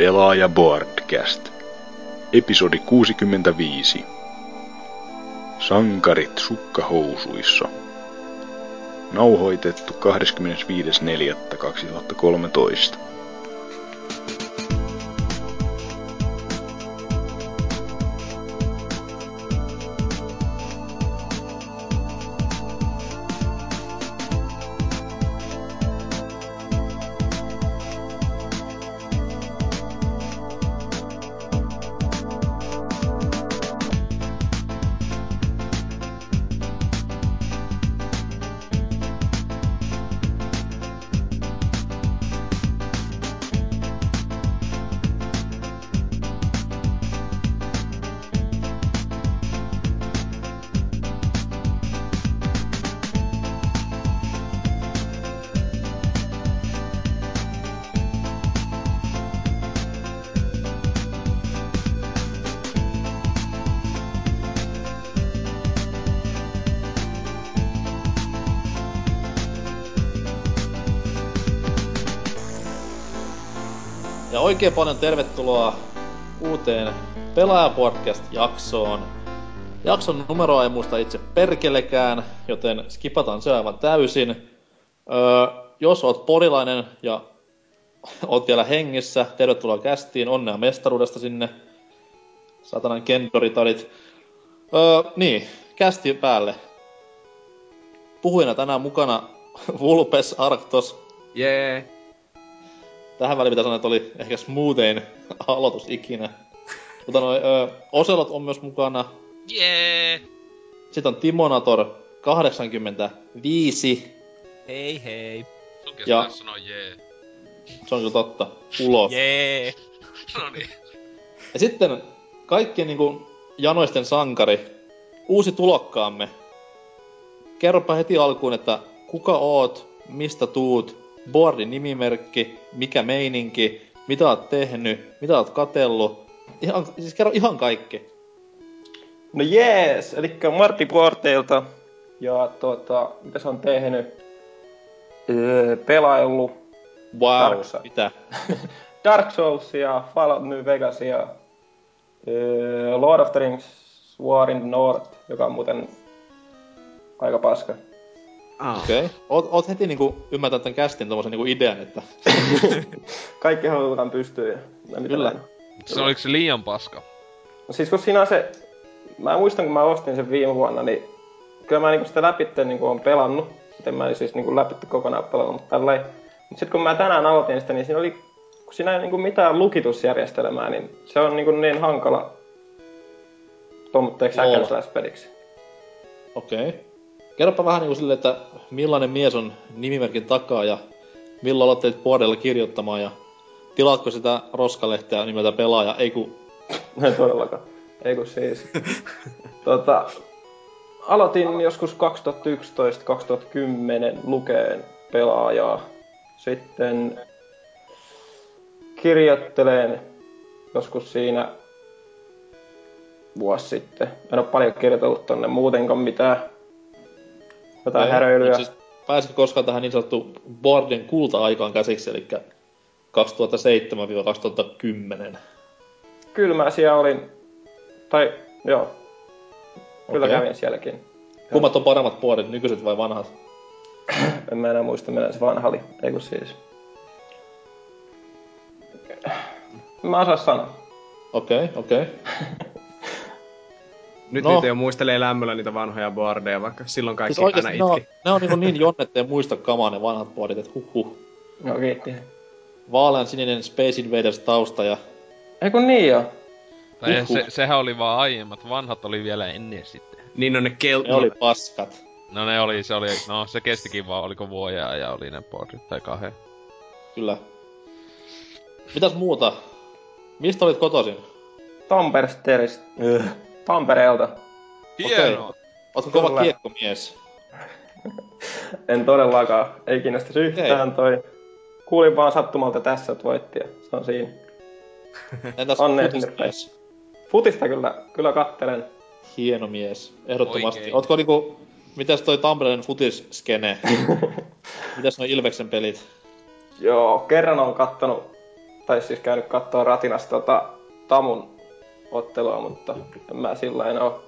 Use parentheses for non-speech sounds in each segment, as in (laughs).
Pelaaja Boardcast. Episodi 65. Sankarit sukkahousuissa. Nauhoitettu 25.4.2013. oikein paljon tervetuloa uuteen Pelaajapodcast-jaksoon. Jakson numeroa ei muista itse perkelekään, joten skipataan se aivan täysin. Öö, jos oot porilainen ja oot vielä hengissä, tervetuloa kästiin, onnea mestaruudesta sinne. Satanan kendoritadit. Öö, niin, kästi päälle. Puhuina tänään mukana Vulpes Arctos, Jee. Tähän väliin pitää sanoa, että oli ehkä smoothein (laughs) aloitus ikinä. Mutta noi, ö, Oselot on myös mukana. Jee! Sitten on Timonator 85. Hei hei. Sunkin Ja- sanoa jee. Se on kyllä totta. Ulos. Jee. No niin. Ja sitten kaikkien niinku janoisten sankari. Uusi tulokkaamme. Kerropa heti alkuun, että kuka oot, mistä tuut, boardin nimimerkki, mikä meininki, mitä oot tehnyt, mitä oot katellut. Ihan, siis kerro ihan kaikki. No jees, eli Martti Porteilta. Ja tuota, mitä se on tehnyt? Öö, pelaillut Wow, Dark Side. mitä? (laughs) Dark Soulsia, Fallout New Vegasia, öö, Lord of the Rings, War in the North, joka on muuten aika paska. Ah. Okei. Okay. Oot, oot heti niinku ymmärtänyt tämän kästin tommosen niinku idean, että... (laughs) Kaikki halutaan pystyä. Ja, mitä Kyllä. Se oliko se liian paska? No siis kun siinä on se, mä muistan kun mä ostin sen viime vuonna, niin kyllä mä niinku sitä läpitte niinku on pelannut. Miten mä en siis niinku läpitte kokonaan pelannut, mutta tälleen. Mut sit kun mä tänään aloitin sitä, niin siinä oli, kun siinä ei niinku mitään lukitusjärjestelmää, niin se on niinku niin hankala tuommoitteeksi Joo. hack and slash peliksi. Okei. Okay. Kerropa vähän niinku silleen, että millainen mies on nimimerkin takaa ja milloin aloitteet puolella kirjoittamaan ja tilaatko sitä roskalehteä nimeltä pelaaja, ei ku... (laughs) Ei todellakaan. Ei kun siis. (laughs) tota, aloitin joskus 2011-2010 lukeen pelaajaa. Sitten kirjoitteleen joskus siinä vuosi sitten. En ole paljon kirjoitellut tonne muutenkaan mitään. Jotain Okei. häröilyä. Siis pääsitkö koskaan tähän niin sanottu boardin kulta-aikaan käsiksi, eli 2007-2010? Kyllä mä siellä olin. Tai joo. Kyllä Okei. kävin sielläkin. Kummat on paremmat boardit, nykyiset vai vanhat? En mä enää muista, millä se vanha oli. Ei kun siis. Mä osaan sanoa. Okei, okay, okei. Okay. (laughs) Nyt No. no. niitä jo muistelee lämmöllä niitä vanhoja boardeja, vaikka silloin kaikki Siis aina oikeesti ne on, itki. ne on niinku niin jonne, ettei muista kamaa ne vanhat boardit, et huh huh. No kiitti. Vaalean sininen Space Invaders tausta ja Ei kun niin joo. Tai Huhhuh. se, sehän oli vaan aiemmat, vanhat oli vielä ennen sitten. Niin on ne kel... ne oli paskat. No ne oli, se oli, no se kestikin vaan, oliko vuoja ja oli ne boardit tai kahden. Kyllä. Mitäs muuta? Mistä olit kotoisin? Tampersteristä. Tampereelta. Hienoa! Ootko kova Kyllä. kiekkomies? (laughs) En todellakaan. Ei kiinnosta yhtään toi. Kuulin vaan sattumalta tässä, että voitti ja se on siinä. (laughs) Entäs futismies? Futista kyllä, kyllä kattelen. Hieno mies, ehdottomasti. Oikein. Ootko niinku, mitäs toi Tampereen futisskene? (laughs) mitäs noi Ilveksen pelit? Joo, kerran on kattonut tai siis käynyt katsoa ratinasta tota Tamun ottelua, mutta en mä sillä en oo.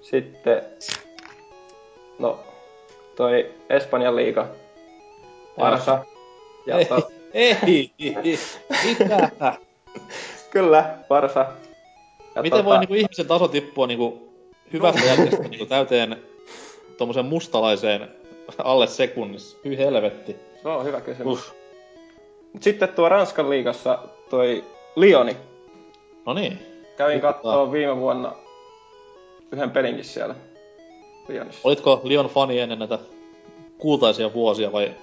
Sitten, no, toi Espanjan liiga. Barsa. Ja Ei, to, ei, mitä? kyllä, Barsa. Ja Miten voi niinku ihmisen taso tippua niinku hyvästä jälkestä niinku täyteen tommoseen mustalaiseen alle sekunnissa? Hyi helvetti. Se on hyvä kysymys. Uh. Mut sitten tuo Ranskan liigassa toi Lioni. No niin. Kävin kattoo viime vuonna yhden pelinkin siellä Lionissa. Olitko Lion fani ennen näitä kultaisia vuosia vai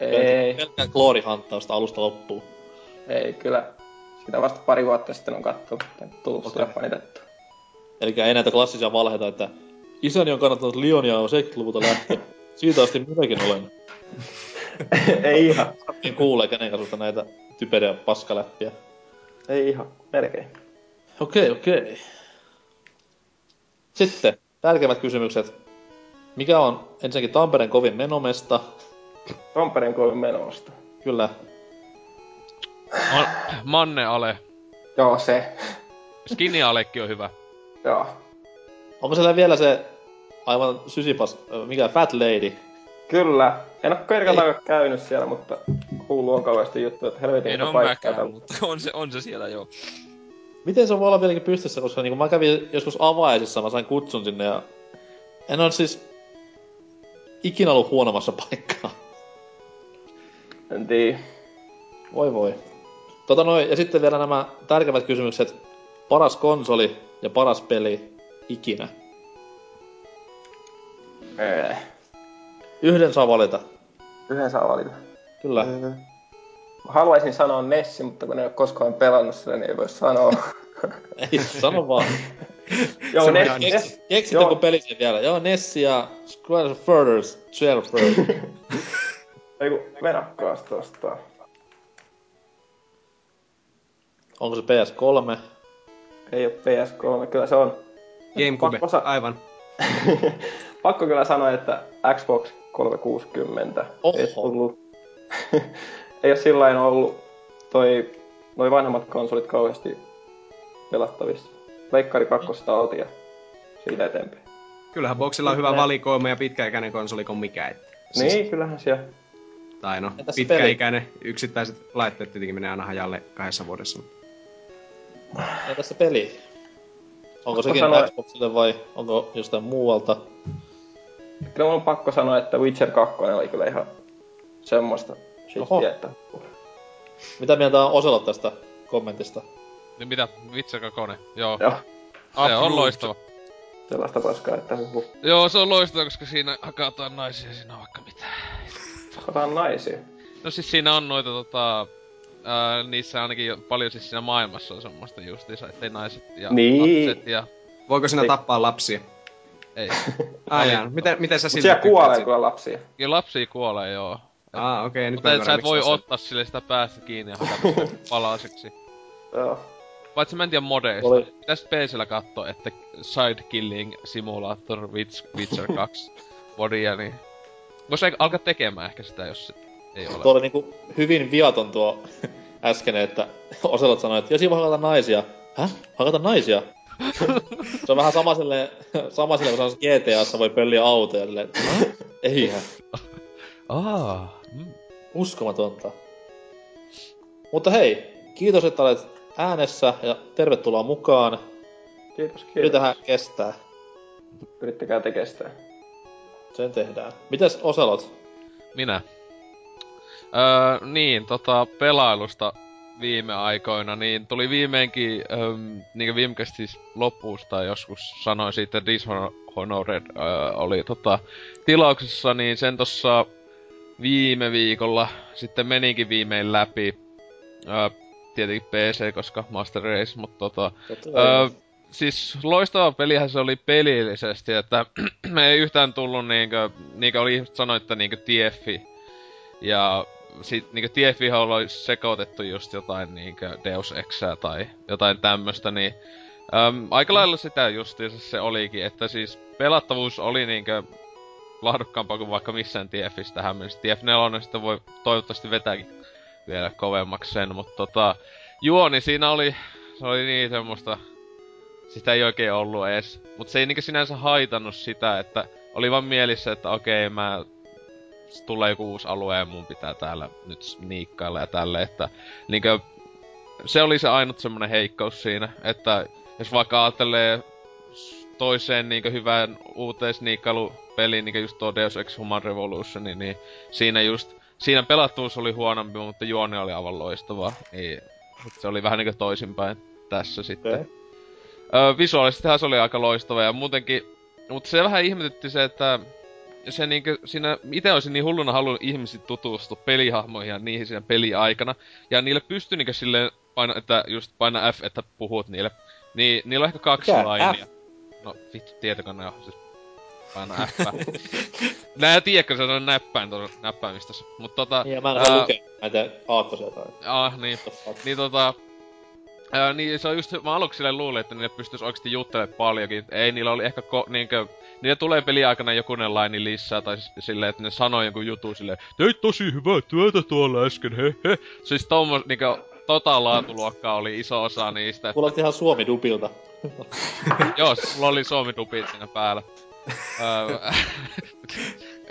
Ei, pelkkää gloorihanttausta alusta loppuun? ei kyllä. Sitä vasta pari vuotta sitten on kattonut, tullut okay. fanitettu. Eli ei näitä klassisia valheita, että isäni on kannattanut Lionia jo 70-luvulta lähtien. (laughs) Siitä asti minäkin olen. (laughs) ei ihan. Niin kuulee kenen kanssa näitä typeriä paskaläppiä. Ei ihan. Melkein. Okei, okei. Sitten, tärkeimmät kysymykset. Mikä on ensinnäkin Tampereen kovin menomesta? Tampereen kovin menosta. Kyllä. Ma- Manne Ale. Joo, se. Skinny Alekin on hyvä. Joo. Onko siellä vielä se aivan sysipas, mikä Fat Lady? Kyllä. En oo kertaakaan käynyt siellä, mutta kuuluu on kauheasti juttuja, että helvetin En iso oo paikka. mäkään, mutta on se, on se siellä jo. Miten se voi olla vieläkin pystyssä, koska niinku mä kävin joskus avaisissa, mä sain kutsun sinne ja en ole siis ikinä ollut huonommassa paikkaa. En tiedä. Voi voi. Tota noin, ja sitten vielä nämä tärkeimmät kysymykset. Paras konsoli ja paras peli ikinä. Ee. Yhden saa valita. Yhden saa valita. Kyllä. Haluaisin sanoa Nessi, mutta kun en ole koskaan pelannut sitä, niin ei voi sanoa. (laughs) Ei, sano vaan. (laughs) Joo, Se Ness, voidaan- Ness, Keks, keksit Joo. joku peli sen vielä. Joo, Nessi ja Square of Furthers, Jailbird. (laughs) ei kun venakkaas tosta. Onko se PS3? Ei oo PS3, kyllä se on. Gamecube, Pakko sa- aivan. Pakko kyllä sanoa, että Xbox 360 Oho. ei tullut. Ei ole sillä lailla ollut toi, noi vanhemmat konsolit kauheasti pelattavissa. Leikkari kakkosta oltiin ja siitä eteenpäin. Kyllähän boxilla on hyvä valikoima ja pitkäikäinen konsoli kuin mikä. Että. Niin, kyllähän siellä. Tai no, Entäs pitkäikäinen yksittäiset laitteet tietenkin menee aina hajalle kahdessa vuodessa. Ja tässä peli. Onko sekin sanoa- Xboxille vai onko jostain muualta? Kyllä mun on pakko sanoa, että Witcher 2 oli kyllä ihan semmoista Oho. että Mitä mieltä on Oselot tästä kommentista? Niin mitä? Vitsi kakone. Joo. joo, Se on loistava. sellaista paskaa, että huhu. Joo, se on loistava, koska siinä hakataan naisia siinä on vaikka mitä. Otetaan naisia. No siis siinä on noita tota... Ää, niissä ainakin jo, paljon siis siinä maailmassa on semmoista justiinsa, ettei naiset ja Niin. lapset ja... Voiko sinä Ei. tappaa lapsia? Ei. Ai Oli- jaa, miten, miten sä Mut siltä siellä kuolee kyllä lapsia. Kyllä lapsia kuolee, joo. Aa, okei, nyt Mutta mä et, sä et voi sä- ottaa sille sitä päästä kiinni ja hakata (laughs) palaseksi. Joo. Paitsi mä en tiedä modeista. Oli- Pitäis PCllä katsoa, että Side Killing Simulator Witch, Witcher (laughs) 2 modia, niin... Vois ei alkaa tekemään ehkä sitä, jos se ei ole. Tuo oli niinku hyvin viaton tuo (laughs) äsken, että Oselot sanoi, että ja siinä voi hakata naisia. Häh? Hakata naisia? se on vähän sama silleen, sama silleen, kun GTAssa voi pölliä autoja silleen? Eihän. Aa, mm. Uskomatonta. Mutta hei, kiitos, että olet äänessä ja tervetuloa mukaan. Kiitos, kiitos. Yritetään kestää. Yrittäkää te kestää. Sen tehdään. Mitäs Oselot? Minä. Öö, niin, tota, pelailusta viime aikoina, niin tuli viimeinkin, öm, niin kuin viime siis lopusta joskus sanoin siitä, että Dishonored öö, oli tota, tilauksessa, niin sen tossa viime viikolla sitten menikin viimein läpi. Öö, tietenkin PC, koska Master Race, mutta tota, Öö, siis loistava pelihän se oli pelillisesti, että (clears throat) me ei yhtään tullut niinkö, niinkö oli just sanoitte niinkö TFI. Ja sit niinkö TFI oli sekoitettu just jotain niinkö Deus Exää tai jotain tämmöstä, niin äm, aika lailla sitä justiinsa se olikin, että siis pelattavuus oli niinkö lahdukkaampaa kuin vaikka missään TFistä tähän mennessä. TF4 sitten voi toivottavasti vetääkin vielä kovemmaksi sen, mutta tota, juoni siinä oli, se oli niin semmoista, sitä ei oikein ollut edes. Mut se ei niinku sinänsä haitannut sitä, että oli vaan mielissä, että okei mä tulee joku uusi alue ja mun pitää täällä nyt sniikkailla ja tälle, että niinkö se oli se ainut semmonen heikkous siinä, että jos vaikka ajattelee toiseen niinkö hyvään uuteen sniikkailupeliin, niinkö just tuo Deus Ex Human Revolution, niin, niin siinä just, siinä pelattuus oli huonompi, mutta juoni oli aivan loistavaa. Niin, mut se oli vähän niinkö toisinpäin tässä sitten. Okei. Öö, visuaalisestihan se oli aika loistava ja muutenkin, mutta se vähän ihmetytti se, että se niinkö siinä, itse olisin niin hulluna halunnut ihmiset tutustua pelihahmoihin ja niihin siinä peliaikana. Ja niille pystyi niinkö silleen paina, että just paina F, että puhut niille. Niin niillä on ehkä kaksi Mikä lainia. No vittu, tietokone on siis paina F. Nää tiedätkö, se on näppäin tuossa näppäimistössä. Mut tota... Ja mä en ää, lukea näitä aakkosia tai... Ah, niin. Niin tota... Ää, niin se on just, mä aluksi silleen luulin, että niille pystyis oikeesti juttelemaan paljonkin. Ei, niillä oli ehkä ko, niinkö... Niille tulee peliaikana jokunen laini lisää, tai s- silleen, että ne sanoo jonkun jutun silleen, teit tosi hyvää työtä tuolla äsken, he he. Siis tommos, niinkö, tota laatuluokkaa oli iso osa niistä. Että, Kuulosti ihan Suomi-dupilta. (laughs) joo, mulla oli suomi-dupit siinä päällä. (laughs)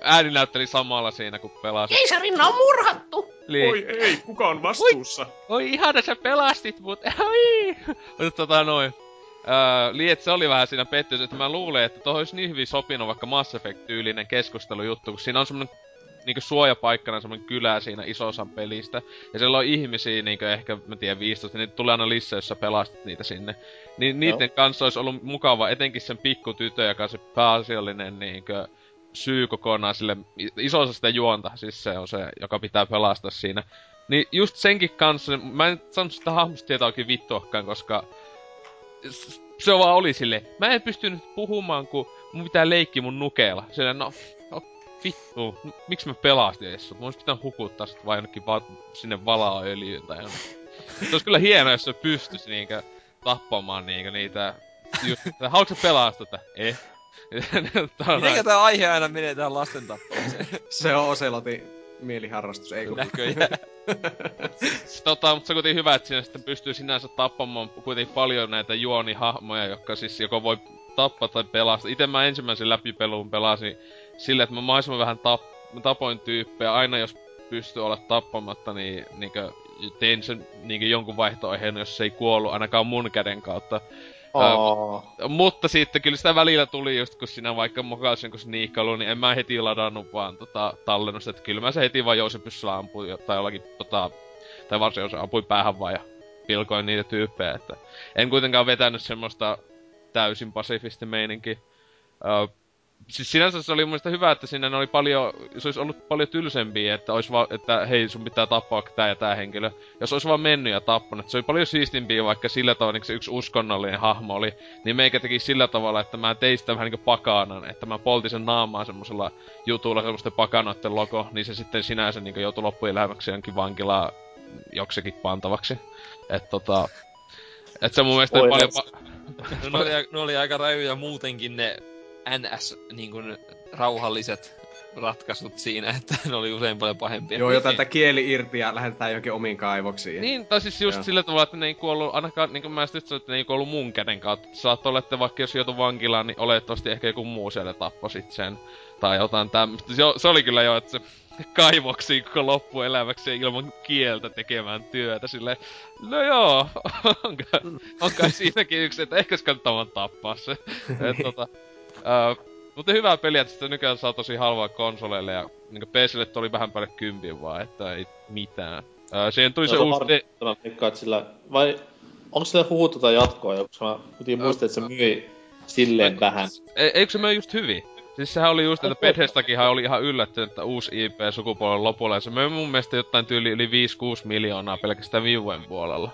Ääni näytteli samalla siinä, kun pelasin. Keisarinna on murhattu! Niin. ei, kuka on vastuussa? Oi ihana sä pelastit mut, (laughs) oi! Mutta tota noin. Öö, liet se oli vähän siinä pettys, että mä luulen, että tohon olisi niin hyvin sopinut vaikka Mass Effect-tyylinen keskustelujuttu, kun siinä on semmonen niinku suojapaikkana semmonen kylä siinä isosan pelistä. Ja siellä on ihmisiä niinku ehkä, mä tiedän, 15, niitä tulee aina lisää, jos sä pelastat niitä sinne. Niin niiden kanssa olisi ollut mukava, etenkin sen pikkutytö, joka on se pääasiallinen niinkö syy kokonaan sille isossa sitä juonta, siis se on se, joka pitää pelastaa siinä. Niin just senkin kanssa, mä en saanut sitä hahmosta tietää oikein vittuakaan, koska se vaan oli sille. Mä en pystynyt puhumaan, kun mun pitää leikki mun nukeella. Silleen, no, no vittu, miksi mä pelastin edes sut? Mun olisi pitänyt hukuttaa sut vaan jonnekin va- sinne valaöljyyn tai jonnekin. Se olisi kyllä hienoa, jos se pystyisi niinkö tappamaan niinkö niitä just, haluatko sä pelastaa tätä? Eh. (laughs) Mitenkä tää aihe aina menee tähän lasten tappamiseen? (laughs) Se on Oselotin mieliharrastus, ei kun... Näköjään. (laughs) Tota, mutta se on kuitenkin hyvä, että siinä sitten pystyy sinänsä tappamaan kuitenkin paljon näitä juonihahmoja, jotka siis joko voi tappaa tai pelastaa. Itse mä ensimmäisen läpipelun pelasin sillä, että mä mahdollisimman vähän tap- mä tapoin tyyppejä. Aina jos pystyy olla tappamatta, niin niinkö tein sen niinkö jonkun vaihtoehdon, jos se ei kuollut ainakaan mun käden kautta. Aa. Mutta sitten kyllä sitä välillä tuli just, kun sinä vaikka mokasin kun sniikkailu, niin en mä heti ladannut vaan tota tallennusta, että kyllä mä se heti vaan jousipyssyllä ampuin jo- tai jollakin tota, tai varsin osa ampuin päähän vaan ja pilkoin niitä tyyppejä, että en kuitenkaan vetänyt semmoista täysin pasifisti meininki. Öö, siis sinänsä se oli mun mielestä hyvä, että siinä oli paljon, se olisi ollut paljon tylsempiä, että olisi vaan, että hei sun pitää tappaa tää ja tää henkilö. Jos olisi vaan mennyt ja tappanut, se oli paljon siistimpiä vaikka sillä tavalla, niin se yksi uskonnollinen hahmo oli, niin meikä teki sillä tavalla, että mä tein sitä vähän niinku pakanan, että mä poltin sen naamaa semmosella jutulla semmoisten pakanoiden logo, niin se sitten sinänsä niinku joutui loppuelämäksi jonkin vankilaan joksikin pantavaksi. Et tota... Et se mun mielestä Oi, paljon... Pa- No, ne, oli, ne oli aika rajuja muutenkin ne NS niin kuin, rauhalliset ratkaisut siinä, (laughs) että ne oli usein paljon pahempia. Joo, jo tältä kieli irti ja lähdetään johonkin omiin kaivoksiin. Niin, tai siis just Joo. sillä tavalla, että ne ei kuollut, ainakaan niin kuin mä sanoin, että ne ei kuollut mun käden kautta. Saattoi olla, että vaikka jos joutui vankilaan, niin oletettavasti ehkä joku muu siellä tappoi sit sen. Tai jotain tämmöstä. Se, se oli kyllä jo, että se kaivoksiin koko loppuelämäksi ilman kieltä tekemään työtä silleen, no joo, on kai, on kai siinäkin yksi, että ehkä se kannattaa vaan tappaa se. (laughs) Et, tota, ää, mutta hyvää peliä, että sitä nykyään saa tosi halvaa konsoleille ja niin PClle tuli vähän päälle kympin vaan, että ei mitään. Ää, siihen tuli se Joo, uusi... Mä veikkaan, sillä... Vai onko sillä huhuttu tai jatkoa jo? Koska mä kuitenkin muistin, että se myi silleen vähän. E- eikö se mene just hyvin? Siis sehän oli just, että Bethesdakinhan oli ihan yllättynyt, että uusi IP sukupolven lopulla. Ja se möi mun mielestä jotain tyyli yli 5-6 miljoonaa pelkästään Viven puolella.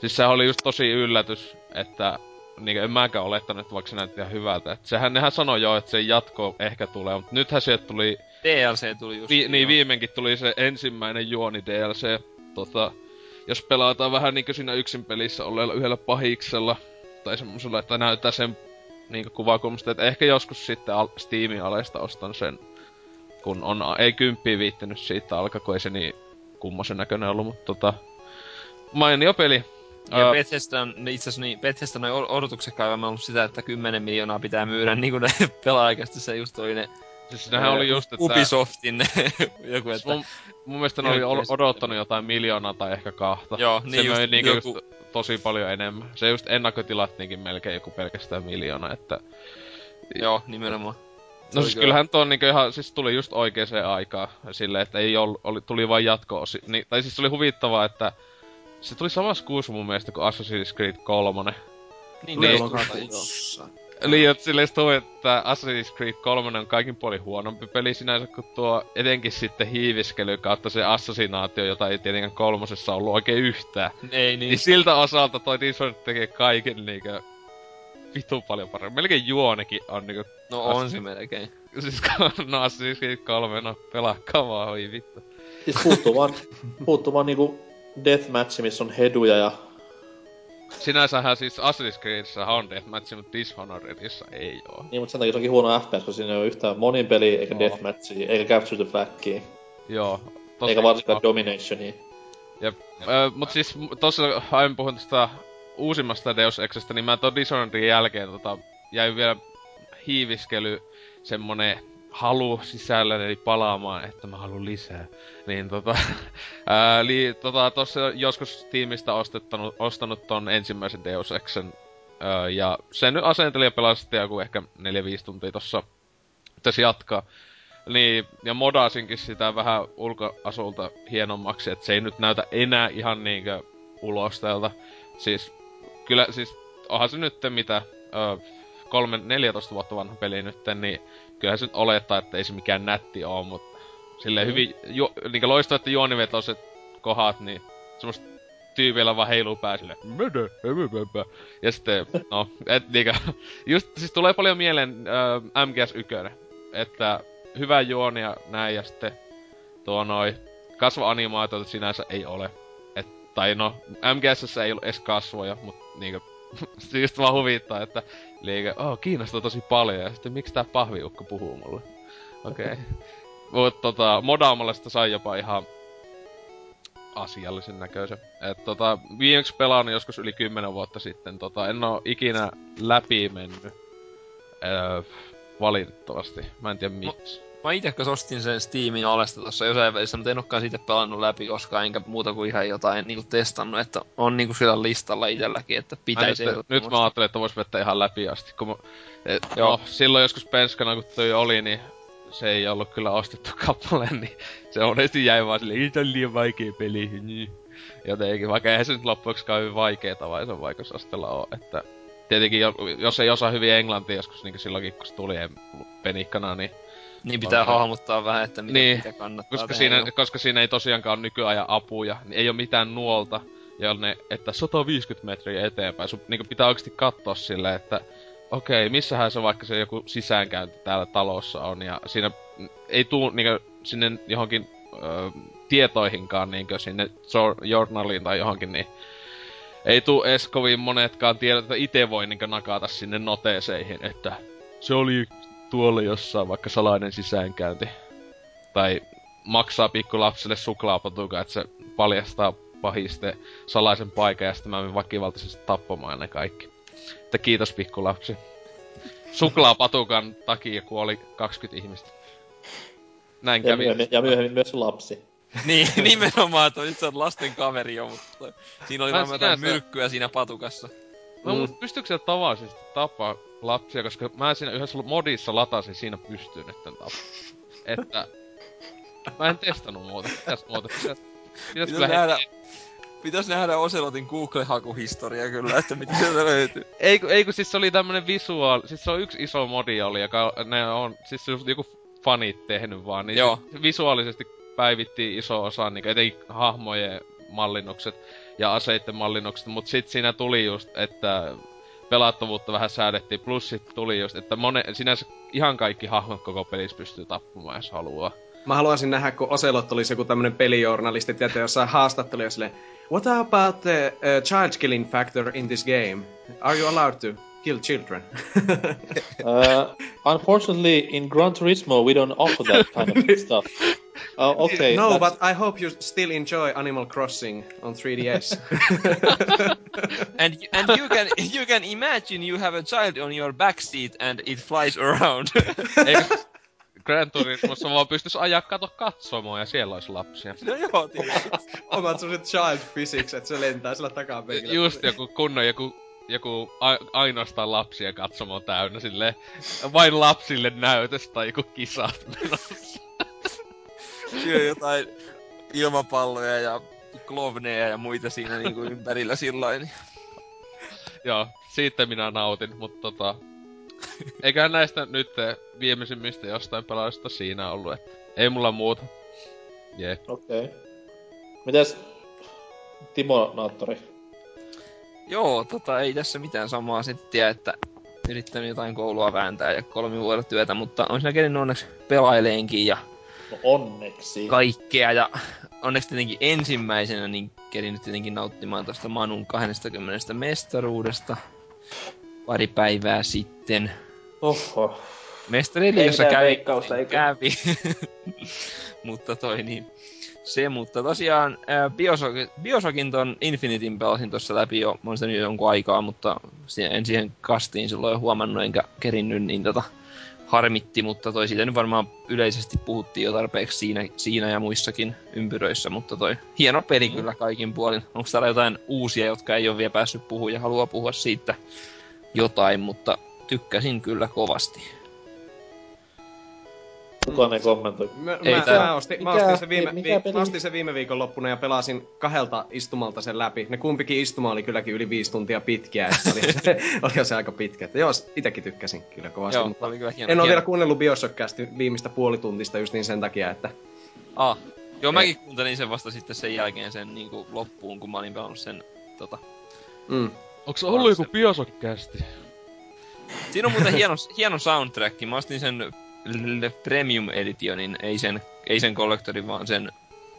Siis sehän oli just tosi yllätys, että niin en mäkään olettanut, että vaikka se näytti ihan hyvältä. Et sehän nehän sanoi jo, että se jatko ehkä tulee, mutta nythän sieltä tuli, DLC tuli just. vi, niin viimeinkin tuli se ensimmäinen juoni DLC. Tota, jos pelataan vähän niinkö siinä yksin pelissä olleella yhdellä pahiksella, tai semmosella, että näyttää sen niinkö kuvakulmasta, että ehkä joskus sitten al- Steamin alesta ostan sen, kun on, ei kymppiä viittänyt siitä alkaa, kun ei se niin kummosen näköinen ollut, mutta tota... Mainio peli. Ja Ää, Bethesda on, ne itse asiassa niin, Bethesda on odotukset kai on ollut sitä, että 10 miljoonaa pitää myydä, niin kuin ne (laughs) pelaajakästi se just oli ne siis nehän oli just, että... Ubisoftin (laughs) joku, Siis että... mun, mun mielestä ne oli odottanut jotain miljoonaa tai ehkä kahta. Joo, se niin just möi niinku joku- just tosi paljon enemmän. Se just ennakkotilattiinkin melkein joku pelkästään miljoona, että... Joo, nimenomaan. Se No siis kyllä- kyllähän tuo niinku ihan, siis tuli just oikeeseen aikaan silleen, että ei ollut, oli, tuli vain jatko niin, Tai siis oli huvittavaa, että se tuli samassa kuussa mun mielestä kuin Assassin's Creed 3. Niin, Niin. Lokakuussa. Eli et silleen toi, että Assassin's Creed 3 on kaikin puolin huonompi peli sinänsä, kuin tuo etenkin sitten hiiviskely kautta se assassinaatio, jota ei tietenkään kolmosessa ollut oikein yhtään. Ei Niin niin. siltä osalta toi Dishonored tekee kaiken niinkö vitu paljon paremmin. Melkein juonekin on niinku... No on se melkein. Siis no Assassin's Creed 3, no pelaa kavaa, oi vittu. Siis puuttuu vaan, puuttuu vaan niinku deathmatch, missä on heduja ja... Sinänsähän siis Assassin's Creedissä on deathmatch, mutta Dishonoredissa ei oo. Niin, mutta sen takia se onkin huono FPS, koska siinä ei ole yhtään monin peli, eikä Oo. deathmatchia, eikä capture the flagia, Joo. tosi- eikä varsinkaan dominationia. Jep. Öö, mut siis tossa aiemmin puhun tästä uusimmasta Deus Exestä, niin mä ton Dishonoredin jälkeen tota, jäin vielä hiiviskely semmonen halu sisällä, eli palaamaan, että mä haluan lisää. Niin tota, (laughs) ää, li, tota tossa joskus tiimistä ostettanut, ostanut ton ensimmäisen Deus Exen, ää, ja sen nyt asentelin ja sitten joku ehkä 4-5 tuntia tossa, tässä jatkaa. Niin, ja modasinkin sitä vähän ulkoasulta hienommaksi, että se ei nyt näytä enää ihan niinkö ulostelta. Siis, kyllä, siis, onhan se nyt mitä, ö, kolme, 14 vuotta vanha peli nyt, niin kyllähän se nyt olettaa, että ei se mikään nätti oo, mutta silleen Mm. hyvin, ju, niinkö loistavat juonivetoiset kohdat, niin semmoista tyypillä vaan heiluu pää silleen, ja sitten, no, et niinkö, (laughs) just, siis tulee paljon mieleen ö, MGS1, että hyvä juoni ja näin, ja sitten tuo noi kasvoanimaatioita sinänsä ei ole. Et, tai no, MGS ei ollut edes kasvoja, mut niinkö, (laughs) just vaan huvittaa, että liike, oh, kiinnostaa tosi paljon, ja sitten miksi tää pahviukko puhuu mulle? Okei. Okay. (laughs) Mut tota, modaamalla sitä sai jopa ihan asiallisen näköisen. Et tota, viimeksi pelannut joskus yli 10 vuotta sitten, tota, en oo ikinä läpi mennyt. Öö, valitettavasti. Mä en tiedä miksi. Mä kanssa ostin sen Steamin alesta tossa jossain välissä, mutta en olekaan siitä pelannut läpi koskaan, enkä muuta kuin ihan jotain niinku testannut, että on niinku sillä listalla itelläkin, että pitäisi nyt, nyt mä ajattelin, että vois vetää ihan läpi asti, kun mä, et, Joo. no, silloin joskus penskana kun toi oli, niin se ei ollut kyllä ostettu (laughs) kappale, niin se monesti jäi vaan silleen, ei tää on liian vaikea peli, niin. (laughs) Jotenkin, vaikka eihän se nyt loppuksikaan hyvin vaikeeta vai se vaikeusastella oo, että tietenkin jo, jos ei osaa hyvin englantia joskus niin silloinkin kun se tuli en- penikkana, niin Niin pitää se- hahmottaa vähän, että mitä, Niin, mitä kannattaa koska tehdä. siinä, koska siinä ei tosiaankaan ole nykyajan apuja, niin ei ole mitään nuolta, jonne, että 150 metriä eteenpäin. Sun niin pitää oikeasti katsoa silleen, että okei, okay, missähän se vaikka se joku sisäänkäynti täällä talossa on, ja siinä ei tuu niin sinne johonkin ö, tietoihinkaan niin sinne jour- journaliin tai johonkin, niin ei tuu edes kovin monetkaan tiedot, että itse voi niin nakata sinne noteeseihin, että se oli tuolla jossain vaikka salainen sisäänkäynti. Tai maksaa pikkulapselle suklaapatukan, että se paljastaa pahiste salaisen paikan ja sitten mä menen väkivaltaisesti tappamaan ne kaikki. Että kiitos pikkulapsi. Suklaapatukan takia kuoli 20 ihmistä. Näin Ja kävi. myöhemmin, ja myöhemmin myös lapsi. niin, (laughs) nimenomaan, että se on lasten kaveri jo, mutta siinä oli Mä varmaan jotain sinänsä- myrkkyä siinä patukassa. No Mm. pystyykö se tavallisesti tappaa lapsia, koska mä siinä yhdessä modissa latasin siinä pystyyn nytten tappaa. Että... Mä en testannut muuta. Mitäs muuta? Pitäis, pitäis Pitäis kyllä nähdä, pitäis nähdä Oselotin Google-hakuhistoria kyllä, että mitä sieltä löytyy. Ei, ei kun siis se oli tämmönen visuaali, siis se on yksi iso modi oli, joka ne on, siis se joku fanit tehnyt vaan, niin Joo. Se visuaalisesti päivittiin iso osa, niin etenkin hahmojen mallinnukset ja aseitten mallinnukset, mutta sit siinä tuli just, että pelattavuutta vähän säädettiin, plus sit tuli just, että mone, sinänsä ihan kaikki hahmot koko pelissä pystyy tappamaan, jos haluaa. Mä haluaisin nähdä, kun Ocelot olisi joku tämmönen pelijournalisti, tiedätkö, jossain haastatteluja silleen, What about the uh, child killing factor in this game? Are you allowed to kill children? (laughs) Uh, unfortunately, in Gran Turismo, we don't offer that kind of (laughs) stuff. Oh, Okei. No, that's- but I hope you still enjoy Animal Crossing on 3DS. (laughs) And and you can you can imagine you have a child on your backseat and it flies around. (laughs) Gran Turismossa vaan pystyis ajaa kato katsomoa ja siellä olisi lapsia. no joo, tietysti. Omat sellaiset child physics, että se lentää sillä takapenkillä. Just joku kunnon joku, joku a, ainoastaan lapsia katsomo täynnä silleen, vain lapsille näytös tai joku kisat menossa. Siellä on jotain ilmapalloja ja klovneja ja muita siinä niinku ympärillä sillain. Joo, siitä minä nautin, mutta tota... Eiköhän näistä nyt viimeisimmistä jostain pelaajista siinä ollut, että ei mulla muuta. Jee. Okei. Okay. Mites Timo Naattori? Joo, tota ei tässä mitään samaa settiä, että yrittänyt jotain koulua vääntää ja kolmi vuotta työtä, mutta on siinä kerennyt onneksi pelaileenkin ja No onneksi. kaikkea ja onneksi tietenkin ensimmäisenä niin kerinyt tietenkin nauttimaan tuosta Manun 20 mestaruudesta pari päivää sitten. Oho. Mestariliigassa Ei kävi, veikkausta, eikö? kävi. (laughs) mutta toi niin, se, mutta tosiaan ää, Bioshock, Bioshockin ton Infinityn pelasin tuossa läpi jo, mä oon sitä nyt jo jonkun aikaa, mutta en siihen kastiin silloin huomannut enkä kerinnyt, niin tota, harmitti, mutta toi siitä nyt varmaan yleisesti puhuttiin jo tarpeeksi siinä, siinä ja muissakin ympyröissä, mutta toi hieno peli kyllä kaikin puolin. Onko täällä jotain uusia, jotka ei ole vielä päässyt puhumaan ja haluaa puhua siitä jotain, mutta tykkäsin kyllä kovasti. Kukaan ei kommentoi. Mä, Ei mä, tää- mä, ostin, mä, ostin sen viime, mikä vi, mä ostin sen viime viikon loppuna ja pelasin kahdelta istumalta sen läpi. Ne kumpikin istuma oli kylläkin yli viisi tuntia pitkiä, ja se oli, (laughs) se, oli se aika pitkä. Että joo, itekin tykkäsin kyllä kovasti. Joo, mutta oli kyllä hieno. en ole vielä kuunnellut Bioshockcasti viimeistä puolituntista just niin sen takia, että Ah. Joo, mäkin kuuntelin sen vasta sitten sen jälkeen sen niin kuin loppuun, kun mä olin pelannut sen tota... mm, Onks ollut joku Bioshock-kästi? Siinä on muuten hieno, hieno soundtrack. Mä ostin sen Premium Editionin, ei sen, ei sen Collectorin, vaan sen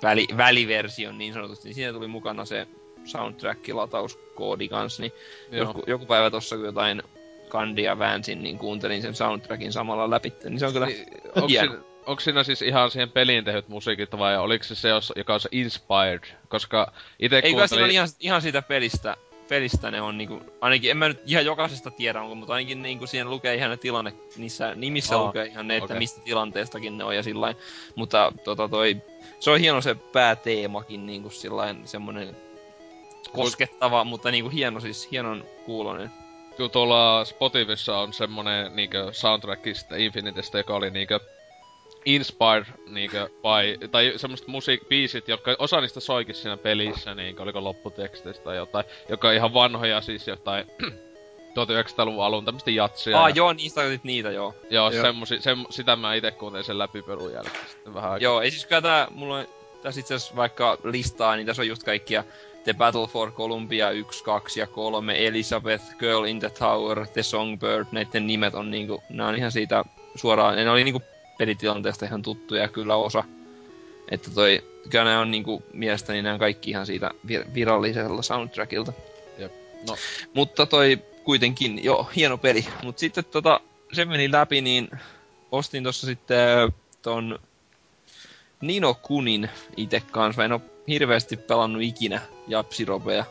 väli, väliversion niin sanotusti. Siinä tuli mukana se soundtrack-latauskoodi kans, niin Joo. joku, joku päivä tossa kun jotain kandia väänsin, niin kuuntelin sen soundtrackin samalla läpi. Niin se on kyllä Niin, hieno. siinä, siis ihan siihen peliin tehdyt musiikit vai oliko se se, joka on se inspired? Koska ite Ei kyllä siinä on kuuntelin... ihan, ihan siitä pelistä, pelistä ne on niinku, ainakin en mä nyt ihan jokaisesta tiedä onko, mutta ainakin niinku siihen lukee ihan ne tilanne, niissä nimissä Aa, lukee ihan ne, että mistä tilanteestakin ne on ja sillain. Mutta tota toi, se on hieno se pääteemakin niinku sillain semmonen koskettava, mutta niinku hieno siis, hienon kuulonen. Kyllä tuolla Spotifyssa on semmonen niinkö soundtrackista Infinitestä, joka oli niinkö inspired niinkö by, tai semmoset musiikbiisit, jotka osa niistä soikin siinä pelissä, niinkö oliko lopputeksteistä tai jotain, joka on ihan vanhoja siis jotain (clears throat) 1900-luvun alun tämmöstä jatsia. Aa ja- joo, niistä otit niitä joo. Joo, Joo. semmosi, sem, sitä mä ite kuuntelin sen läpi perun jälkeen sitten vähän aikaa. Joo, ei siis kyllä tää, mulla on tässä itse asiassa vaikka listaa, niin tässä on just kaikkia The Battle for Columbia 1, 2 ja 3, Elizabeth, Girl in the Tower, The Songbird, näiden nimet on niinku, nää on ihan siitä suoraan, ne oli niinku pelitilanteesta ihan tuttuja kyllä osa. Että toi, kyllä ne on niinku, mielestäni nämä kaikki ihan siitä vir- virallisella soundtrackilta. Jep. No. Mutta toi kuitenkin, joo, hieno peli. Mut sitten tota, se meni läpi, niin ostin tossa sitten ton Nino Kunin itse kanssa. En oo hirveästi pelannut ikinä Japsiropeja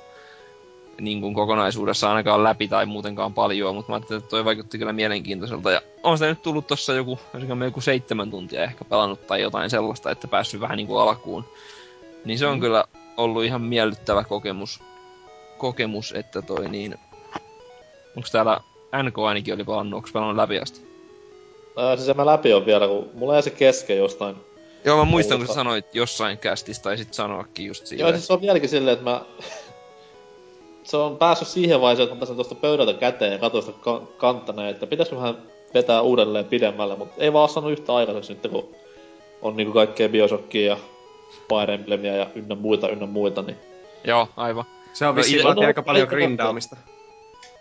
niin kuin kokonaisuudessa ainakaan läpi tai muutenkaan paljon, mutta mä ajattelin, että toi vaikutti kyllä mielenkiintoiselta. Ja on sitä nyt tullut tossa joku, joku seitsemän tuntia ehkä pelannut tai jotain sellaista, että päässyt vähän niin kuin alkuun. Niin se on kyllä ollut ihan miellyttävä kokemus, kokemus että toi niin... Onks täällä NK ainakin oli pelannut, onks pelannut läpi asti? Ää, siis en mä läpi on vielä, kun mulla jäi se kesken jostain. Joo, mä muistan, kun sä sanoit jossain kästissä, tai sit sanoakin just Joo, silleen. siis se on vieläkin silleen, että mä... se on päässyt siihen vaiheeseen, että mä pääsen tuosta pöydältä käteen ja katsoin sitä ka- kantana, että pitäisikö vähän vetää uudelleen pidemmälle, mutta ei vaan saanut yhtä aikaiseksi nyt, kun on niinku kaikkea Bioshockia ja Fire Emblemia ja ynnä muita, ynnä muita, niin... Joo, aivan. se on No vissiin ite- vaatii no, aika paljon grindaamista.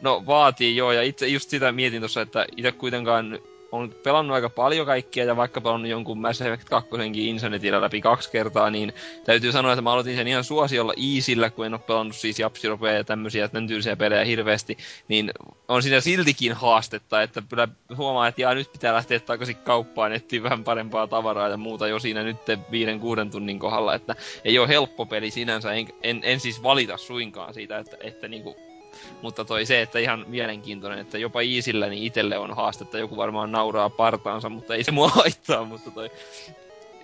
No vaatii joo, ja itse just sitä mietin tuossa, että itse kuitenkaan on pelannut aika paljon kaikkia ja vaikka pelannut jonkun Mass Effect 2 Insanitillä läpi kaksi kertaa, niin täytyy sanoa, että mä aloitin sen ihan suosiolla easillä, kun en ole pelannut siis Japsiropea ja tämmöisiä tämän tyylisiä pelejä hirveästi, niin on siinä siltikin haastetta, että kyllä huomaa, että jaa, nyt pitää lähteä takaisin kauppaan, etsiä vähän parempaa tavaraa ja muuta jo siinä nyt viiden kuuden tunnin kohdalla, että ei ole helppo peli sinänsä, en, en, en siis valita suinkaan siitä, että, että niinku mutta toi se, että ihan mielenkiintoinen, että jopa Iisillä niin itselle on haastetta. Joku varmaan nauraa partaansa, mutta ei se mua (laughs) haittaa, mutta toi...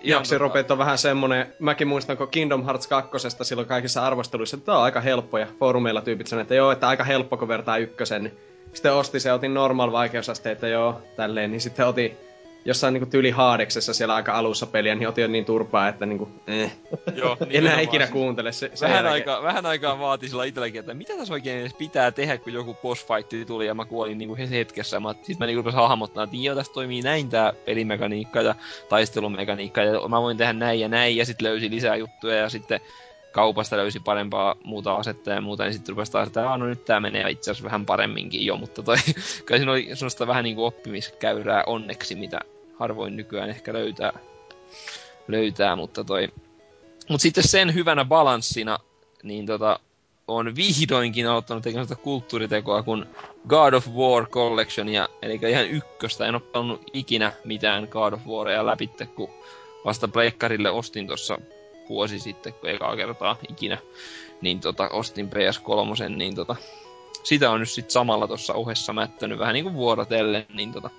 Jaksi Robet on vähän semmonen, mäkin muistan, kun Kingdom Hearts 2. silloin kaikissa arvosteluissa, että tää on aika helppo, ja foorumeilla tyypit sanoivat, että joo, että aika helppo, kun vertaa ykkösen. Sitten osti se, otin normal vaikeusaste, että joo, tälleen, niin sitten otin jossain niinku tyli haadeksessa siellä aika alussa peliä, niin otin niin turpaa, että niinku, eh. Joo, (laughs) Enää ikinä kuuntele se. se vähän, aikaa, vähän aikaa vaati sillä itselläkin, että mitä tässä oikein edes pitää tehdä, kun joku boss fight tuli ja mä kuolin niinku hetkessä. Mä, sit mä niinku rupesin hahmottaa, että joo, tässä toimii näin tää pelimekaniikka ja taistelumekaniikka ja mä voin tehdä näin ja näin ja sitten löysi lisää juttuja ja sitten kaupasta löysi parempaa muuta asetta ja muuta, niin sitten rupesi taas, että no nyt tää menee itse asiassa vähän paremminkin jo, mutta toi, (laughs) kai siinä oli sellaista vähän niinku oppimiskäyrää onneksi, mitä harvoin nykyään ehkä löytää, löytää mutta toi... Mut sitten sen hyvänä balanssina, niin tota, on vihdoinkin aloittanut tekemään sitä kulttuuritekoa, kun God of War Collectionia, eli ihan ykköstä. En ole pelannut ikinä mitään God of Waria läpitte, kun vasta Pleikkarille ostin tuossa vuosi sitten, kun ekaa kertaa ikinä. Niin tota, ostin PS3, niin tota, sitä on nyt sitten samalla tuossa ohessa mättänyt vähän niin kuin vuorotellen, niin tota,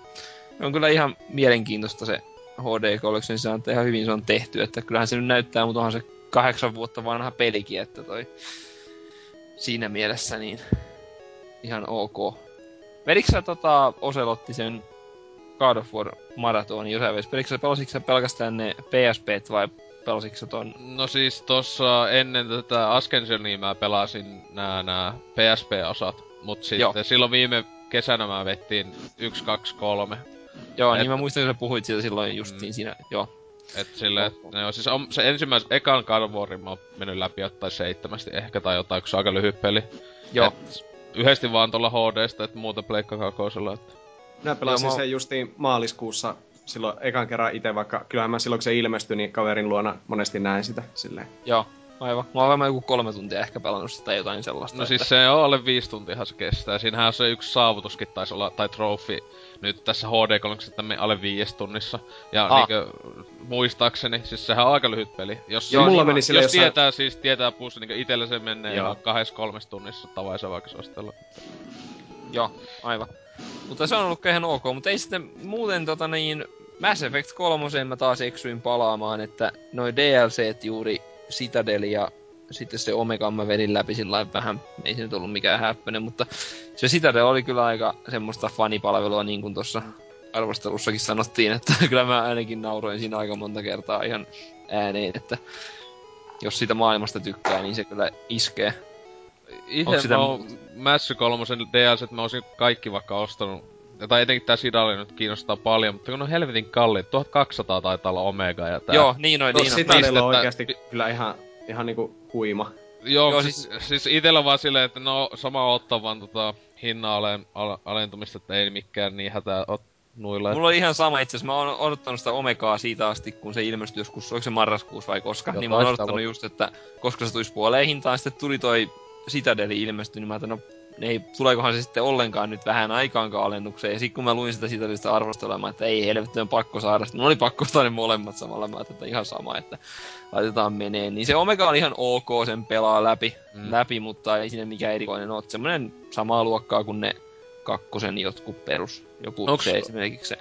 on kyllä ihan mielenkiintoista se HD Collection, se on ihan hyvin se on tehty, että kyllähän se nyt näyttää, mutta onhan se kahdeksan vuotta vanha pelikin, että toi siinä mielessä niin ihan ok. Vedikö sä tota Oselotti sen God of War maratoni jossain vaiheessa? Vedikö sä, pelasitko sä pelkästään ne PSP vai pelasitko sä ton? No siis tossa ennen tätä Ascensionia mä pelasin nää, nää PSP-osat. Mut sitten Joo. silloin viime kesänä mä vettiin 1, 2, 3 Joo, et... niin mä muistan, että sä puhuit siitä silloin justiin mm. siinä, joo. Et sille, et, no, siis on, se ensimmäisen, ekan God Warin mä oon mennyt läpi jotain seitsemästi ehkä tai jotain, kun se on aika lyhyt peli. Joo. Et, yhdesti vaan tuolla HDstä, että muuta pleikka kakosella, että... Mä pelasin Joo, mä... sen justiin maaliskuussa silloin ekan kerran itse, vaikka kyllähän mä silloin kun se ilmestyi, niin kaverin luona monesti näin sitä silleen. Joo, aivan. Mä oon varmaan joku kolme tuntia ehkä pelannut sitä tai jotain sellaista. No että... siis se on alle viisi tuntia se kestää. Siinähän se yksi saavutuskin taisi olla, tai trofi, nyt tässä hd että me alle viides tunnissa. Ja ah. niinkö, muistaakseni, siis sehän on aika lyhyt peli. Jos, Joo, mulla meni jos jossain... tietää, siis tietää plus, niin itellä se menee Joo. kahdessa kolmes tunnissa tavaisen vaikka suositella. Joo, aivan. Mutta se on ollut ihan ok, mutta ei sitten muuten tota niin... Mass Effect 3 mä taas eksyin palaamaan, että noi DLCt juuri Citadel ja sitten se Omega mä vedin läpi sillä vähän, ei se nyt ollut mikään häppönen, mutta se Citadel oli kyllä aika semmoista fanipalvelua, niin kuin tuossa arvostelussakin sanottiin, että (laughs) kyllä mä ainakin nauroin siinä aika monta kertaa ihan ääneen, että jos siitä maailmasta tykkää, niin se kyllä iskee. Itse sitä... mä oon Mass 3 DLC, että mä olisin kaikki vaikka ostanut tai etenkin tää Sidali nyt kiinnostaa paljon, mutta kun on helvetin kalliit, 1200 taitaa olla Omega ja tää... Joo, niin on, niin on. Citadel on oikeasti kyllä ihan, ihan niinku huima. Joo, Joo siis, siis, siis itellä vaan silleen, että no sama ottaa vaan tota hinnan alen, al, alentumista, että ei mikään niin hätää ot, nuilla. Mulla on ihan sama itse asiassa. Mä oon odottanut sitä Omegaa siitä asti, kun se ilmestyi joskus, oliko se marraskuussa vai koska. Joo, niin mä oon odottanut just, että koska se tulisi puoleen hintaan. Sitten tuli toi Citadeli ilmestyi, niin mä ajattelin, no ei, tuleekohan se sitten ollenkaan nyt vähän aikaankaan alennukseen. Ja sitten kun mä luin sitä sitä arvostelemaan, että ei helvetti on pakko saada, sitten oli pakko ostaa ne molemmat samalla. Mä että ihan sama, että laitetaan menee. Niin se Omega on ihan ok, sen pelaa läpi, mm. läpi mutta ei sinne mikään erikoinen ole. Semmoinen samaa luokkaa kuin ne kakkosen jotkut perus. Joku Onks... se esimerkiksi se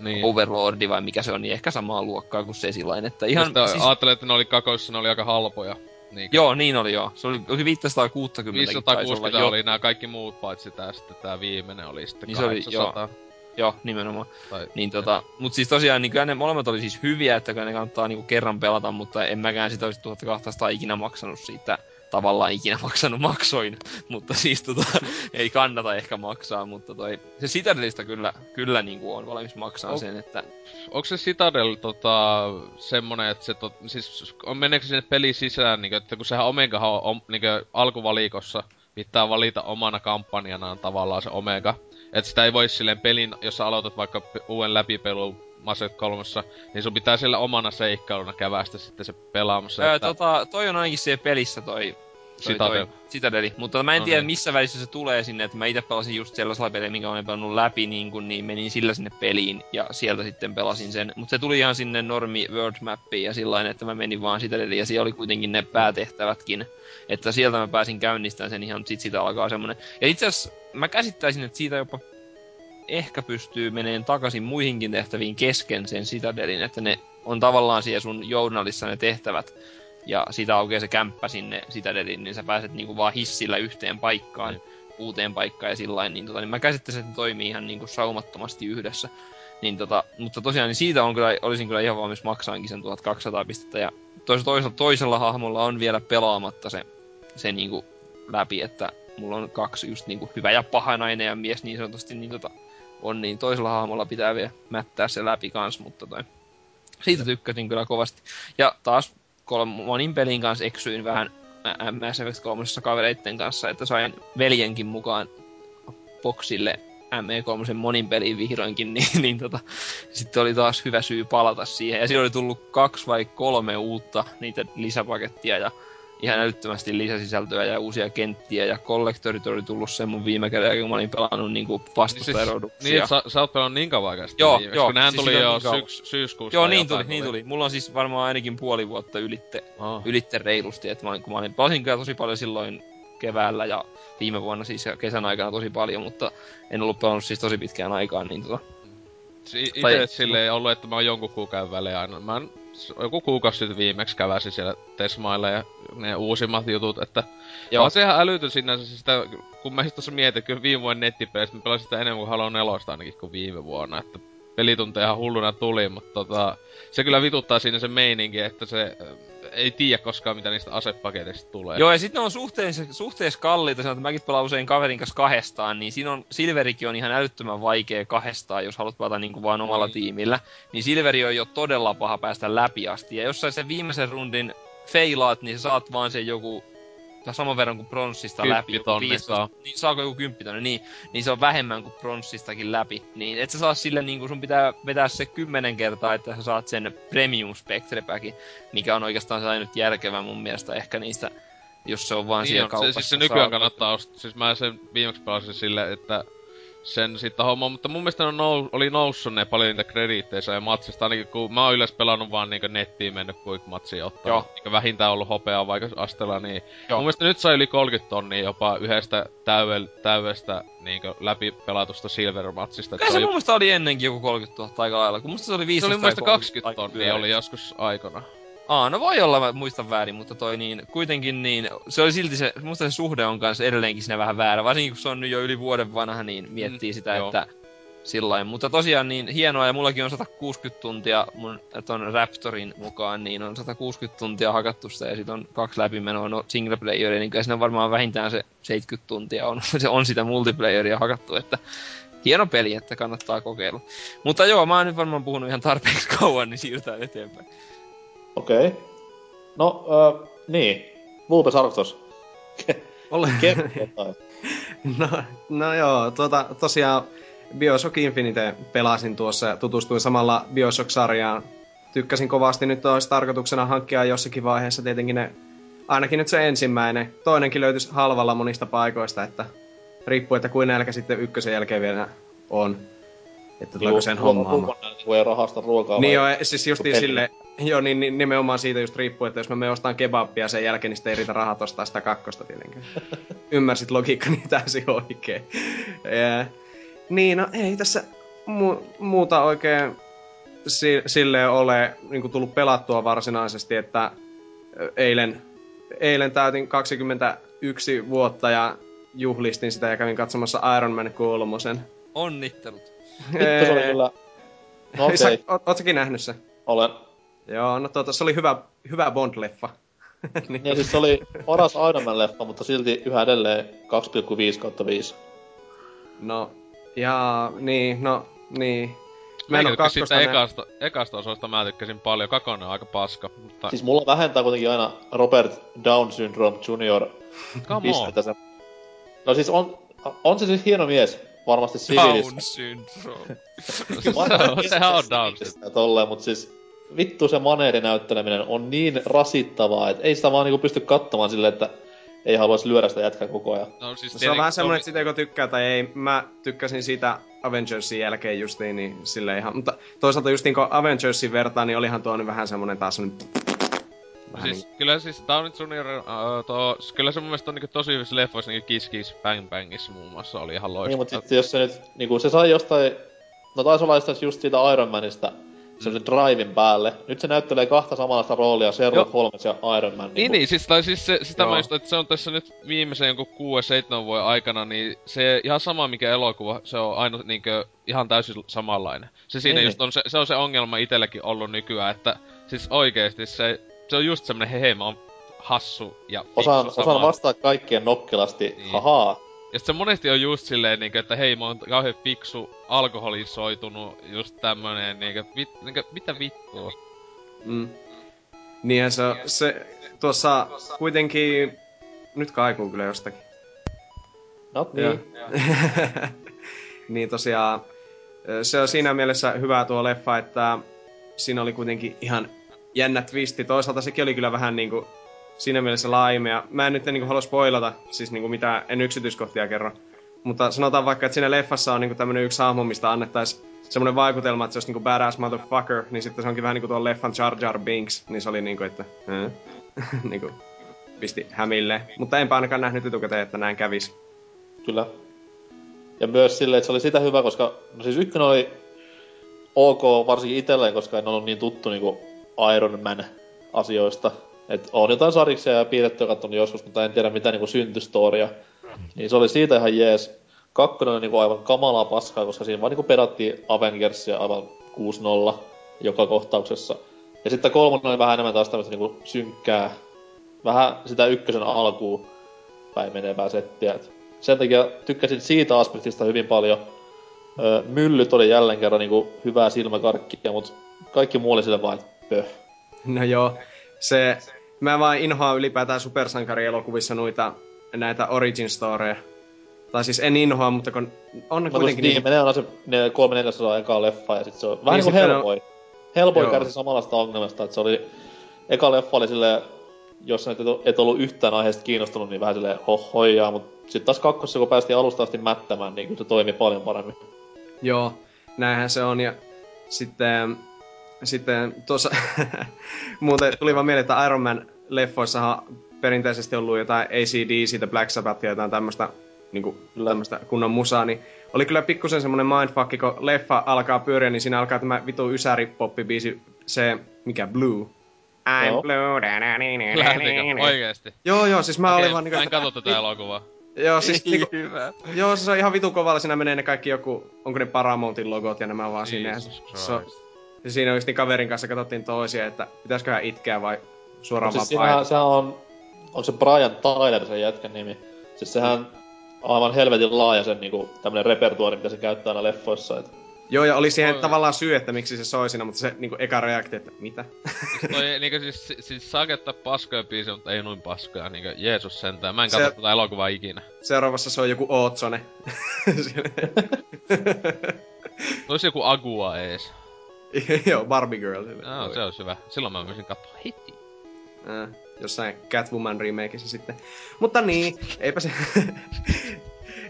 niin. Overlordi vai mikä se on, niin ehkä samaa luokkaa kuin se sillain, että ihan... siis... Ajattelin, että ne oli kakoissa, ne oli aika halpoja. Niin. Joo, niin oli joo. Se oli, oli 560. 560 oli nämä kaikki muut, paitsi tää sitten tää viimeinen oli sitten niin 800. Se oli, joo. Joo, nimenomaan. Tai, niin tota, mut siis tosiaan niin ne molemmat oli siis hyviä, että ne kannattaa niinku kerran pelata, mutta en mäkään sitä olisi 1200 ikinä maksanut siitä tavallaan ikinä (laughs) maksanut maksoin, mutta siis tota, ei kannata ehkä maksaa, mutta toi, se Citadelista kyllä, kyllä niin kuin on valmis maksaa o, sen, että... Onko se Citadel tota, semmonen, että se tot, siis on, meneekö sinne peli sisään, niin kuin, että kun sehän Omega on, on niin kuin, alkuvalikossa, pitää valita omana kampanjanaan tavallaan se Omega, että sitä ei voi silleen pelin, jos sä aloitat vaikka uuden läpipelun Mass Effect 3, niin sun pitää siellä omana seikkailuna kävästä sitten se pelaamassa. Öö, että... tota, toi on ainakin siellä pelissä toi, Citadel. toi Citadeli. Mutta mä en No tiedä niin. missä välissä se tulee sinne, että mä itse pelasin just sellaisella pelillä, minkä olen pelannut läpi, niin, kun, niin menin sillä sinne peliin ja sieltä sitten pelasin sen. Mutta se tuli ihan sinne normi world mappiin ja sillä että mä menin vaan Citadeliin ja siellä oli kuitenkin ne päätehtävätkin. Että sieltä mä pääsin käynnistämään sen ihan, sit siitä alkaa semmonen. Ja itse asiassa mä käsittäisin, että siitä jopa ehkä pystyy meneen takaisin muihinkin tehtäviin kesken sen Citadelin, että ne on tavallaan siellä sun journalissa ne tehtävät, ja siitä aukeaa se kämppä sinne Citadeliin, niin sä pääset niinku vaan hissillä yhteen paikkaan, Mm. uuteen paikkaan ja sillä niin, tota, niin mä käsittäisin, että ne toimii ihan niinku saumattomasti yhdessä. Niin tota, mutta tosiaan niin siitä on kyllä, olisin kyllä ihan valmis maksaankin sen 1200 pistettä, ja toisella, toisella, toisella hahmolla on vielä pelaamatta se, se niinku läpi, että mulla on kaksi just niinku hyvä ja paha nainen ja mies niin sanotusti, niin tota, on, niin toisella hahmolla pitää vielä mättää se läpi kans, mutta toi. Siitä tykkäsin kyllä kovasti. Ja taas kolm, monin pelin kanssa eksyin vähän Mass Effect 3 kavereitten kanssa, että sain veljenkin mukaan boksille ME3 monin peliin vihdoinkin, (laughs) niin, niin tota, sitten oli taas hyvä syy palata siihen. Ja siinä oli tullut kaksi vai kolme uutta niitä lisäpakettia ja ihan älyttömästi lisäsisältöä ja uusia kenttiä ja kollektorit oli tullut sen mun viime kerran, kun mä olin pelannut niinku vastustajarouduksia. Niin, että sä, sä oot pelannut niin kauan aikaa Joo, viimeksi, joo, kun siis tuli sitä jo niin syks, syyskuussa. Joo, niin tuli, niin tuli. Mulla on siis varmaan ainakin puoli vuotta ylitte, Oh. ylitte reilusti, että mä, kun mä olin, pelasin kyllä tosi paljon silloin keväällä ja viime vuonna siis ja kesän aikana tosi paljon, mutta en ollut pelannut siis tosi pitkään aikaan, niin tota, Si- Tai- silleen ollut, että mä oon jonkun kuukauden välein aina. Mä s- joku kuukausi sitten viimeksi käväsin siellä Tesmailla ja ne uusimmat jutut, että Joo. On se ihan älytön sinänsä sitä, kun mä tuossa mietin, kyllä viime vuoden nettipeleistä mä pelasin sitä enemmän kuin Halo 4 ainakin kuin viime vuonna, että pelitunteja ihan hulluna tuli, mutta tota, se kyllä vituttaa siinä se meininki, että se ei tiedä koskaan mitä niistä asepaketeista tulee. Joo, ja sitten ne on suhteessa, suhteessa kalliita, sanotaan, että mäkin pelaan usein kaverin kanssa kahdestaan, niin siinä on, Silverikin on ihan älyttömän vaikea kahdestaan, jos haluat pelata niin kuin vaan omalla Niin. tiimillä. Niin Silveri on jo todella paha päästä läpi asti, ja jos sä sen viimeisen rundin feilaat, niin sä saat vaan sen joku saman verran kuin pronssista läpi. joku Kymppitonni 15 saa. Niin, saako joku kymppitonni, niin, niin se on vähemmän kuin pronssistakin läpi. Niin et sä saa sille niin kuin sun pitää vetää se kymmenen kertaa, että sä saat sen Premium Spectre Packin, mikä on oikeastaan se ainut järkevä mun mielestä ehkä niistä, jos se on vaan Niin siellä on, se, kaupassa. siis se nykyään kannattaa ostaa. Siis mä sen viimeksi pelasin silleen, että sen sitten homma, mutta mun mielestä ne on nou, oli noussut ne paljon niitä krediitteissä ja matsista, ainakin kun mä oon yleensä pelannut vaan niinku nettiin mennyt quick matsia ottaa. Joo. Niinku vähintään ollut hopeaa vaikka astella, niin Joo. mun mielestä nyt sai yli 30 tonnia jopa yhdestä täyvel, täydestä niinku läpi pelatusta silver-matsista. Kyllä se mun mielestä oli ennenkin joku 30 000 aika lailla, kun musta se oli se 15 oli mun mielestä tai 20 30 tonnia oli joskus aikana. Aa, no voi olla, mä muistan väärin, mutta toi niin, kuitenkin niin, se oli silti se, musta se suhde on kanssa edelleenkin siinä vähän väärä, varsinkin kun se on nyt jo yli vuoden vanha, niin miettii Mm, sitä, joo. että sillä Mutta tosiaan niin hienoa, ja mullakin on 160 tuntia mun ton Raptorin mukaan, niin on 160 tuntia hakattu sitä, ja sit on kaksi läpimenoa no single playeria, niin kyllä siinä varmaan vähintään se 70 tuntia on, (laughs) se on sitä multiplayeria hakattu, että hieno peli, että kannattaa kokeilla. Mutta joo, mä oon nyt varmaan puhunut ihan tarpeeksi (laughs) kauan, niin siirrytään eteenpäin. Okei. Okay. No, äh, niin. Vulpes Arctos. (laughs) Ole. (laughs) No, no joo, tuota, tosiaan Bioshock Infinite pelasin tuossa ja tutustuin samalla Bioshock-sarjaan. Tykkäsin kovasti, nyt olisi tarkoituksena hankkia jossakin vaiheessa tietenkin ne, ainakin nyt se ensimmäinen. Toinenkin löytyisi halvalla monista paikoista, että riippuu, että kuin nälkä sitten ykkösen jälkeen vielä on. Että tuleeko sen hommaamaan. Rahasta ruokaa. Niin vai- joo, siis justiin sille, (laughs) joo, niin, niin nimenomaan siitä just riippuu, että jos mä menen ostaan kebabia sen jälkeen, niin sitten ei riitä rahat ostaa sitä kakkosta tietenkin. (laughs) Ymmärsit logiikkani täysin oikein. Ja, niin, no ei tässä mu- muuta oikein si- silleen ole niin tullut pelattua varsinaisesti, että eilen, eilen täytin 21 vuotta ja juhlistin sitä ja kävin katsomassa Iron Man 3. Onnittelut. Vittu se oli kyllä... No Sä, okay. oot, oot säkin nähnyt sen? olen. Joo, no tota, se oli hyvä, hyvä Bond-leffa. niin. (laughs) Niin siis se oli paras Iron Man leffa, mutta silti yhä edelleen 2,5 kautta 5. No, ja niin, no, niin. Mä en kakkosta siitä ekasta, ekasta osasta mä tykkäsin paljon, kakonen on aika paska, mutta Siis mulla vähentää kuitenkin aina Robert Down Syndrome Jr. come on. pisteitä sen. No siis on, on se siis hieno mies. varmasti siviilissä. Down syndrome. Vaikka (laughs) Se on- Sehän on Down syndrome. ja tolleen, mut siis vittu se maneerin näytteleminen on niin rasittavaa, että ei sitä vaan niinku pysty katsomaan silleen, että ei haluaisi lyödä sitä jätkää koko ajan. No, siis Se on vähän semmonen, että sitä joko tykkää tai ei. Mä tykkäsin siitä Avengersin jälkeen justiin, niin sille ihan... Mutta toisaalta justiin kun Avengersin vertaa, niin olihan tuo nyt vähän semmonen taas semmonen... Vähän Siis, kyllä siis Downey Jr. Uh, tuo, kyllä se mun mielestä on niinku tosi hyvissä leffoissa, niinku Kiss Kiss Bang Bangissa muun muassa oli ihan loistava. Niin, mutta sitten jos se nyt, niinku se sai jostain, no taisi olla jostain just siitä Iron Manista, semmosen drivein päälle. Nyt se näyttelee kahta samanlaista roolia, Sherlock Holmes ja Iron Man. Niin, niin, siis, tai siis se, sitä Joo. mä just, että se on tässä nyt viimeisen jonkun 6-7 vuoden aikana, niin se ihan sama mikä elokuva, se on aina niinkö ihan täysin samanlainen. Se siinä Niin, just on se, se on se ongelma itelläkin ollut nykyään, että siis oikeesti se, se on just semmonen hehe, mä oon hassu ja Osaan, osaan vastaa kaikkien nokkelasti, Niin. hahaa. Ja sit se monesti on just silleen, niinkö, että hei, mä oon kauhean fiksu, alkoholisoitunut, just tämmönen, niinkö, vit, niinkö mitä vittua. Mm. Niinhän se on. Se tuossa kuitenkin... Nyt kaikuu kyllä jostakin. Joo. niin. (laughs) niin tosiaan, se on siinä mielessä hyvä tuo leffa, että siinä oli kuitenkin ihan jännä twisti. Toisaalta sekin oli kyllä vähän niinku siinä mielessä laimea. Mä en nyt niinku halua spoilata, siis niinku mitä, en yksityiskohtia kerro. Mutta sanotaan vaikka, että siinä leffassa on niinku tämmönen yksi hahmo, mistä annettais semmonen vaikutelma, että se olisi niinku badass motherfucker, niin sitten se onkin vähän niinku tuon leffan Jar Jar Binks, niin se oli niinku, että... Äh? (laughs) niinku, pisti hämille. Mutta enpä ainakaan nähnyt etukäteen, että näin kävis. Kyllä. Ja myös silleen, että se oli sitä hyvä, koska no siis ykkönen oli ok varsinkin itselleen, koska en ollut niin tuttu niinku Iron Man asioista. Et on jotain sariksia ja piirrettyä katsonut joskus, mutta en tiedä mitä niinku syntystoria. Niin se oli siitä ihan jees. Kakkonen oli niinku aivan kamalaa paskaa, koska siinä vaan niinku pedattiin Avengersia aivan 6-0 joka kohtauksessa. Ja sitten kolmonen oli vähän enemmän taas tämmöistä niinku synkkää, vähän sitä ykkösen alkuun päin menevää settiä. Et sen takia tykkäsin siitä aspektista hyvin paljon. Öö, myllyt oli jälleen kerran niinku hyvää silmäkarkkia, mutta kaikki muu oli sille että pöh. No joo, se... Mä vaan inhoan ylipäätään supersankarielokuvissa noita näitä origin storeja. Tai siis en inhoa, mutta kun on No, kuitenkin... niin, menee aina se ne kolme neljäsosaa ekaa leffa ja sit se on vähän Niin, sitten helpoin. Helpoin Joo. kärsi samanlaista ongelmasta, että se oli... Eka leffa oli silleen, jos sä et ollut yhtään aiheesta kiinnostunut, niin vähän silleen hohojaa, mutta sitten taas kakkossa, kun päästiin alusta asti mättämään, niin kyllä se toimi paljon paremmin. Joo, näinhän se on. Ja sitten, sitten tuossa (laughs) muuten tuli vaan mieleen, että Iron Man leffoissahan on perinteisesti ollut jotain ACD, siitä Black Sabbath ja jotain tämmöistä niinku, Kyllä. tämmöistä kunnon musaa, niin oli kyllä pikkusen semmonen mindfuck, kun leffa alkaa pyöriä, niin siinä alkaa tämä vitu ysäri poppibiisi, se, mikä Blue. I'm Joo. blue. Lähtikö? Oikeesti. Joo, joo, siis mä olin Okei, vaan niinku, mä en katso tätä elokuvaa. (laughs) Joo, siis niinku, hyvä. Joo, se on ihan vitu kovalla. Siinä menee ne kaikki joku, onko ne Paramountin logot ja nämä vaan sinne. Se on-. Ja siinä just niin kaverin kanssa katsottiin toisia, että pitäisiköhän itkeä vai suoraan Siis vaan sehän on, on se Brian Tyler sen jätkän nimi. Siis sehän aivan helvetin laaja sen niinku tämmönen repertuaari, mitä se käyttää aina leffoissa. Et Joo, ja oli siihen Oi. tavallaan syy, että miksi se soi siinä, mutta se niinku eka reaktio, että mitä? Toi (laughs) niinkö siis, siis saa käyttää paskoja biisiä, mutta ei noin paskoja, niinkö Jeesus sentään. Mä en Se- katso tätä elokuvaa ikinä. Seuraavassa se on joku Ootsone. (laughs) Ois joku Agua ees. (laughs) Joo, Barbie Girl. No, se olisi hyvä. Silloin mä menisin katsoa heti. Äh, jossain Catwoman remakeissa sitten. Mutta niin, eipä se... (laughs)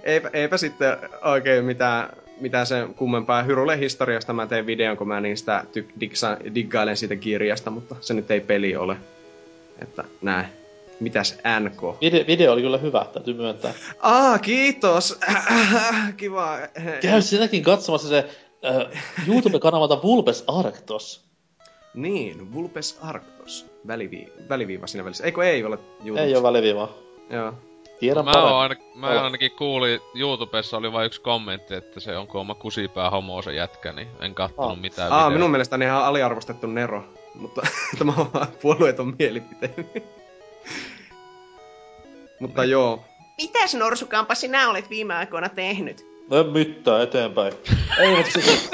eipä, eipä sitten oikein mitään, mitään sen kummempaa. Hyrulle historiasta mä tein videon, kun mä niin sitä tyk- digsa, diggailen siitä kirjasta, mutta se nyt ei peli ole. Että näin. Mitäs NK? Video, video oli kyllä hyvä, täytyy myöntää. Aa, kiitos! (clears throat) Kiva. Käy sinäkin katsomassa se (laughs) YouTube-kanavalta Vulpes Arctos. Niin, Vulpes Arctos. Välivi- väliviiva siinä välissä. Eikö ei ole YouTube? Ei ole väliviivaa. Joo. Tiedän Mä, oon aina, mä Ole. ainakin kuulin, YouTubessa oli vain yksi kommentti, että se on kooma kusipää homo se jätkä, niin en kattonut Ah. mitään Aa, videoa. minun mielestäni ihan aliarvostettu Nero. Mutta (laughs) tämä on vaan puolueeton mielipiteeni. (laughs) Mutta joo. Mitäs Norsukampa sinä olet viime aikoina tehnyt? No mitään eteenpäin. Ei, mutta siis...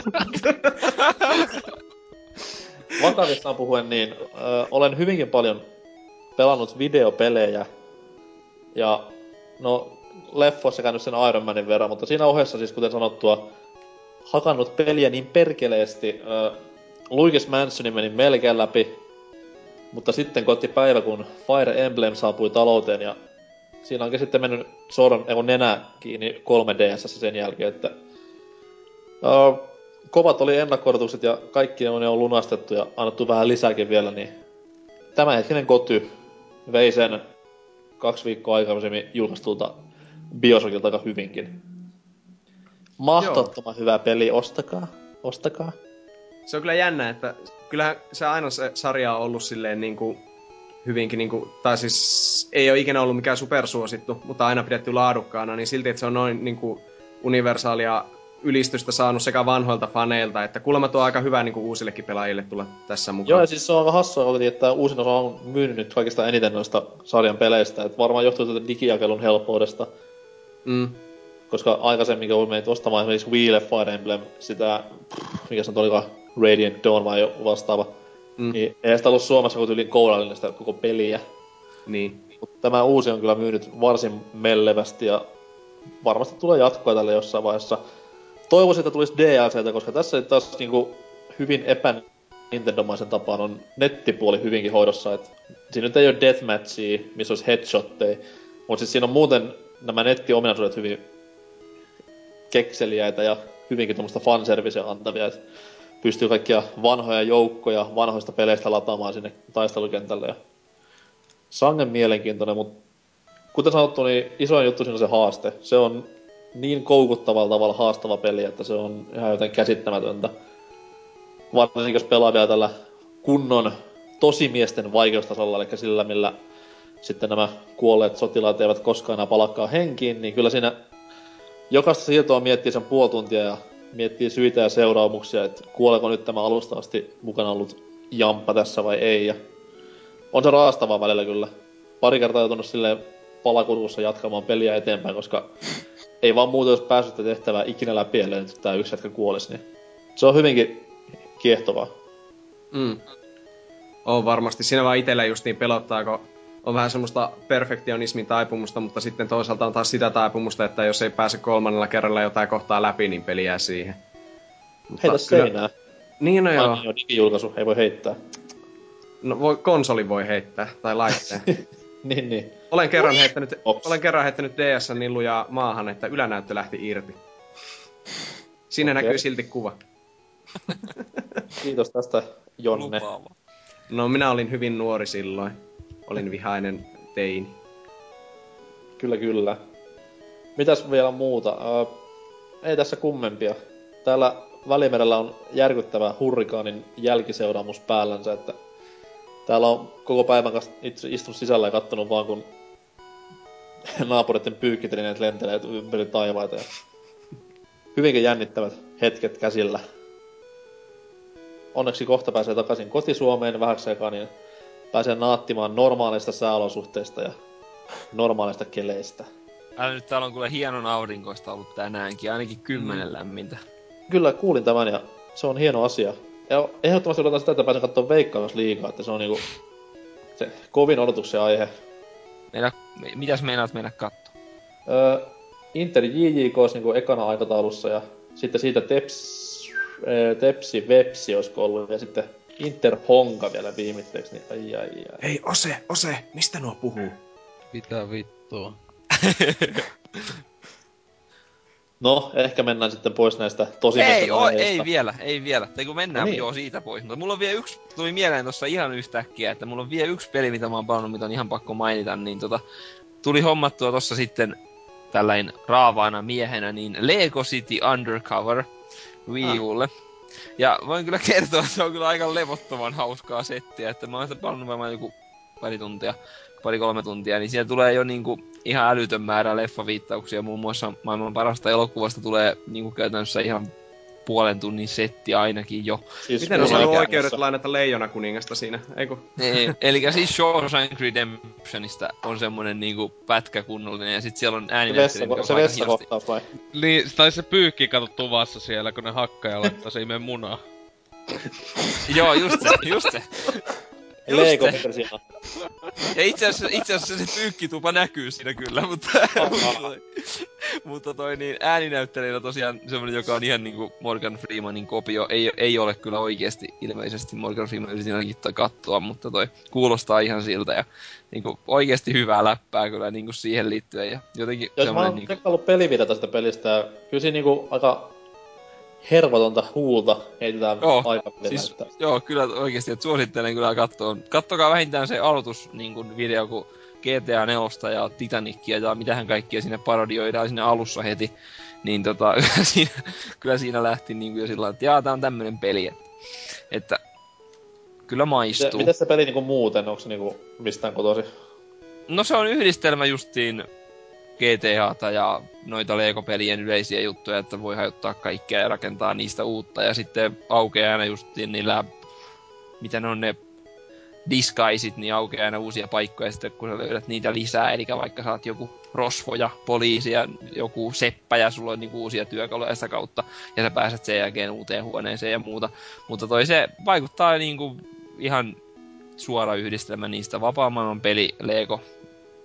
Vakavissaan puhuen, niin ö, olen hyvinkin paljon pelannut videopelejä. Ja no, leffoissa käynyt sen Iron Manin verran, mutta siinä ohessa siis kuten sanottua, hakannut peliä niin perkeleesti. Äh, Luigi's Mansionin meni melkein läpi, mutta sitten kotti päivä, kun Fire Emblem saapui talouteen ja siinä onkin sitten mennyt soron, ei nenä kiinni 3DS sen jälkeen, että uh, kovat oli ennakkoidotukset ja kaikki on jo lunastettu ja annettu vähän lisääkin vielä, niin tämänhetkinen koty vei sen kaksi viikkoa aikaisemmin julkaistulta Bioshockilta aika hyvinkin. Mahtottoman hyvä peli, ostakaa, ostakaa. Se on kyllä jännä, että kyllähän se aina se sarja on ollut silleen niinku hyvinkin niinku, tai siis ei ole ikinä ollut mikään supersuosittu, mutta aina pidetty laadukkaana, niin silti, että se on noin niinku universaalia ylistystä saanut sekä vanhoilta faneilta, että kuulemma tuo on aika hyvä niin kuin uusillekin pelaajille tulla tässä mukaan. Joo, ja siis se on aika hassua, että uusin osa on myynyt nyt kaikista eniten noista sarjan peleistä, että varmaan johtuu tätä digijakelun helppoudesta. Mm. Koska aikaisemmin, kun menit ostamaan esimerkiksi Wheel Fire Emblem, sitä, mikä se on olikaan, Radiant Dawn vai vastaava, mm. niin ei sitä ollut Suomessa kuin yli kourallinen sitä koko peliä. Niin. Mutta tämä uusi on kyllä myynyt varsin mellevästi ja varmasti tulee jatkoa tälle jossain vaiheessa toivoisin, että tulisi DLCtä, koska tässä taas niinku hyvin epän Nintendomaisen tapaan on nettipuoli hyvinkin hoidossa, että siinä nyt ei ole deathmatchia, missä olisi headshotteja, mutta siis siinä on muuten nämä nettiominaisuudet hyvin kekseliäitä ja hyvinkin tuommoista fanserviceä antavia, että pystyy kaikkia vanhoja joukkoja vanhoista peleistä lataamaan sinne taistelukentälle ja sangen mielenkiintoinen, mutta kuten sanottu, niin isoin juttu siinä on se haaste. Se on niin koukuttavalla tavalla haastava peli, että se on ihan joten käsittämätöntä. Varsinkin jos pelaa vielä tällä kunnon tosimiesten vaikeustasolla, eli sillä millä sitten nämä kuolleet sotilaat eivät koskaan enää palakkaa henkiin, niin kyllä siinä jokaista siirtoa miettii sen puoli tuntia ja miettii syitä ja seuraamuksia, että kuoleeko nyt tämä alusta asti mukana ollut jamppa tässä vai ei. Ja on se raastavaa välillä kyllä. Pari kertaa joutunut silleen palakurussa jatkamaan peliä eteenpäin, koska ei vaan muuta, jos päässyt tehtävää ikinä läpi, ellei nyt tää yksi jätkä kuolisi, niin se on hyvinkin kiehtovaa. Mm. On varmasti. Siinä vaan itellä justiin pelottaa, kun on vähän semmoista perfektionismin taipumusta, mutta sitten toisaalta on taas sitä taipumusta, että jos ei pääse kolmannella kerralla jotain kohtaa läpi, niin peli jää siihen. Mutta Heitä kyllä... seinää. Niin, no joo. Aina jo digijulkaisu, ei voi heittää. No voi, konsoli voi heittää, tai laitteen. (laughs) niin, niin. Olen kerran, heittänyt, olen kerran heittänyt DS niin lujaa maahan, että ylänäyttö lähti irti. Siinä okay. näkyy silti kuva. Kiitos tästä, Jonne. Lupaava. No minä olin hyvin nuori silloin. Olin vihainen teini. Kyllä, kyllä. Mitäs vielä muuta? Äh, ei tässä kummempia. Täällä Välimerellä on järkyttävä hurrikaanin jälkiseuraamus päällänsä, että täällä on koko päivän kanssa istunut sisällä ja kattonut vaan, kun (laughs) naapureiden pyykkitelineet lentelee ympäri taivaita. Ja hyvinkin jännittävät hetket käsillä. Onneksi kohta pääsee takaisin kotisuomeen vähäksi aikaa, niin pääsee naattimaan normaaleista sääolosuhteista ja normaaleista keleistä. Älä nyt täällä on kyllä hienon aurinkoista ollut tänäänkin, ainakin kymmenen mm. lämmintä. Kyllä, kuulin tämän ja se on hieno asia. Ja ehdottomasti odotan sitä, että pääsen katsomaan veikkaus liikaa, että se on niinku se kovin odotuksen aihe. Meina, mitäs meinaat mennä katsoa? Öö, Inter JJK olisi niinku ekana aikataulussa ja sitten siitä Teps, öö, Tepsi Vepsi olisiko ollut ja sitten Inter Honka vielä viimitteeksi, niin ai ai ai. Hei, Ose, Ose, mistä nuo puhuu? Mitä vittua? (laughs) No, ehkä mennään sitten pois näistä tosi Ei, o, ei vielä, ei vielä. Tai kun mennään no niin. joo siitä pois. Mutta mulla on vielä yksi, tuli mieleen tuossa ihan yhtäkkiä, että mulla on vielä yksi peli, mitä mä oon palannut, mitä on ihan pakko mainita, niin tota, tuli hommattua tossa sitten tällain raavaana miehenä, niin Lego City Undercover Wii Ulle. Ah. Ja voin kyllä kertoa, että se on kyllä aika levottoman hauskaa settiä, että mä oon sitä palannut varmaan joku pari tuntia, pari-kolme tuntia, niin siellä tulee jo niinku ihan älytön määrä leffaviittauksia. Muun muassa maailman parasta elokuvasta tulee niinku käytännössä ihan puolen tunnin setti ainakin jo. Siis Miten on saanut oikeudet lainata Leijona kuningasta siinä, eiku? Ei, eli siis Shawshank Redemptionista on semmonen niinku pätkä kunnollinen, ja sit siellä on ääninäyttely, Se, se vessakohtaus vai? Niin, tai se pyykki kato tuvassa siellä, kun ne hakkaa ja laittaa se imeen munaa. Joo, just se, just se. Lego-versiona. (laughs) Ja itse asiassa, itse asiassa se pyykkitupa näkyy siinä kyllä, mutta, (laughs) mutta, toi, niin ääninäyttelijänä tosiaan semmonen, joka on ihan niinku Morgan Freemanin kopio. Ei, ei ole kyllä oikeasti ilmeisesti Morgan Freeman yritin katsoa, mutta toi kuulostaa ihan siltä ja niinku oikeasti hyvää läppää kyllä niinku siihen liittyen ja jotenkin Jos mä oon niinku... pelivide tästä pelistä ja kyllä siinä niinku aika hervotonta huulta heitetään Joo, aikavälillä. Siis, että... joo, kyllä oikeesti, että suosittelen kyllä katsoa. Kattokaa vähintään se aloitus niin kuin video, kun GTA 4 ja Titanicia ja mitähän kaikkia sinne parodioidaan sinne alussa heti. Niin tota, (laughs) kyllä siinä, kyllä siinä lähti niin kuin jo sillä että jaa, tää on tämmönen peli. Että, että kyllä maistuu. Miten, miten se peli niinku muuten, onko se niinku mistään kotosi? No se on yhdistelmä justiin GTAta ja noita Lego-pelien yleisiä juttuja, että voi hajottaa kaikkea ja rakentaa niistä uutta. Ja sitten aukeaa aina justiin niillä, mitä ne on ne disguisit, niin aukeaa aina uusia paikkoja sitten, kun sä löydät niitä lisää. Eli vaikka saat joku rosvo ja poliisi ja joku seppä ja sulla on niinku uusia työkaluja sitä kautta. Ja sä pääset sen jälkeen uuteen huoneeseen ja muuta. Mutta toi se vaikuttaa niinku ihan suora yhdistelmä niistä vapaa peli Lego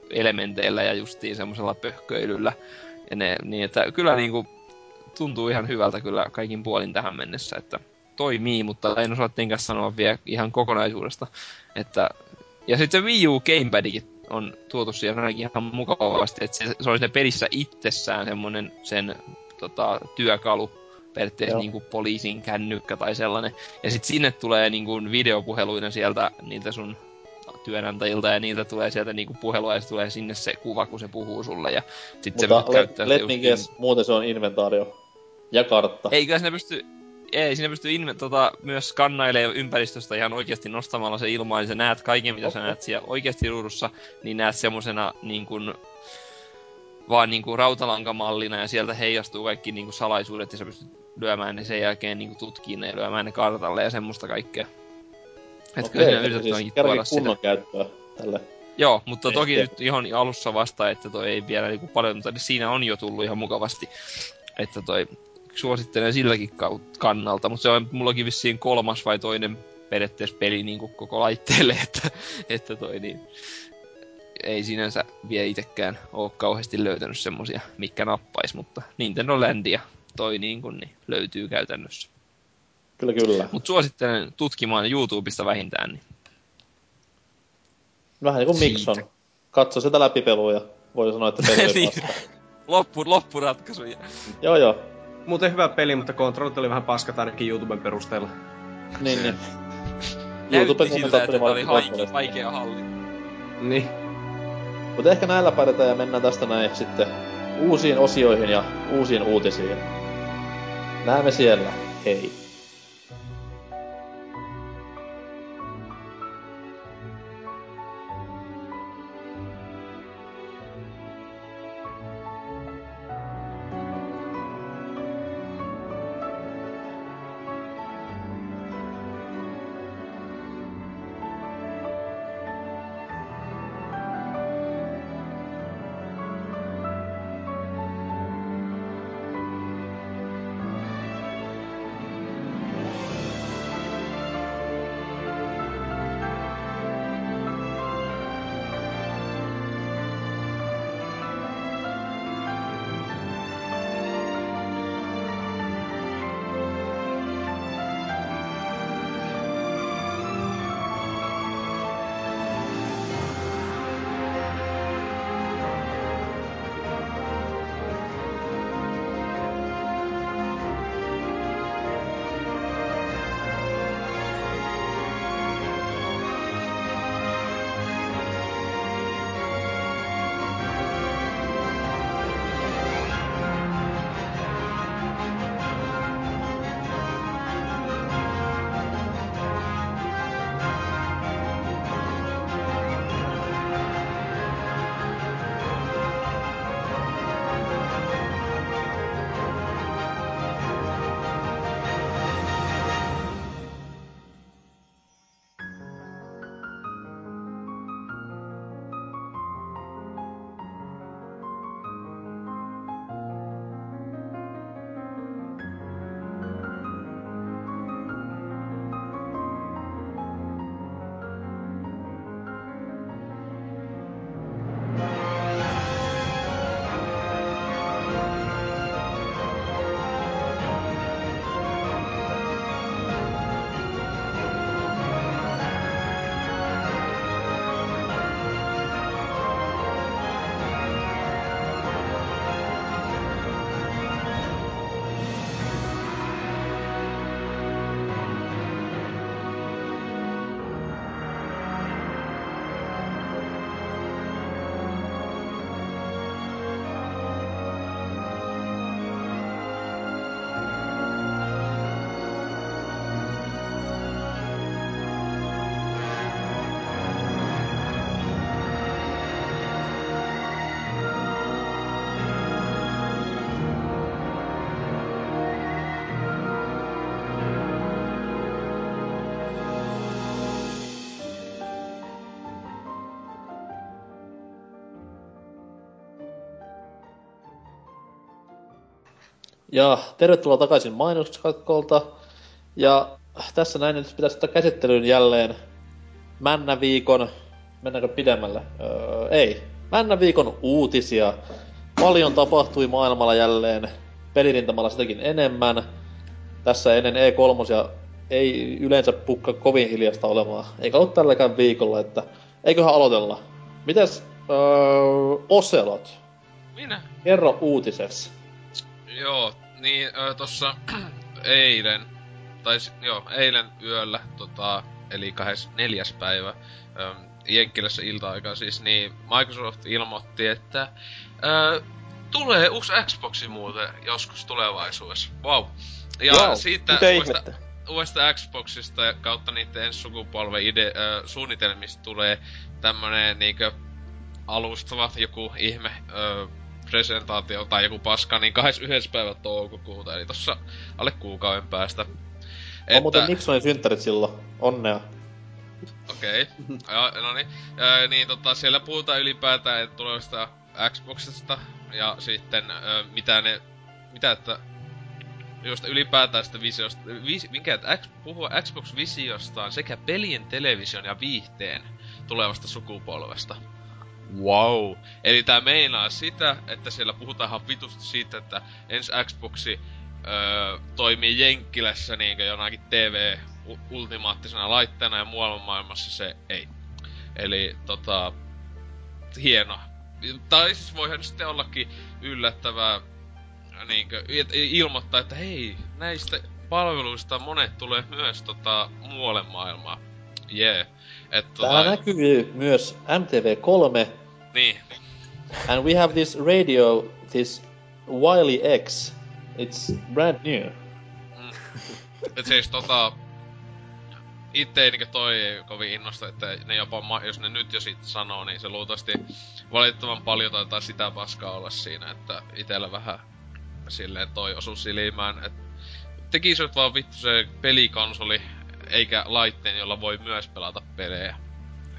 elementeillä ja justiin semmoisella pöhköilyllä. Ja ne, niin että kyllä niinku tuntuu ihan hyvältä kyllä kaikin puolin tähän mennessä, että toimii, mutta en osaa tietenkään sanoa vielä ihan kokonaisuudesta. Että, ja sitten se Wii U Gamepadikin on tuotu siihen ainakin ihan mukavasti, että se, se on se pelissä itsessään semmonen sen tota, työkalu, periaatteessa niin kuin poliisin kännykkä tai sellainen. Ja sitten sinne tulee niin kuin videopuheluina sieltä niiltä sun työnantajilta ja niiltä tulee sieltä niinku puhelua ja tulee sinne se kuva, kun se puhuu sulle ja sit se Mutta käyttää let, let just guess, muuten se on inventaario. Ja kartta. Ei, kyllä sinne pystyy, ei, sinne pystyy inve, tota, myös skannailemaan ympäristöstä ihan oikeasti nostamalla se ilmaan, niin sä näet kaiken, mitä okay. sä näet siellä oikeasti ruudussa, niin näet semmosena niin kuin, vaan niin kuin rautalankamallina ja sieltä heijastuu kaikki niin kuin salaisuudet ja sä pystyt lyömään ne sen jälkeen niin kuin tutkiin ne ja lyömään ne kartalle ja semmoista kaikkea. Että kyllä siinä yritetään siis tuoda kunnon sitä. käyttöä tälle. Joo, mutta toki Ei, nyt ihan alussa vasta, että toi ei vielä niinku paljon, mutta siinä on jo tullut ihan mukavasti. Että toi suosittelen silläkin kannalta, mutta se on mullakin vissiin kolmas vai toinen periaatteessa peli niinku koko laitteelle, (laughs) että, että toi niin, ei sinänsä vielä itekään oo kauheasti löytänyt semmosia, mikä nappais, mutta Nintendo Landia toi niin kun, niin löytyy käytännössä. Kyllä, kyllä. Mut suosittelen tutkimaan YouTubesta vähintään, niin Vähän niinku Mikson. Siitä. Katso sitä läpipeluja. Voi sanoa, että peli (laughs) Niin. loppu, loppuratkaisu. Joo, joo. Muuten hyvä peli, mutta kontrollit oli vähän paskat ainakin YouTuben perusteella. Niin, niin. (laughs) Näytti YouTuben siltä, että oli haike, vaikea hallita. Niin. Mutta ehkä näillä pärjätään ja mennään tästä näin sitten uusiin osioihin ja uusiin uutisiin. Näemme siellä. Hei. Ja tervetuloa takaisin mainoskatkolta. Ja tässä näin nyt pitäisi ottaa käsittelyyn jälleen Männäviikon, mennäänkö pidemmälle? Öö, ei. Männäviikon uutisia. Paljon tapahtui maailmalla jälleen, pelirintamalla sitäkin enemmän. Tässä ennen E3 ei yleensä pukka kovin hiljasta olemaan, eikä ollut tälläkään viikolla, että eiköhän aloitella. Mites öö, Oselot? Minä? Kerro uutisessa. Joo, niin ö, tossa (clears throat) eilen, tai joo, eilen yöllä, tota, eli 24. päivä, ö, Jenkkilässä ilta-aikaa siis, niin Microsoft ilmoitti, että ö, tulee uusi Xboxi muuten joskus tulevaisuudessa. Wow. Ja Wow, siitä mitä uudesta, ihmettä? uudesta Xboxista ja kautta niiden ensi sukupolven ide, ö, suunnitelmista tulee tämmönen niinkö alustava joku ihme ö, presentaatio tai joku paska, niin 21. päivä toukokuuta, eli tossa alle kuukauden päästä. On muuten Nixonin synttärit silloin. Onnea. Okei. (laughs) Okay. no niin. Ö, niin tota, siellä puhutaan ylipäätään tulevasta Xboxista ja sitten ö, mitä ne... Mitä että... Just ylipäätään sitä visiosta... Vis, minkä, että X, puhua Xbox-visiostaan sekä pelien, television ja viihteen tulevasta sukupolvesta. Wow. Eli tää meinaa sitä, että siellä puhutaan ihan vitusti siitä, että ensi Xboxi öö, toimii Jenkkilässä niinkö jonakin TV ultimaattisena laitteena ja muualla maailmassa se ei. Eli tota, hieno. Tai siis voihan sitten ollakin yllättävää niinkö, ilmoittaa, että hei, näistä palveluista monet tulee myös tota muualle maailmaan. Jee. Yeah. Et Täällä tota, näkyy myös MTV3, niin, and we have this radio, this Wiley X. It's brand new. Et siis tota... Itte ei niinkö toi kovin innosta, että ne jopa, ma- jos ne nyt jo sit sanoo, niin se luultavasti valitettavan paljon taitaa sitä paskaa olla siinä, että itellä vähän silleen toi osu silmään, että tekisivät vaan vittu se pelikonsoli, eikä laitteen, jolla voi myös pelata pelejä.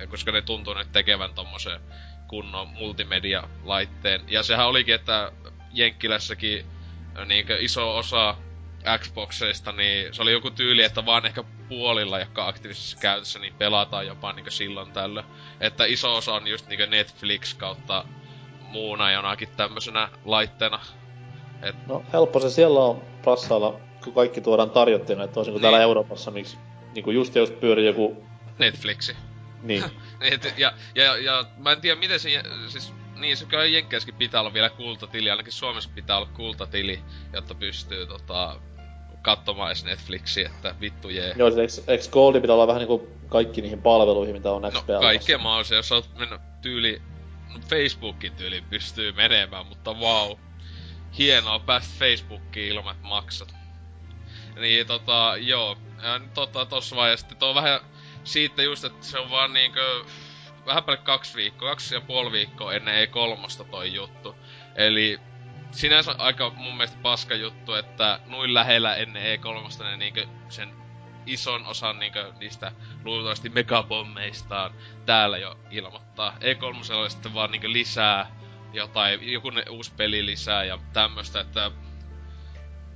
Ja Koska ne tuntuu nyt tekevän tommosen kunnon multimedia-laitteen. Ja sehän olikin, että Jenkkilässäkin niinkö iso osa Xboxeista, niin se oli joku tyyli, että vaan ehkä puolilla, jotka on aktiivisessa käytössä, niin pelataan jopa niinkö silloin tällöin. Että iso osa on just niinkö Netflix kautta muuna jonakin tämmöisenä laitteena. Et, No helppo se siellä on rassailla, kun kaikki tuodaan tarjottina, että toisin kuin Niin. täällä Euroopassa, miksi niinku just just pyörii joku, Netflixi. niin. (laughs) Et, ja, ja, ja, mä en tiedä miten se, siis, niin se kyllä Jenkkeissäkin pitää olla vielä kultatili, ainakin Suomessa pitää olla kultatili, jotta pystyy tota, katsomaan edes Netflixiä, että vittu jee. Joo, siis eikö, eikö Goldi pitää olla vähän niinku kaikki niihin palveluihin, mitä on No, XP kaikkea mahdollisia, jos oot mennyt tyyli, no Facebookin tyyli pystyy menemään, mutta wow. Hienoa päästä Facebookiin ilman, että maksat. Niin tota, joo. Ja, nyt tota, tossa vaiheessa tuo vähän siitä just, että se on vaan niinkö vähän päälle kaksi viikkoa, kaksi ja puoli viikkoa ennen E3 toi juttu. Eli sinänsä aika mun mielestä paska juttu, että noin lähellä ennen E3 ne niinkö sen ison osan niinkö niistä luultavasti megabommeistaan täällä jo ilmoittaa. E3 oli sitten vaan niinkö lisää jotain, joku ne uusi peli lisää ja tämmöstä, että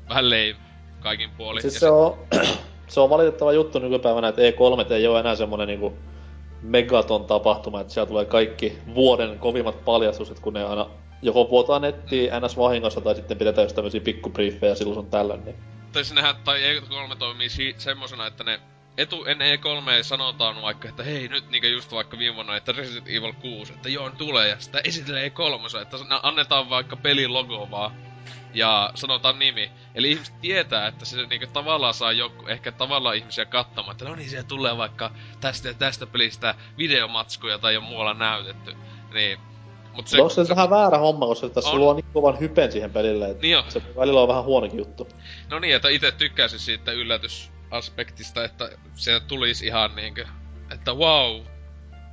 vähän lame kaikin puolin. Siis Ja se on, se on valitettava juttu nykypäivänä, että E3 ei ole enää semmonen niinku megaton tapahtuma, että siellä tulee kaikki vuoden kovimmat paljastukset, kun ne aina joko vuotaa nettiin ns vahingossa tai sitten pidetään just tämmösiä pikkubriefejä silloin sun tällöin, niin tai sinnehän, tai E3 toimii si- semmosena, että ne etu ennen E3 sanotaan vaikka, että hei nyt niinkö just vaikka viime vuonna, että Resident Evil 6, että joo tulee ja sitä esittelee E3, että ne annetaan vaikka pelin logo vaan ja sanotaan nimi. Eli ihmiset tietää, että se niinkö tavallaan saa joku, ehkä tavallaan ihmisiä katsomaan, että no niin siellä tulee vaikka tästä ja tästä pelistä videomatskuja tai on muualla näytetty. Niin, mut se, onko se vähän väärä homma, koska tässä On. luo niin kovan hypen siihen pelille, että Niin on. se välillä on vähän huonokin juttu. No niin, että itse tykkäsin siitä yllätysaspektista, että se tulisi ihan niinkö, että wow,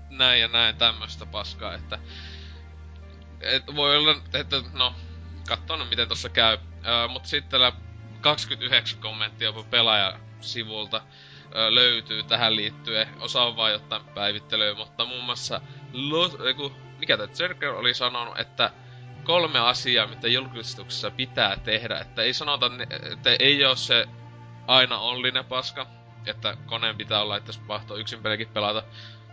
näin ja näin tämmöstä paskaa, että et voi olla, että no, katsoo nyt miten tossa käy. Öö, mut sitten täällä 29 kommenttia jopa pelaajasivulta öö, löytyy tähän liittyen. Osa on vaan jotain päivittelyä, mutta muun muassa Los, eiku, mikä tää Zerker oli sanonut, että kolme asiaa, mitä julkistuksessa pitää tehdä. Että ei sanota, että ei ole se aina onlinen paska, että koneen pitää olla, että se yksin pelikin pelata,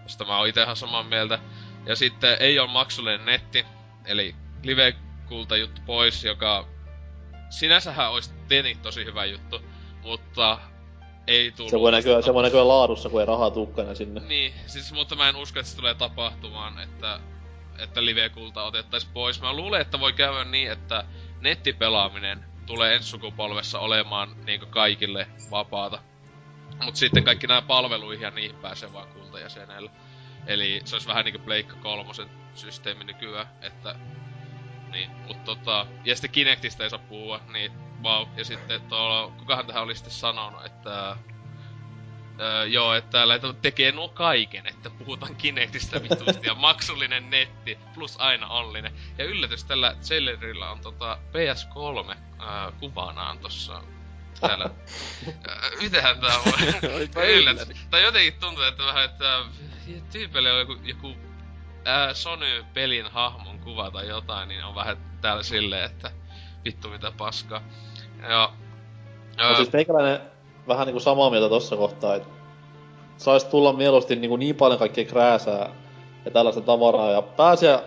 josta mä oon itehan samaa mieltä. Ja sitten ei ole maksullinen netti, eli live-kulta juttu pois, joka sinänsähän olisi tietenkin tosi hyvä juttu, mutta ei tullut. Se voi näkyä, se voi näkyä laadussa, kun ei rahaa tukkana sinne. Niin, siis, mutta mä en usko, että se tulee tapahtumaan, että, että live-kulta otettaisiin pois. Mä luulen, että voi käydä niin, että nettipelaaminen tulee ensi sukupolvessa olemaan niin kaikille vapaata. Mut sitten kaikki nämä palveluihin ja niihin pääsee vaan kultajäsenellä. Eli se olisi vähän niinku Pleikka kolmosen systeemi nykyään, että... Niin, mut tota... Ja sitten Kinectistä ei saa puhua, niin vau. Ja sitten tuolla... Kukahan tähän oli sitten sanonut, että... Öö, joo, että täällä tekee nuo kaiken, että puhutaan Kinectistä vitusti ja (laughs) maksullinen netti, plus aina onlinen. Ja yllätys tällä trailerilla on tota PS3 ää, kuvanaan tossa täällä. (laughs) Ää, Mitenhän tää voi? (laughs) yllätys. Tai jotenkin tuntuu, että vähän, että tyypille on joku, joku ää, Sony-pelin hahmon kuva tai jotain, niin on vähän täällä silleen, että vittu mitä paskaa. Ja... No siis teikäläinen vähän niinku samaa mieltä tossa kohtaa, että sais tulla mieluusti niinku niin paljon kaikkea krääsää ja tällaista tavaraa ja pääsiä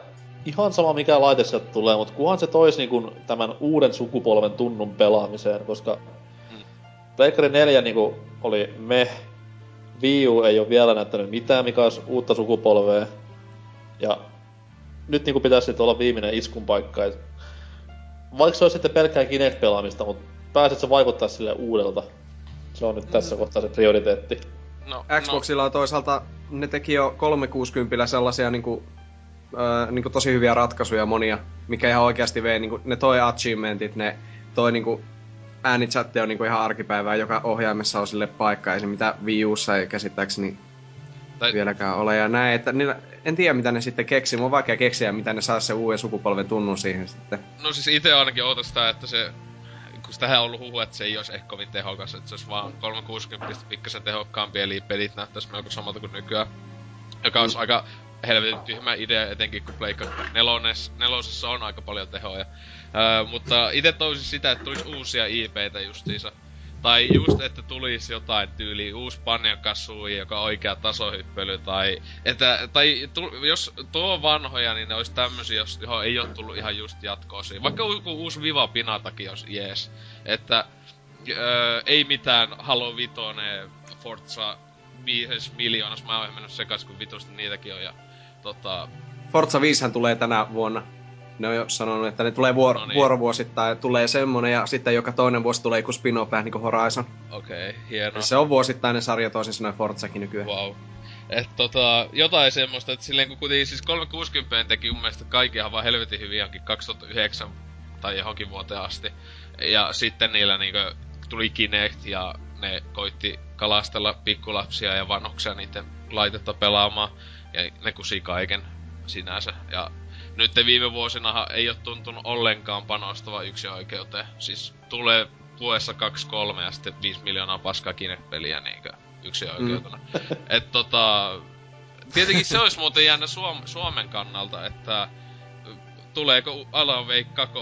ihan sama mikä laite sieltä tulee, mutta kunhan se tois niinku tämän uuden sukupolven tunnun pelaamiseen, koska Mm. Pleikkari 4 niinku oli me, Wii U ei ole vielä näyttänyt mitään, mikä olisi uutta sukupolvea. Ja nyt niinku pitäisi sitten olla viimeinen iskun paikka. Et vaikka se olisi sitten pelkkää Kinect-pelaamista, mutta pääset se vaikuttaa sille uudelta. Se on nyt tässä kohtaa se prioriteetti. No, Xboxilla on toisaalta, ne teki jo 360 sellaisia niinku, öö, niinku tosi hyviä ratkaisuja monia, mikä ihan oikeasti vei, niinku, ne toi achievementit, ne toi niinku, äänichatti on niinku ihan arkipäivää, joka ohjaimessa on sille paikka, ei se mitä Wii Ussa ei käsittääkseni Tai- vieläkään ole ja näin, että niillä, en tiedä mitä ne sitten keksi, mun on vaikea keksiä, mitä ne saa se uuden sukupolven tunnun siihen sitten. No siis itse ainakin ootan sitä, että se... Kun sitähän on ollut huhu, että se ei olisi ehkä kovin tehokas, että se olisi vaan 360 pikkasen tehokkaampi, eli pelit näyttäisi melko samalta kuin nykyään. Joka olisi aika helvetin tyhmä idea, etenkin kun Pleikka nelones, nelosessa on aika paljon tehoja. Öö, mutta itse toisin sitä, että tulisi uusia IPtä justiinsa. Tai just, että tulisi jotain tyyli uusi Banjo Kazooie, joka on oikea tasohyppely, tai, että, tai tu, jos tuo on vanhoja, niin ne olisi tämmösiä, jos, johon ei ole tullut ihan just jatkoa siihen. Vaikka joku uusi Viva Pinatakin olisi jees. Että öö, ei mitään Halo Vitone, Forza viides miljoonas, mä oon mennyt sekas, kun vitusti niitäkin on, ja tota, Forza 5 tulee tänä vuonna. Ne on jo sanonut, että ne tulee vuor- No niin. vuorovuosittain. Tulee semmonen ja sitten joka toinen vuosi tulee joku spin-off vähän niinku Horizon. okei, okay, hienoa. Se on vuosittainen sarja toisin sanoen Forzakin nykyään. Wow. Et tota, jotain semmoista, että silleen kun kuitenkin siis 360 teki mun mielestä kaikki ihan vaan helvetin hyvin johonkin 2009 tai johonkin vuoteen asti. Ja sitten niillä niinkö tuli Kinect ja ne koitti kalastella pikkulapsia ja vanhuksia niiden laitetta pelaamaan. Ja ne kusi kaiken sinänsä. Ja nyt viime vuosina ei ole tuntunut ollenkaan panostava yksi oikeuteen. Siis tulee vuodessa 2-3 ja sitten 5 miljoonaa paskaa Kinect-peliä niinkö yksi oikeutena. Mm. (laughs) Et tota... Tietenkin se olisi muuten jännä Suom- Suomen kannalta, että tuleeko Alan Wake 2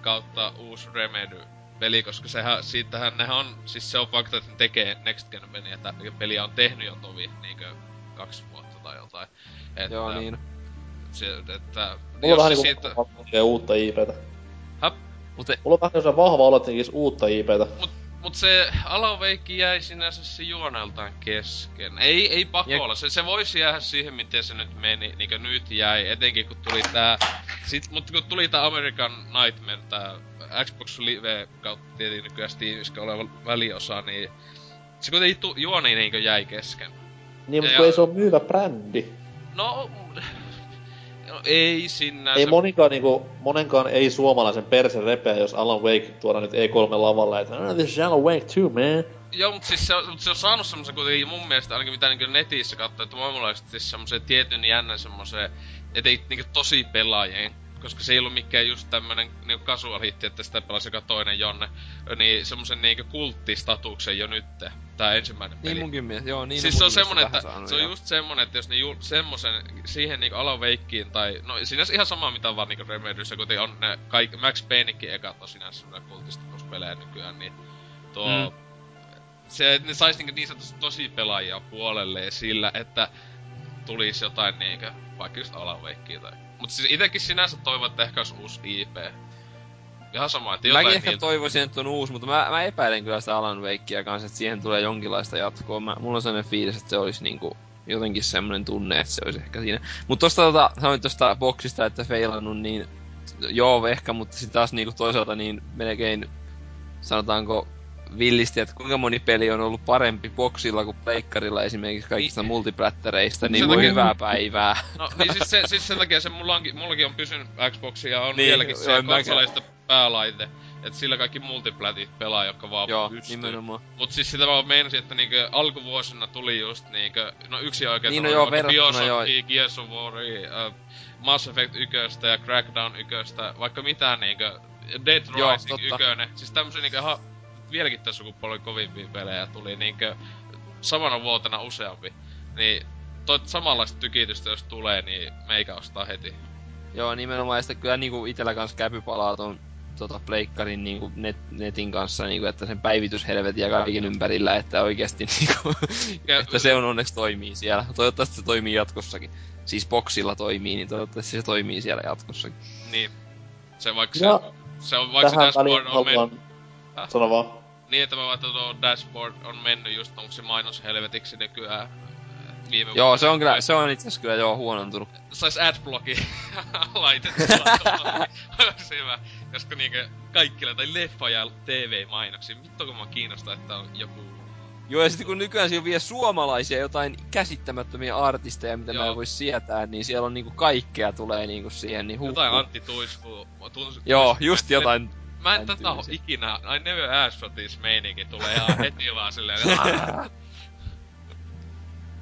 kautta uusi Remedy peli, koska sehän, siitähän nehän on, siis se on fakta, että ne tekee Next Gen peliä, että peliä on tehnyt jo tovi niinkö kaksi vuotta tai jotain. Että, Joo, niin. Se, että, Mulla on vähän niinku siitä... uutta IPtä. Häp? Mut, Mulla on vähän semmosen vahva olo, että uutta IPtä. mut, mut se Wake jäi sinänsä se juoneltaan kesken. Ei, ei pakolla. Se, se voisi jäädä siihen, miten se nyt meni, niinkö nyt jäi. Etenkin kun tuli tää... Sit, mut kun tuli tää American Nightmare, tää Xbox Live kautta tietenkin nykyään Steamissa oleva väliosa, niin... Se kuitenkin tu, juoni niinkö jäi kesken. Niin, mutta Ja- kun ei se ole myyvä brändi. No... no ei sinänsä. Ei monikaan niinku, monenkaan ei suomalaisen perse repeä, jos Alan Wake tuoda nyt E3 lavalle, että oh, this is Alan Wake too, man. Joo, mutta siis se, on- mut se on saanut semmosen kuitenkin mun mielestä ainakin mitä niinku netissä katsoo, että maailmanlaiset siis semmosen tietyn jännän semmosen, ettei niinku tosi pelaajien koska se ei ollut mikään just tämmönen niinku casual hitti, että sitä pelasi joka toinen jonne, niin semmosen niinku kulttistatuksen jo nytte. Tää ensimmäinen peli. Niin munkin mielestä, joo, niin siis se on semmonen, että saanut, se on joo. just semmonen, että jos ne jul, semmosen, siihen niinku Alan Wakein tai, no sinänsä ihan sama mitä vaan niinku Remedyissä, kun on ne kaikki, Max Paynekin ekat on sinänsä semmonen kultistatuspelejä nykyään, niin tuo, Mm. se, ne sais niinku niin sanotusti tosi pelaajia puolelleen sillä, että tulisi jotain niinkö, vaikka just Alan Wakea tai... Mut siis itekin sinänsä toivon, että ehkä olisi uusi IP. Ihan sama, että jotain Mäkin ehkä niiltä- toivoisin, että on uusi, mutta mä, mä epäilen kyllä sitä Alan Wakea kanssa, että siihen tulee jonkinlaista jatkoa. Mä, mulla on sellainen fiilis, että se olisi niinku jotenkin semmoinen tunne, että se olisi ehkä siinä. Mutta tosta tota, sanoit tosta boksista, että feilannut, niin joo ehkä, mutta sitten taas niinku toisaalta niin melkein sanotaanko villisti, että kuinka moni peli on ollut parempi boksilla kuin pleikkarilla esimerkiksi kaikista multiplättäreistä, niin Sen voi takia- hyvää päivää. No niin siis, se, siis sen takia se mulla onkin, mullakin on pysynyt Xbox ja on Niin, niin, vieläkin se konsoleista päälaite. Että sillä kaikki multiplatit pelaa, jotka vaan Joo, pystyy. nimenomaan. Mut siis sitä vaan meinasin, että niinkö alkuvuosina tuli just niinkö, no yksi oikein Niin, no joo, verrattuna Bioshockia, joo. Gears of Waria, uh, Mass Effect 1 ja Crackdown 1, vaikka mitään niinkö, Dead Rising totta. 1, siis tämmösiä niinkö ihan, vieläkin tässä sukupolven kovimpia pelejä tuli niinkö samana vuotena useampi. Niin toi samanlaista tykitystä jos tulee, niin meikä ostaa heti. Joo, nimenomaan. Ja sitten kyllä niinku itellä kanssa käpy palaa ton tota, pleikkarin niinku net, netin kanssa, niinku, että sen päivityshelvetin ja kaiken ympärillä, että oikeasti (laughs) niinku, Ja- että se on onneksi toimii siellä. Toivottavasti se toimii jatkossakin. Siis boksilla toimii, niin toivottavasti se toimii siellä jatkossakin. Niin. Se vaikka Ja se, se on vaikka se tähän väliin dashboard on haluan... Häh? Sano vaan. Niin että mä vaan, että tuo dashboard on mennyt just onko se mainoshelvetiksi nykyään viime Joo, se on kyllä, se on itse asiassa kyllä joo huonontunut. sais adblocki (laughs) laitettua. (laughs) Olisi hyvä. Koska niinkö kaikille tai leffa ja TV-mainoksia. Vittu kun mä kiinnostaa, että on joku... Joo, ja sitten kun nykyään siellä on vielä suomalaisia jotain käsittämättömiä artisteja, mitä mä Joo. en voi sietää, niin siellä on niinku kaikkea tulee niinku siihen, niin huh, Jotain. Antti Tuisku. Tuns, Joo, tuis- just jotain. Mä en tätä oo ikinä... I never asked for this meininki tulee ihan heti vaan silleen...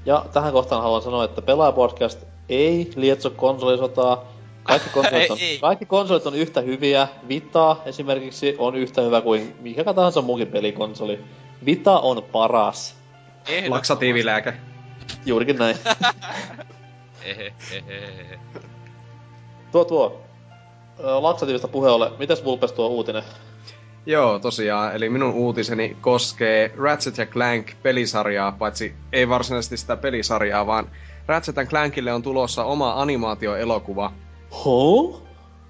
Ja tähän kohtaan haluan sanoa, että Pelaajapodcast ei lietso konsolisotaa. Kaikki konsolit, on, Ei, kaikki konsolit on yhtä hyviä. Vita esimerkiksi on yhtä hyvä kuin mikä tahansa muukin pelikonsoli. Vita on paras. Ehdottomasti. Laksatiivilääke. Juurikin näin. Ehe, ehe, ehe. tuo tuo. Laksatiivista puhe ole. Mites Vulpes tuo uutinen? Joo, tosiaan. Eli minun uutiseni koskee Ratchet ja Clank pelisarjaa, paitsi ei varsinaisesti sitä pelisarjaa, vaan Ratchet Clankille on tulossa oma animaatioelokuva. Huh?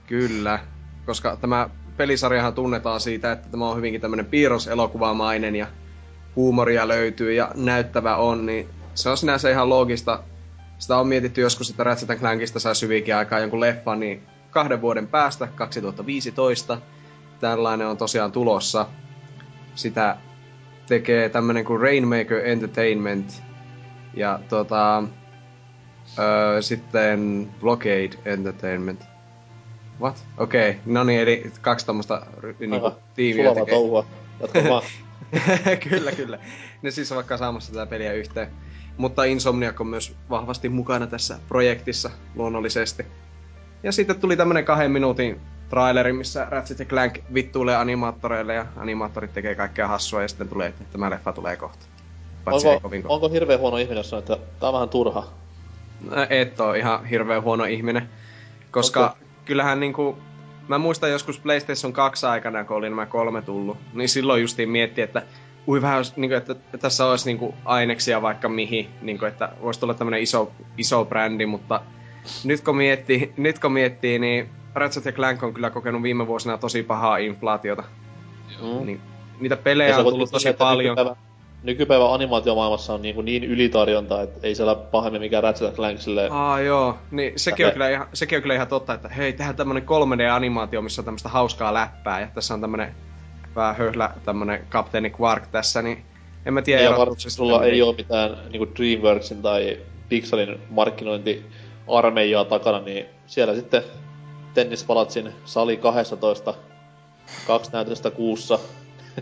Kyllä, koska tämä pelisarjahan tunnetaan siitä, että tämä on hyvinkin tämmöinen piirroselokuvamainen ja huumoria löytyy ja näyttävä on, niin se on sinänsä ihan loogista. Sitä on mietitty joskus, että Ratchet Clankista saisi hyvinkin aikaa jonkun leffan, niin kahden vuoden päästä, 2015, tällainen on tosiaan tulossa. Sitä tekee tämmönen kuin Rainmaker Entertainment ja tota, öö, sitten Blockade Entertainment. What? Okei, okay. no niin, eli kaksi ry- niinku, tiimiä tekee. touhua. Jatka vaan. (laughs) kyllä, kyllä. Ne siis on vaikka saamassa tätä peliä yhteen. Mutta Insomniac on myös vahvasti mukana tässä projektissa luonnollisesti. Ja sitten tuli tämmönen kahden minuutin traileri, missä Ratchet Clank vittuilee animaattoreille ja animaattorit tekee kaikkea hassua ja sitten tulee, että tämä leffa tulee kohta. Onko, kovin kohta. onko hirveän huono ihminen, jos sanoo, että tää on vähän turha? No, et oo ihan hirveän huono ihminen. Koska Okei. kyllähän niinku... Mä muistan joskus PlayStation 2 aikana, kun oli nämä kolme tullut, niin silloin justiin mietti, että ui vähän, olisi, niinku, että tässä olisi niinku aineksia vaikka mihin, niinku, että voisi tulla tämmönen iso, iso brändi, mutta nyt kun miettii, nyt kun miettii niin Ratchet ja Clank on kyllä kokenut viime vuosina tosi pahaa inflaatiota. Mm. Niin, niitä pelejä on tullut tosi paljon. Nykypäivä, nykypäivän animaatiomaailmassa on niin, niin ylitarjonta, että ei siellä pahemmin mikään Ratchet Clank silleen... Aa joo, niin sekin on, kyllä ihan, sekin on kyllä ihan totta, että hei, tehdään tämmönen 3D-animaatio, missä on tämmöistä hauskaa läppää, ja tässä on tämmönen vähän höhlä tämmönen kapteeni Quark tässä, niin en mä tiedä. Ja varmasti sulla ei ole mitään niin Dreamworksin tai Pixelin markkinointiarmeijaa takana, niin siellä sitten tennispalatsin sali 12, kaksi näytöstä kuussa.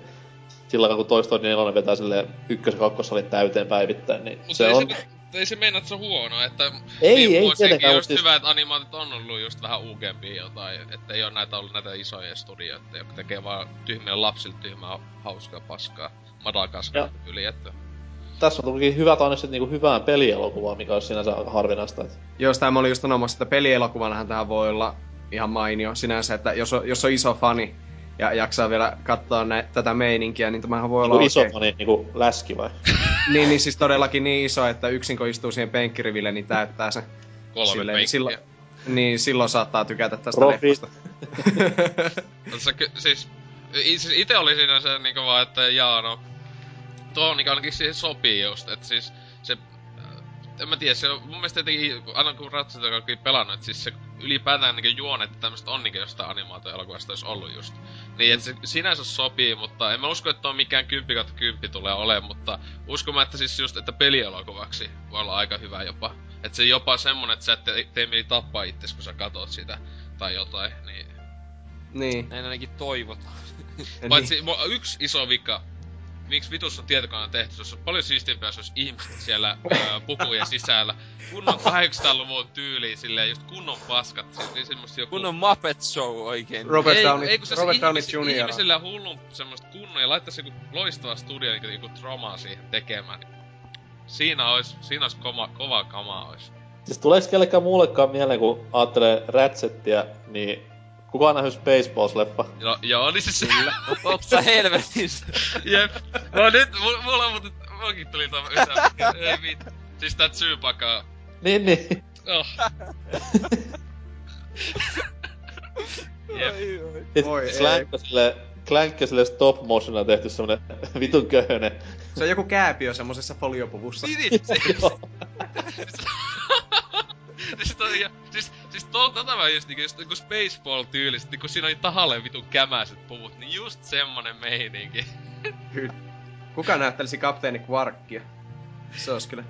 (laughs) Sillä kun Story 4 vetää silleen ykkös- ja kakkossalin täyteen päivittäin, niin Mut se ei on... se, ei se meinaa, että se on huono, että Ei, ei tietenkään, just siis- hyvät animaatit on ollut just vähän uukempia jotain, että ei oo näitä ollut näitä isoja studioita, jotka tekee vaan tyhmille lapsille tyhmää hauskaa paskaa. Madagaskar yli, että... Tässä on tulikin hyvät annokset niinku hyvään pelielokuvaan, mikä olisi sinänsä aika harvinaista. Et. Jos tämä oli just sanomassa, että pelielokuvanahan tähän voi olla ihan mainio sinänsä, että jos on, jos on iso fani ja jaksaa vielä katsoa nä- tätä meininkiä, niin tämähän voi olla Niinku iso oikein. fani, niinku läski vai? (laughs) Niin, niin siis todellakin niin iso, että yksin kun istuu siihen penkkiriville, niin täyttää se. Kolme Silleen, penkkiä. silloin, niin silloin saattaa tykätä tästä Profi. leffasta. (laughs) Tässä ky- siis, siis ite oli siinä se niinku vaan, että jaa no, tuo niinku ainakin siihen sopii just, että siis se, äh, en mä tiedä, se on mun mielestä jotenkin, aina kun Ratchet on kaikki pelannut, että siis se ylipäätään niinku juonet, että tämmöstä on niinku jostain animaatioelokuvasta olisi ollut just. Niin, että se sinänsä sopii, mutta en mä usko, että on mikään 10 kautta 10 tulee olemaan, mutta uskon mä, että siis just, että pelielokuvaksi voi olla aika hyvä jopa. Että se jopa semmonen, että sä et te- tee mieli tappaa itses, kun sä katot sitä tai jotain, niin Niin. Näin ainakin toivotaan. Paitsi niin. yksi iso vika. Miksi vitus on tietokone tehty? Se olisi paljon siistimpää, jos olisi ihmiset siellä ää, pukujen sisällä. Kunnon 800-luvun tyyliin, silleen just kunnon paskat. Se, niin semmoista joku... Kun on Muppet Show oikein. Robert ei, Downey, ei, kun se Robert Downey ihmis, Jr. ihmisillä hullun semmoista kunnon ja laittaisi joku loistava studio, niin joku dramaa siihen tekemään. Niin siinä olisi, siinä olisi kova, kova kamaa olisi. Siis tuleeks kellekään muullekaan mieleen, kun ajattelee Ratchettia, niin kuka on nähnyt Spaceballs-leffa? No, joo, niin siis... Totta helvetissä. (laughs) Jep. No nyt, mu- mulla on muuten, mullakin tuli tämä yhtä, ei mit. Siis tää Tsubaka. Niin, niin. Oh. (laughs) Jep. Sit Voi ei. Slänkköselle, Klänkköselle stop motiona tehty semmonen (laughs) vitun köhönen. Se on joku kääpiö semmosessa foliopuvussa. Niin, niin. (laughs) siis, toi, ja, siis, siis to, tota mä just niinku, just niinku Spaceball tyyliset, niinku siinä oli tahalleen vitun kämäiset puvut, niin just semmonen meininki. Kuka näyttelisi kapteeni Quarkia? Se olisi kyllä.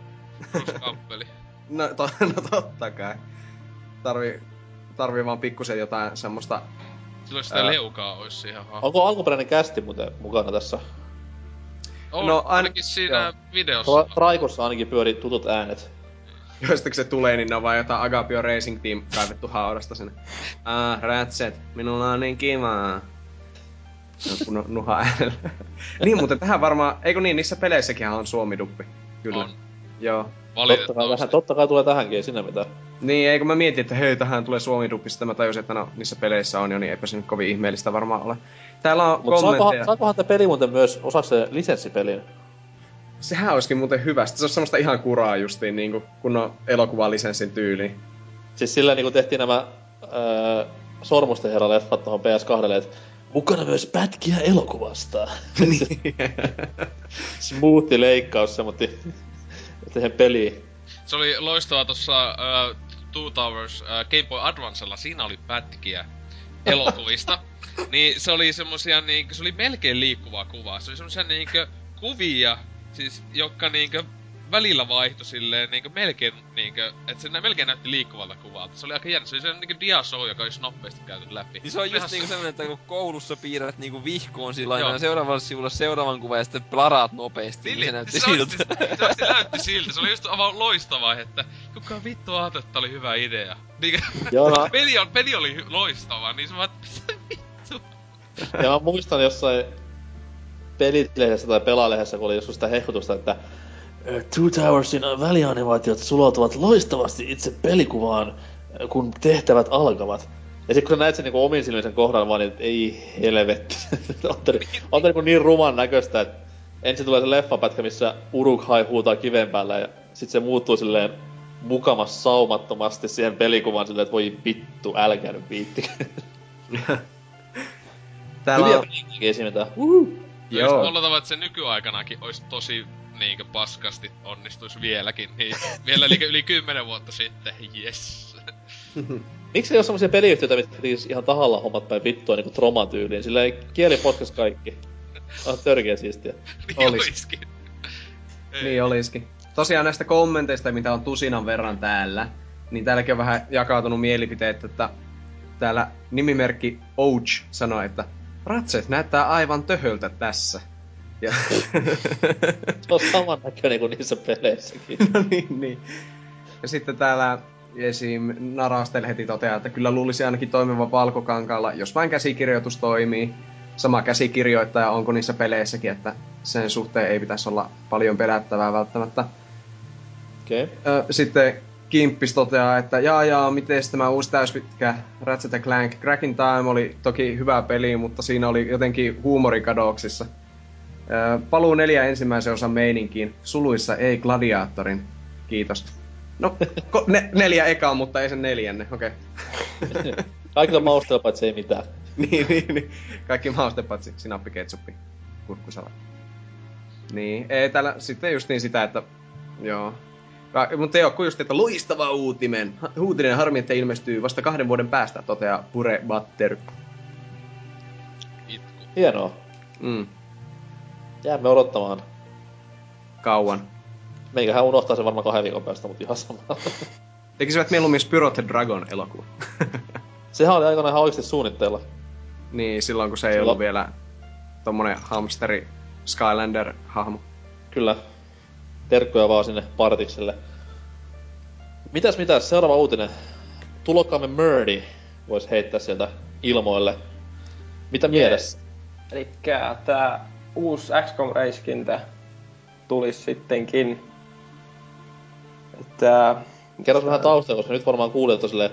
Bruce Campbell. No, to, no totta kai. Tarvii, tarvii vaan pikkusen jotain semmoista... Silloin sitä Ää. leukaa ois siihen hahmo. Onko alkuperäinen kästi muuten mukana tässä? On, No, no, ain- ainakin siinä joo. videossa. Ra- Raikossa ainakin pyörii tutut äänet. Joista se tulee, niin ne on vaan jotain Agapio Racing Team kaivettu haudasta sinne. Ah, Ratchet, minulla on niin kivaa. No, kun nuha äänellä. (laughs) niin, mutta tähän varmaan, eikö niin, niissä peleissäkin on suomiduppi. Kyllä. On. Joo. Totta kai, tähän, totta kai tulee tähänkin, ei siinä mitään. Niin, eikö mä mietin, että hei, tähän tulee suomiduppi, sitten mä tajusin, että no, niissä peleissä on jo, niin eipä se nyt kovin ihmeellistä varmaan ole. Täällä on Mutta kommentteja. saakohan, saakohan tämä peli muuten myös osaksi se lisenssipelin? Sehän olisikin muuten hyvä. Sitten se on semmoista ihan kuraa justiin, niin kuin, kun on elokuvalisenssin tyyliin. Siis sillä niinku tehtiin nämä öö, Sormusten herra leffat tuohon PS2, että mukana myös pätkiä elokuvasta. (laughs) Smoothi leikkaus semmoitti siihen peliin. Se oli loistavaa tossa uh, Two Towers uh, Game Boy Advancella, siinä oli pätkiä elokuvista. (laughs) niin se oli semmosia niinku, se oli melkein liikkuvaa kuvaa. Se oli semmosia niinku kuvia, siis jotka niinku välillä vaihtui silleen niinku melkein niinku, että se nä- melkein näytti liikkuvalta kuvalta. Se oli aika jännä, se oli sellainen niinku diashow, joka olisi nopeasti käyty läpi. Niin se on just Ihan niinku semmonen, että kun koulussa piirrät niinku vihkoon sillä Joo. lailla seuraavalla sivulla seuraavan kuvan ja sitten plaraat nopeasti, niin, Niin, se näytti se, siltä. se oikeesti näytti siltä. Se oli just aivan loistavaa, että kuka vittu ajatteli, että oli hyvä idea. Niin, Joo, no, (laughs) peli, on, peli oli loistava, niin se vaan, (laughs) mitä vittu. ja mä muistan jossain pelilehdessä tai pelalehdessä, kun oli joskus sitä hehkutusta, että "Ö, Two Towersin välianimaatiot suloutuvat loistavasti itse pelikuvaan, kun tehtävät alkavat. Ja sitten kun sä näet sen niinku omin silmin sen kohdan vaan, niin että ei helvetti. (laughs) on tää, tää niinku niin ruman näköistä, että ensin tulee se leffapätkä, missä Urukhai huutaa kiven päällä ja sitten se muuttuu silleen mukamas saumattomasti siihen pelikuvaan silleen, että voi vittu, älkää nyt viittikö. (laughs) Täällä Hyviä on... Uhu. Joo. Joo. Olla tavalla, että se nykyaikanakin olisi tosi niinkö paskasti onnistuisi vieläkin, niin vielä yli, yli kymmenen vuotta sitten, yes. (laughs) Miksi ei ole semmosia peliyhtiöitä, mitkä tekis ihan tahalla hommat päin vittua niinku Troman tyyliin? Sillä ei kieli potkas kaikki. On törkeä siistiä. (laughs) niin Olis. olisikin. Ei. Niin olisikin. Tosiaan näistä kommenteista, mitä on tusinan verran täällä, niin täälläkin on vähän jakautunut mielipiteet, että täällä nimimerkki Ouch sanoi, että Ratchet näyttää aivan töhöltä tässä. Ja, (laughs) Se on saman näköinen kuin niissä peleissäkin. (laughs) no niin, niin. Ja sitten täällä esim. Narastel heti toteaa, että kyllä luulisi ainakin toimiva valkokankaalla, jos vain käsikirjoitus toimii. Sama käsikirjoittaja onko niissä peleissäkin, että sen suhteen ei pitäisi olla paljon pelättävää välttämättä. Okay. Sitten Kimppis toteaa, että jaa jaa, miten tämä uusi täyspitkä Ratchet Clank Cracking Time oli toki hyvä peli, mutta siinä oli jotenkin huumorikadoksissa. Paluu neljä ensimmäisen osan meininkiin, suluissa ei gladiaattorin. Kiitos. No, ko- ne, neljä ekaa, mutta ei sen neljänne, okei. Okay. (laughs) Kaikilla mausteilla paitsi ei mitään. (laughs) niin, niin, niin. Kaikki mauste paitsi sinappi, ketsuppi, kurkkusala. Niin, ei täällä sitten just niin sitä, että joo. Ka- mutta joo, kun just, että loistava uutinen. Ha- uutinen harmi, että ilmestyy vasta kahden vuoden päästä, toteaa Pure Butter. Itku. Hienoa. Mm, Jäämme odottamaan. kauan. Meikähän unohtaa sen varmaan kahden viikon päästä, mutta ihan sama. (laughs) Tekisivät mieluummin Spyro the Dragon elokuva. (laughs) Sehän oli aikoinaan ihan oikeasti suunnitteilla. niin, silloin kun se ei Silloin- ollut vielä tommonen hamsteri Skylander-hahmo. Kyllä. Terkkuja vaan sinne partikselle. Mitäs mitäs, seuraava uutinen. Tulokkaamme Murdy voisi heittää sieltä ilmoille. Mitä mielessä? Elikkä tää uusi XCOM reiskintä tulisi sittenkin. Että Kerro vähän taustaa, koska nyt varmaan kuulijat on silleen,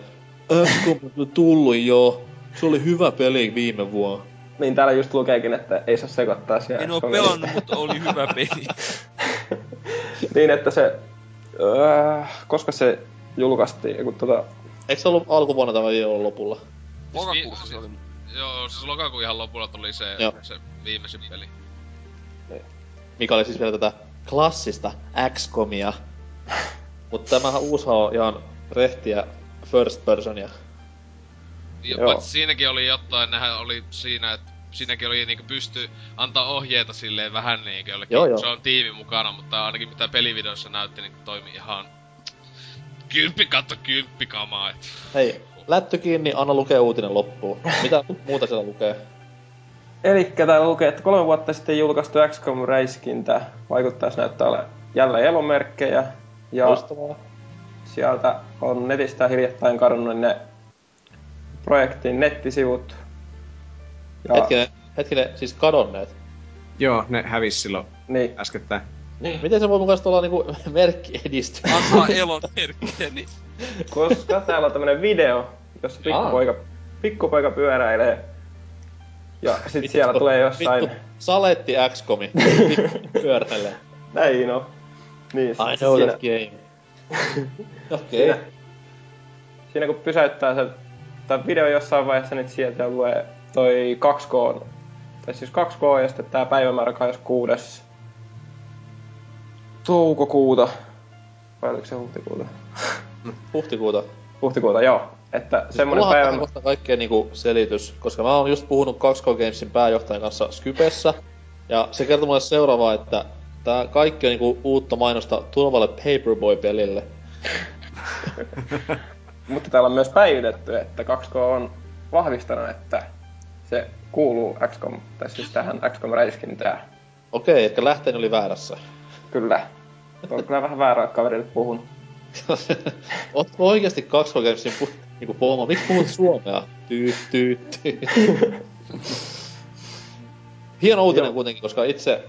XCOM on tullut jo. Se oli hyvä peli viime vuonna. niin täällä just lukeekin, että ei saa sekoittaa siellä En oo pelannut, mutta oli hyvä peli. (laughs) (laughs) niin, että se... Öö, koska se julkaistiin, kun tota... Eikö se ollut alkuvuonna tai joulun lopulla? Lokakuussa se Siis oli. Joo, siis lokakuun ihan lopulla tuli se, Joo. se viimeisin peli. mikä oli siis vielä tätä klassista XCOMia. Mutta tämähän uushan on ihan rehtiä first personia. Ja Joo. paitsi siinäkin oli jotain, nehän oli siinä, että siinäkin oli niinku pysty antaa ohjeita silleen vähän niinku jollekin. Joo, joo. Se on tiimi mukana, mutta ainakin mitä pelivideossa näytti, niin toimi ihan kymppi katto kymppi kamaa, et. Hei, lätty kiinni, anna lukea uutinen loppuun. Mitä (laughs) muuta siellä lukee? Elikkä täällä lukee, että kolme vuotta sitten julkaistu XCOM reiskintä vaikuttaisi näyttää ole jälleen elomerkkejä. Ja Loistavaa. sieltä on netistä hiljattain kadonnut ne projektin nettisivut. Ja, Hetkinen, hetkinen, siis kadonneet. Joo, ne hävis silloin Niin, äskettäin. Miten se voi mukaan olla niinku (laughs) merkki edistyä? Antaa elon merkkiä, niin koska täällä on tämmönen video, jossa pikkupoika, pikkupoika pyöräilee. Ja sit siellä tulee jossain... Vittu, saletti XCOMi. (laughs) Pyöräilee. Näin on. Niin, I know siinä, that game. (laughs) Okei. siinä, siinä kun pysäyttää sen tai video jossain vaiheessa, niin sieltä lue toi 2K, tai siis 2K ja sitten tää päivämäärä 26. toukokuuta. Vai oliko se huhtikuuta? Huhtikuuta. Huhtikuuta, joo. Että semmonen Mullahan päivä... on kohta kaikkea niinku selitys, koska mä oon just puhunut 2K Gamesin pääjohtajan kanssa Skypessä, ja se kertoi mulle seuraavaa, että tää kaikki on niinku uutta mainosta tulevalle Paperboy-pelille. (laughs) Mutta täällä on myös päivitetty, että 2K on vahvistanut, että se kuuluu XCOM, tai siis tähän XCOM-räiskintään. Okei, ehkä lähteen oli väärässä. Kyllä. On kyllä vähän väärää kaverille puhunut. (laughs) Ootko oikeesti 2K Gamesin pu- niinku pomo? Miksi puhut suomea? Tyy, tyy, tyy. Hieno uutinen Joo. kuitenkin, koska itse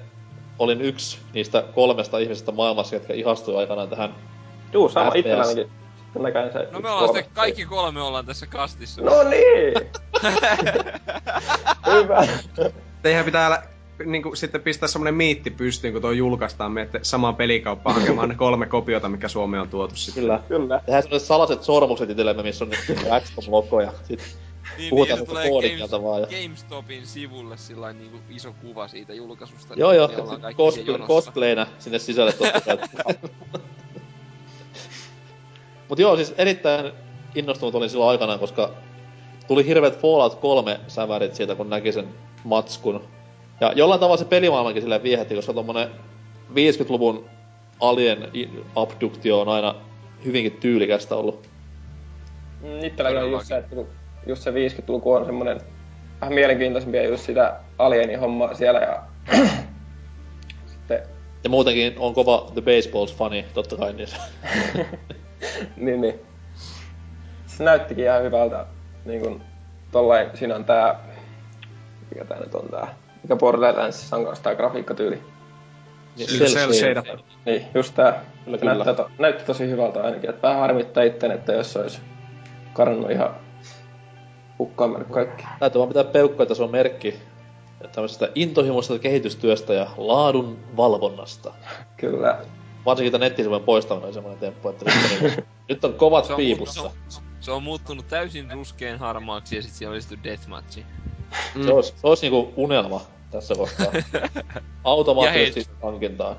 olin yksi niistä kolmesta ihmisestä maailmassa, jotka ihastui aikanaan tähän Juu, sama itsellänikin. No me ollaan kaikki kolme ollaan tässä kastissa. No niin! Hyvä. Teihän pitää älä, niinku, sitten pistää semmonen miitti pystyyn, kun tuo julkaistaan, menette samaan pelikauppaan hakemaan ne (laughs) kolme kopiota, mikä Suomeen on tuotu sitten. Kyllä. Kyllä. Tehdään sellaiset salaiset sormukset itsellemme, missä on nyt XCOM-logo ja sit Niin, puhutaan niin, tulee koodikkeelta vaan. Ja... GameStopin sivulle sillä niinku iso kuva siitä julkaisusta. Joo joo, niin cos- jonossa. cosplayna sinne sisälle totta kai. (laughs) Mut joo, siis erittäin innostunut olin silloin aikanaan, koska tuli hirveät Fallout 3 sävärit siitä, kun näki sen matskun. Ja jollain tavalla se pelimaailmakin silleen viehätti, koska tommonen 50-luvun alien abduktio on aina hyvinkin tyylikästä ollut. Mm, Itselläkin on just se, että just se 50-luku on semmonen vähän mielenkiintoisempi just sitä alienin hommaa siellä ja (clears throat) Ja muutenkin on kova The Baseballs-fani, totta kai, niin (laughs) niin, niin. Se näyttikin ihan hyvältä. Niin kuin tollain, siinä on tää... Mikä tää nyt on tää? Mikä Borderlandsissa on kanssa tää grafiikkatyyli. Niin, Cell. Niin, just tää. Kyllä, kyllä. näyttää, to, näytti tosi hyvältä ainakin. Että vähän harmittaa itten, että jos se olisi karannut ihan hukkaan mennyt kaikki. Täytyy vaan pitää peukkoa, että se on merkki tämmöisestä intohimoisesta kehitystyöstä ja laadun valvonnasta. Kyllä. Varsinkin tämän nettisivujen poistaminen on semmoinen temppu, että nyt on, (laughs) nyt on kovat Se on, piipussa. se, on, se on muuttunut täysin ruskeen harmaaksi ja sit siellä oli sitten deathmatchi. Se olisi, se olisi niinku unelma tässä kohtaa. (laughs) Automaattisesti hankintaan.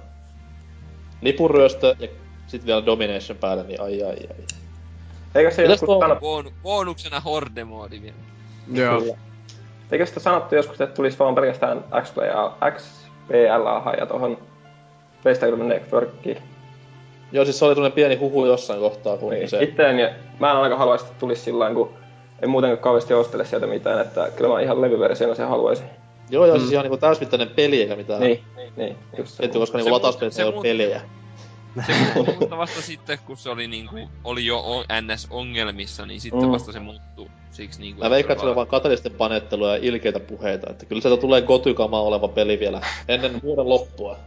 Lipunryöstö ja sitten vielä Domination päälle, niin ai ai ai. Eikö se joskus tuo- sanottu, Boonu, bonuksena horde-moodi vielä. Joo. Kyllä. eikö sitä sanottu joskus, että tulisi vaan pelkästään XPLA, XPLA ja tohon PlayStation Networkiin? Joo, siis se oli semmonen pieni huhu jossain kohtaa, kun Niin. se... Itteen, ja mä en ainakaan haluaisi, että tulisi sillä kun en muutenkaan kauheasti ostele sieltä mitään, että kyllä mä ihan levyversiona sen haluaisin. Joo, joo, siis ihan niinku täysmittainen peli eikä mitään. Niin, niin, just se. Tietty, koska Se niinku se ei ole pelejä. Se muuttui (laughs) mutta vasta sitten, kun se oli niinku, oli jo NS-ongelmissa, niin sitten Mm. mm. vasta se muuttuu siksi niinku... Mä veikkaan, että se on vaan katalisten panettelua ja ilkeitä puheita, että kyllä sieltä tulee gotykamaa oleva peli vielä ennen vuoden loppua.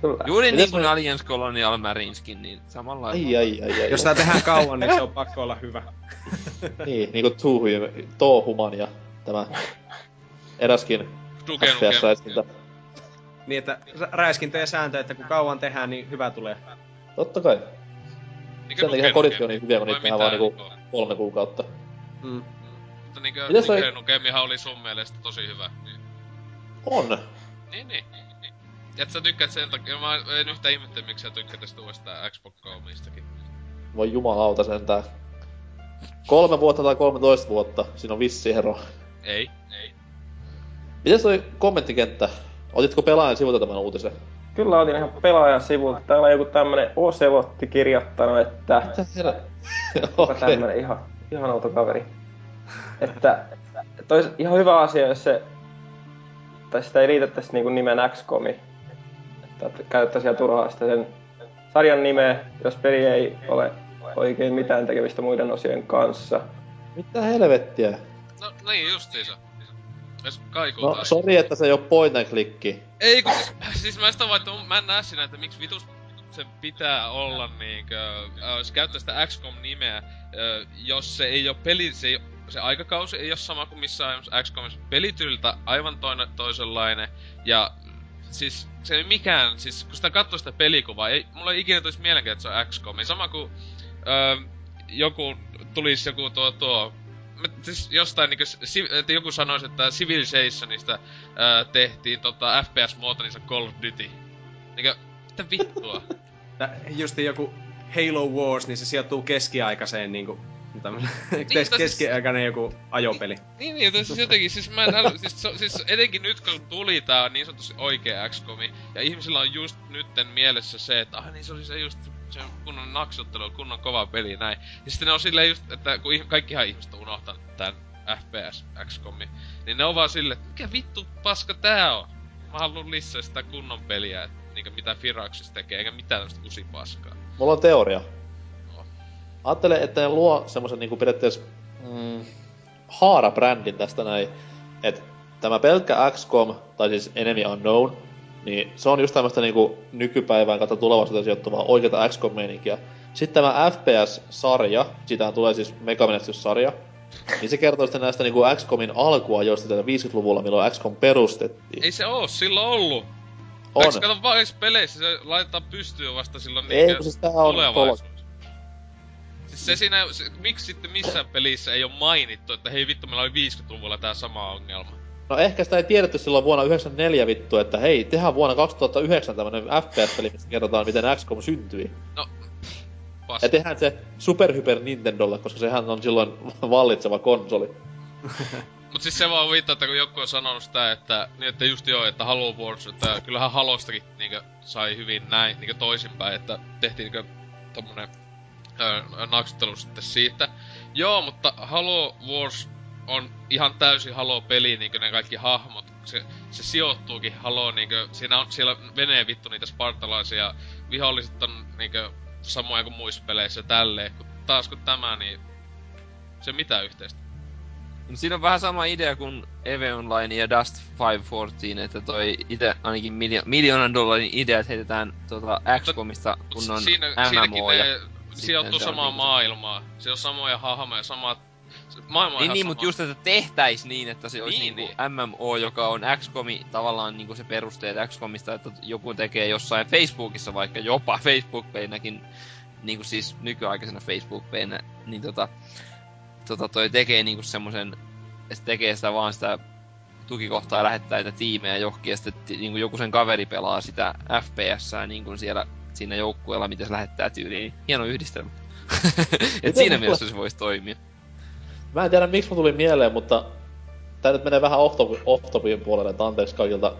Kyllä. Juuri niin kuin Aliens Colonial Marineskin, niin samalla Ai ai ai ai. Jos tää tehdään kauan, niin se on pakko olla hyvä. (laughs) Niin, niinku Too, Hum- Too Human ja tämä eräskin FPS-räiskintä. Niin, että rä- räiskintöjen sääntö, että kun kauan tehdään, niin hyvä tulee. Totta kai. Sen takia koditkin on niin hyviä, kun niitä tehdään vaan niinku kolme kuukautta. Mm. Mutta niinkö Nukemihan oli sun mielestä tosi hyvä. Niin, On. niin. niin. Et sä tykkäät sen takia, mä en yhtä ihmettä, miksi sä tykkäät tästä uudesta Xbox Gomistakin. Voi jumalauta sentään. Kolme vuotta tai 13 vuotta, siinä on vissi ero. Ei, ei. Mites toi kommenttikenttä? Otitko pelaajan sivulta tämän uutisen? Kyllä otin ihan pelaajan sivulta. Täällä on joku tämmönen Oselotti kirjoittanut, että... Mitä herra? (laughs) Kuka Okei. tämmönen ihan, ihan outo kaveri. Että tois ihan hyvä asia, jos se... Tai sitä ei liitettäisi niinku nimen XCOMi. Ihan turhaa sitä sen sarjan nimeä, jos peli ei ole oikein mitään tekemistä muiden osien kanssa. Mitä helvettiä? No niin, justiinsa. Jos kaikuu No, taas. sori, että se ei oo point and clicki. Ei kun siis, (laughs) siis mä sitä vaan, että mä en näe siinä, että miksi vitus se pitää olla niinkö, äh, jos käyttää sitä XCOM-nimeä, äh, jos se ei oo peli, se, ei, se aikakausi ei oo sama kuin missään XCOMissa pelityyliltä aivan toinen, toisenlainen, ja siis se ei mikään, siis kun sitä katsoo sitä pelikuvaa, ei, mulla ei ikinä tulisi mielenkiä, että se on XCOM, sama kuin äh, joku, tulisi joku tuo, tuo siis jostain niinku, si, että joku sanoisi, että Civilizationista ää, tehtiin tota FPS-muoto, niin se Call of Duty. Niinkö, mitä vittua? (laughs) Justi joku Halo Wars, niin se sijoittuu keskiaikaiseen niinku... Tämmönen, (laughs) tai siis- keskiaikainen joku ajopeli. niin, niin, joten siis jotenkin, siis mä en äly, siis, so, siis etenkin nyt kun tuli tää niin sanotusti oikea XCOMi, ja ihmisillä on just nytten mielessä se, että ah niin se oli se just se kunnon naksuttelu, kunnon kova peli, näin. Ja sitten ne on silleen just, että kun ih- kaikkihan ihmiset on unohtanut tän FPS XCOMi, niin ne on vaan silleen, että mikä vittu paska tää on? Mä haluan lisää sitä kunnon peliä, että niinkö mitä Firaxis tekee, eikä mitään tämmöstä usipaskaa. Mulla on teoria. No. Ajattele, että ne luo semmosen niinku periaatteessa mm, haarabrändin tästä näin, että tämä pelkkä XCOM, tai siis Enemy Unknown, niin se on just tämmöstä niinku nykypäivään kautta tulevaisuuteen sijoittuvaa oikeata XCOM-meininkiä. Sitten tämä FPS-sarja, siitä tulee siis Megamenestys-sarja, niin se kertoo sitten näistä niinku XCOMin alkuajoista tätä 50-luvulla, milloin XCOM perustettiin. Ei se oo silloin ollut. on. Eikö kato vaan peleissä se laitetaan pystyyn vasta silloin Ei, kun siis tää on. Siis se siinä, se, miksi sitten missään pelissä ei ole mainittu, että hei vittu, meillä oli 50-luvulla tää sama ongelma. No ehkä sitä ei tiedetty silloin vuonna 94 vittu, että hei, tehdään vuonna 2009 tämmönen FPS-peli, mistä kerrotaan miten XCOM syntyi. No, pas. Ja tehdään se Super Hyper Nintendolle, koska sehän on silloin vallitseva konsoli. Mut siis se vaan viittaa, että kun joku on sanonut sitä, että, niin että just joo, että Halo Wars, että kyllähän Halostakin niinkö sai hyvin näin niinkö toisinpäin, että tehtiin niinkö tommonen öö, naksuttelu sitten siitä. Joo, mutta Halo Wars on ihan täysin Halo-peli, niinkö ne kaikki hahmot. Se, se sijoittuukin, haloo niinkö, siinä on, siellä menee vittu niitä spartalaisia, viholliset on niinkö samoja kuin muissa peleissä tälleen, kun taas kun tämä, niin se mitä yhteistä. No, siinä on vähän sama idea kuin Eve Online ja Dust 514, että toi itse ainakin miljo- miljoonan dollarin idea, että heitetään tuota XCOMista kunnon Siinä, MMO siinäkin ne se on samaan niinku- maailmaan. Se on samoja hahmoja, samat... Maailma on Niin, niin mutta just, että tehtäis niin, että se olisi Niin, niin, niinku MMO, joka on XCOMi tavallaan niinku se perusteet XCOMista, että joku tekee jossain Facebookissa vaikka jopa (laughs) Facebook-peinäkin, niinku siis nykyaikaisena Facebook-peinä, niin tota, tota toi tekee niinku semmosen, se tekee sitä vaan sitä tukikohtaa ja lähettää niitä tiimejä johonkin, ja sitten niinku joku sen kaveri pelaa sitä FPS-ää niin kuin siellä siinä joukkueella, mitä se lähettää tyyliin. Hieno yhdistelmä. (laughs) Et siinä mulla- mielessä se voisi toimia. Mä en tiedä miksi mun tuli mieleen, mutta tää nyt menee vähän off-topin, puolelle, että anteeksi kaikilta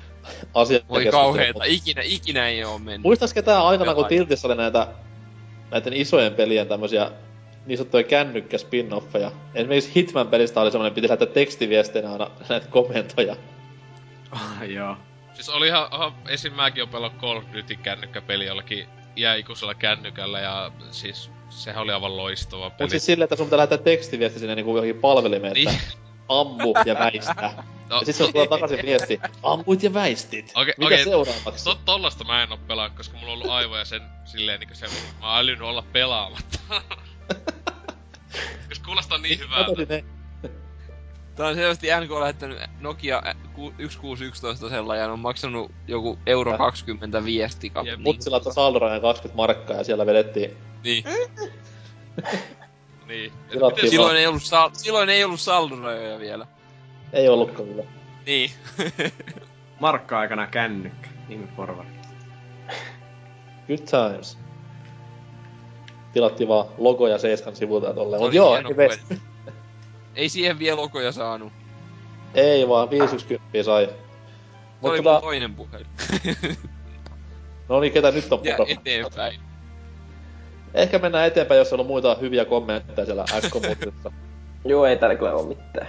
(laughs) asiaa. Voi kauheeta, ikinä, ikinä ei oo mennyt. Muistais ketään aikana, kun. Tiltissä oli näitä näiden isojen pelien tämmösiä niin sanottuja kännykkä spin-offeja. Esimerkiksi Hitman-pelistä oli semmonen, piti lähettää tekstiviesteinä aina (laughs) näitä komentoja. Ah, joo. Siis oli ihan, ihan esim. mäkin on pelannut Call of Duty kännykkäpeli jollakin iäikuisella kännykällä ja siis sehän oli aivan loistava peli. Mut siis silleen, että sun pitää lähettää tekstiviesti sinne niinku johonkin palvelimeen, että Niin. ammu ja väistä. No, Ja sit se tulee takaisin viesti, ammuit ja väistit. Okei, Mitä okei. seuraavaksi? To, tollasta mä en oo pelannut, koska mulla on ollut aivoja sen silleen niinku se, mä oon älynyt olla pelaamatta. (laughs) Jos kuulostaa niin hyvältä. Tää on selvästi NK lähettänyt Nokia ä, ku- 1611 sella ja on maksanut joku euro Äh. 20 viesti. Niin, Mutsi laittoi saldorajan 20 markkaa ja siellä vedettiin. niin. (laughs) Niin. Tilattiin Miten Silloin ei ollut, sal- silloin ei ollut saldorajoja vielä. Ei ollutkaan kyllä. Niin. (laughs) Markka-aikana kännykkä. Ihme porvari. (laughs) Good times. Tilattiin vaan logoja Seiskan sivulta ja tolleen. Mut joo, hieno. Ei siihen vielä lokoja saanut. Ei vaan, 510 sai. Se Mut oli tota, toinen puhelin. (laughs) no niin, ketä nyt on Ja pudonnut? eteenpäin. Ehkä mennään eteenpäin, jos on muita hyviä kommentteja siellä XCOM-uutisessa. (laughs) Joo, ei täällä kyllä oo mitään.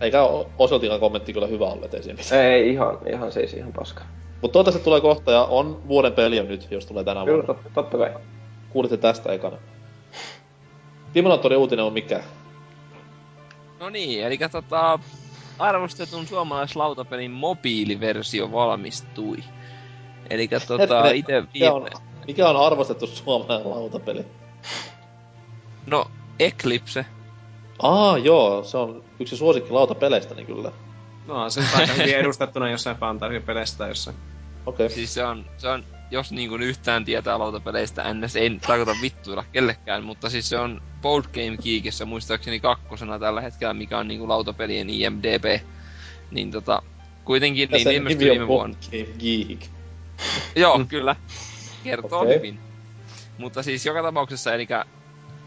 Eikä Oseltikan kommentti kyllä hyvä ollut, ei siinä mitään. Ei, ihan, ihan siis ihan paska. Mut toivottavasti tulee kohta ja on vuoden peli jo nyt, jos tulee tänä Kyllä, vuonna. totta, totta kai. Kuulitte tästä ekana. Simulaattori uutinen on mikä? No niin, eli tota, arvostetun suomalaislautapelin mobiiliversio valmistui. Eli tota, ite Mikä on, mikä on arvostettu suomalainen lautapeli? No, Eclipse. Aa, joo, se on yksi suosikki lautapeleistä, niin kyllä. No se on aika hyvin edustettuna jossain fantasiapeleistä tai jossain. Okei. Okay. Siis se on, se on jos niin kuin yhtään tietää lautapeleistä, ns. ei tarkoita vittuilla kellekään, mutta siis se on Board Game Geekissä muistaakseni kakkosena tällä hetkellä, mikä on niin kuin lautapelien IMDB. Niin tota, kuitenkin niin Sen ilmestyi viime vuonna. Geek. Joo, kyllä. Kertoo Okei. hyvin. Mutta siis joka tapauksessa, eli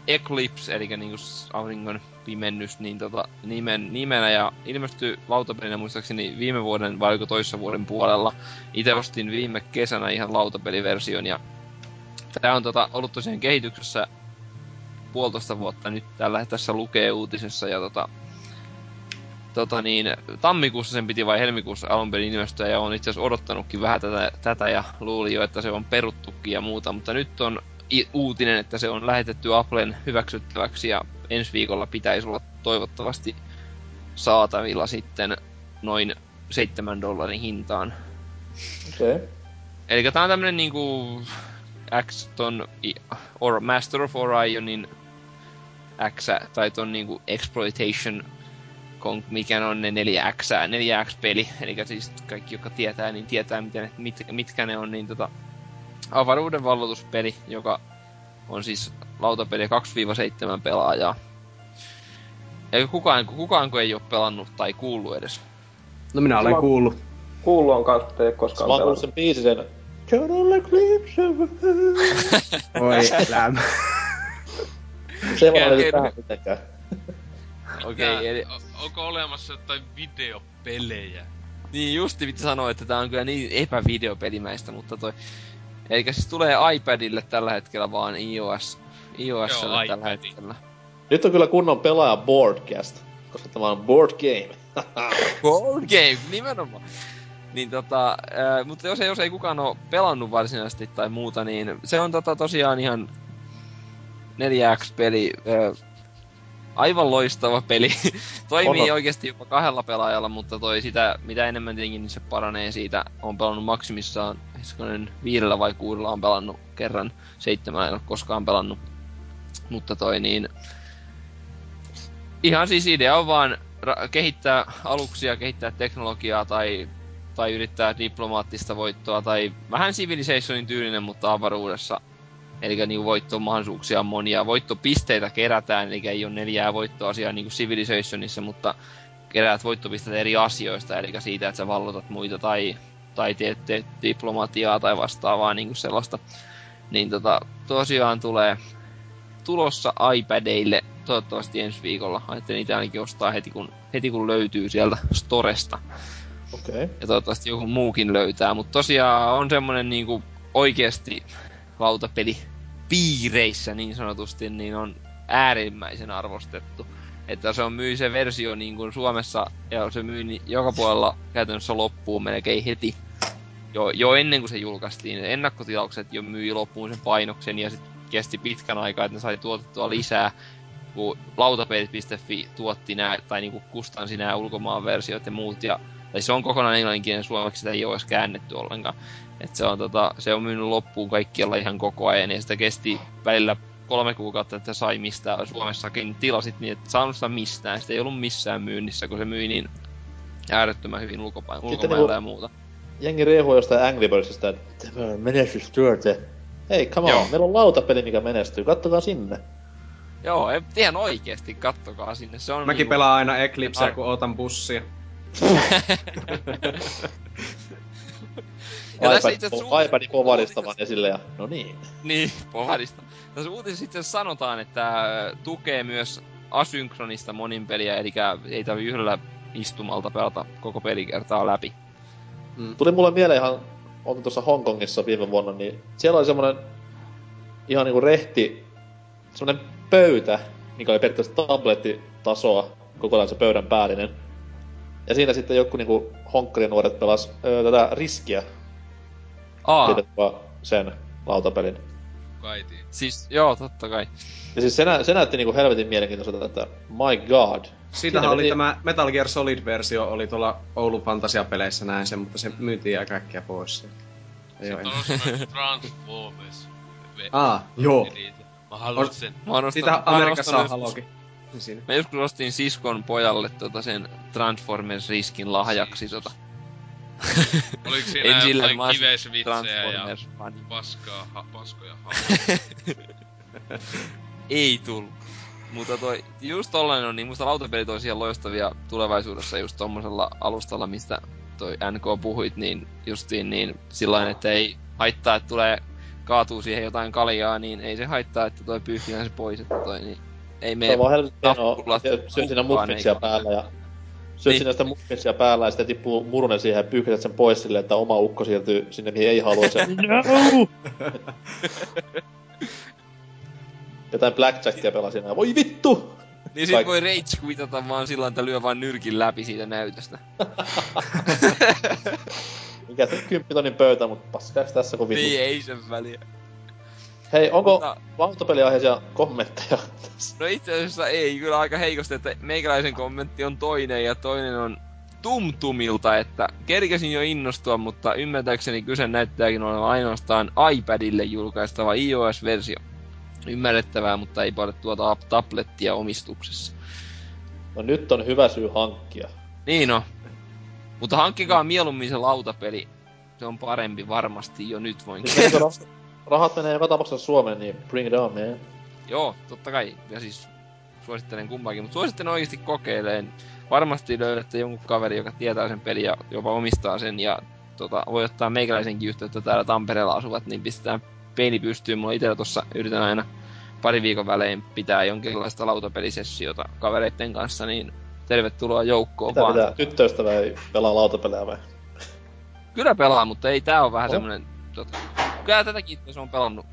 Eclipse, eli niinku auringon pimennys, niin tota, nimen, nimenä ja ilmestyi lautapelinä muistaakseni viime vuoden vai oliko toissa vuoden puolella. Itse ostin viime kesänä ihan lautapeliversion ja tää on tota, ollut tosiaan kehityksessä puolitoista vuotta nyt tällä tässä lukee uutisessa ja tota, tota niin, tammikuussa sen piti vai helmikuussa alun perin ilmestyä ja on itse asiassa odottanutkin vähän tätä, tätä ja luuli jo, että se on peruttukin ja muuta, mutta nyt on uutinen, että se on lähetetty Applen hyväksyttäväksi ja ensi viikolla pitäisi olla toivottavasti saatavilla sitten noin 7 dollarin hintaan. Okei. Okay. Eli tää on tämmönen niinku X ton i- or Master of Orionin X tai ton niinku Exploitation mikä on ne 4X, 4X-peli, eli siis kaikki, jotka tietää, niin tietää, miten, ne- mit, mitkä ne on, niin tota, avaruuden vallotuspeli, joka on siis lautapeli 2-7 pelaajaa. Eikä kukaan, kukaan kun ei ole pelannut tai kuullut edes. No minä olen kuullut. Kuullut on kans, mutta ei koskaan kuullut pelannut. sen biisin sen... Total Eclipse of. (laughs) Oi lämmö. Se ei ole okei, tähän mitenkään. Okei, okay, eli onko olemassa jotain videopelejä? Niin justi piti sanoa, että tää on kyllä niin epävideopelimäistä, mutta toi... Eli siis tulee iPadille tällä hetkellä vaan iOS, iOS Joo, tällä hetkellä. Nyt on kyllä kunnon pelaaja Boardcast. koska tämä on board game. (laughs) Board game, nimenomaan. Niin tota, ää, mutta jos ei, jos ei kukaan ole pelannut varsinaisesti tai muuta, niin se on tota tosiaan ihan 4X-peli. Ää, aivan loistava peli. (laughs) Toimii On. oikeasti jopa kahdella pelaajalla, mutta toi sitä, mitä enemmän tietenkin, niin se paranee siitä. On pelannut maksimissaan, viidellä vai kuudella on pelannut kerran, seitsemän en ole koskaan pelannut. Mutta toi niin, ihan siis idea on vaan ra- kehittää aluksia, kehittää teknologiaa tai, tai yrittää diplomaattista voittoa tai vähän Civilizationin tyylinen, mutta avaruudessa. Eli niin voittomahdollisuuksia on monia. Voittopisteitä kerätään, eli ei ole neljää voittoa asiaa niin kuin Civilizationissa, mutta keräät voittopisteitä eri asioista, eli siitä, että sä vallotat muita tai, tai teet, teet diplomatiaa tai vastaavaa niin kuin sellaista. Niin tota, tosiaan tulee tulossa iPadeille toivottavasti ensi viikolla. Ajattelin niitä ainakin ostaa heti kun, heti kun löytyy sieltä Storesta. Okay. Ja toivottavasti joku muukin löytää. Mutta tosiaan on semmonen niinku oikeesti lautapeli piireissä niin sanotusti, niin on äärimmäisen arvostettu. Että se on myy se versio niin kuin Suomessa ja se myy niin joka puolella käytännössä loppuun melkein heti. Jo, jo ennen kuin se julkaistiin. Ennakkotilaukset jo myi loppuun sen painoksen ja sitten kesti pitkän aikaa, että ne sai tuotettua lisää kun lautapelit.fi tuotti nää, tai niinku kustansi nämä ulkomaan versiot ja muut, ja, tai se on kokonaan englanninkielinen suomeksi, sitä ei ole edes käännetty ollenkaan. Et se, on, tota, se on myynyt loppuun kaikkialla ihan koko ajan, ja sitä kesti välillä kolme kuukautta, että sai mistään. Suomessakin tilasit niin, että saanut sitä mistään. Sitä ei ollut missään myynnissä, kun se myi niin äärettömän hyvin ulkopa- ulkomailla niinku- ja muuta. Jengi riehuu jostain Angry Birdsista, että tämä on menestystyöte. Hei, come on, Joo. meillä on lautapeli, mikä menestyy. Kattokaa sinne. Joo, ei- ihan oikeesti, kattokaa sinne. Se on Mäkin niinku- pelaan aina Eclipseä, Ar- kun ootan bussia. (laughs) (laughs) Ja tässä iPad, itse asiassa po- iPadin povarista uutisessa- vaan esille ja no niin. Niin, (laughs) povarista. Tässä uutisessa itse asiassa sanotaan, että tukee myös asynkronista monin peliä, eli ei tarvi yhdellä istumalta pelata koko pelikertaa läpi. Tuli mulle mieleen ihan, oltiin tuossa Hongkongissa viime vuonna, niin siellä oli semmonen ihan niinku rehti, semmonen pöytä, mikä oli periaatteessa tablettitasoa, kokonaan se pöydän päällinen. Ja siinä sitten joku niinku honkkarinuoret pelas öö, tätä riskiä, Aa, liitettyä sen lautapelin. Kaitiin. siis joo, totta kai. Ja siis se, nä- se näytti niinku helvetin mielenkiintoiselta, että my god. Siitähän Siinä oli meni- tämä Metal Gear Solid-versio, oli tuolla Oulun Fantasia-peleissä näin sen, mutta se myytiin ja kaikkea pois. Sitten oo on (laughs) Transformers. Aa, joo. Mä haluan sen. Mä oon Sitä Amerikassa on Halokin. Niin Siinä. Mä joskus ostin siskon pojalle tota sen Transformers-riskin lahjaksi tota. (laughs) Oliko siinä En sillä, jotain kivesvitsejä ja paskaa, ha, paskoja. (laughs) Ei tullut. Mutta toi, just tollanen on, niin musta lautapelit on siellä loistavia tulevaisuudessa just tommosella alustalla, mistä toi NK puhuit, niin justiin niin sillain, että ei haittaa, että tulee kaatuu siihen jotain kaljaa, niin ei se haittaa, että toi pyyhkii se pois, että toi niin ei Se mene nappulat syöt siinä muffinsia päällä ja... Syöt Niin. siinä sitä muffinsia päällä ja sitten tippuu murunen siihen ja sen pois silleen, että oma ukko siirtyy sinne, mihin ei halua se. (laughs) no! (laughs) Jotain blackjackia pelaa siinä ja voi vittu! Niin sit Kaik- voi rage quitata vaan sillä että lyö vaan nyrkin läpi siitä näytöstä. (laughs) Mikä se kymppitonnin pöytä, mutta paskaks tässä kun vittu. Niin ei sen väliä. Hei, onko Mutta- lautapeliaiheisia kommentteja tässä? No itse asiassa ei, kyllä aika heikosti, että meikäläisen kommentti on toinen ja toinen on Tumtumilta, että kerkesin jo innostua, mutta ymmärtääkseni kyse näyttääkin olevan ainoastaan iPadille julkaistava iOS-versio. Ymmärrettävää, mutta ei paljon tuota tablettia omistuksessa. No nyt on hyvä syy hankkia. Niin no. Mutta hankkikaa mieluummin se lautapeli. Se on parempi varmasti jo nyt voin menikö rah- rahat menee joka tapauksessa Suomeen, niin bring it on, man. Joo, totta kai. Ja siis suosittelen kumpaakin, mutta suosittelen oikeasti kokeileen. Varmasti löydätte jonkun kaveri, joka tietää sen pelin ja jopa omistaa sen ja tota, voi ottaa meikäläisenkin yhteyttä täällä Tampereella asuvat, niin pistetään peli pystyyn. Mulla itellä tossa yritän aina pari viikon välein pitää jonkinlaista lautapelisessiota kavereitten kanssa, niin tervetuloa joukkoon Mitä vaan. pitää? Tyttöystävä ei pelaa lautapelejä vai? Kyllä pelaa, mutta ei tää on vähän Oh. semmonen... Tota, kyllä tätäkin itse asiassa on pelannut,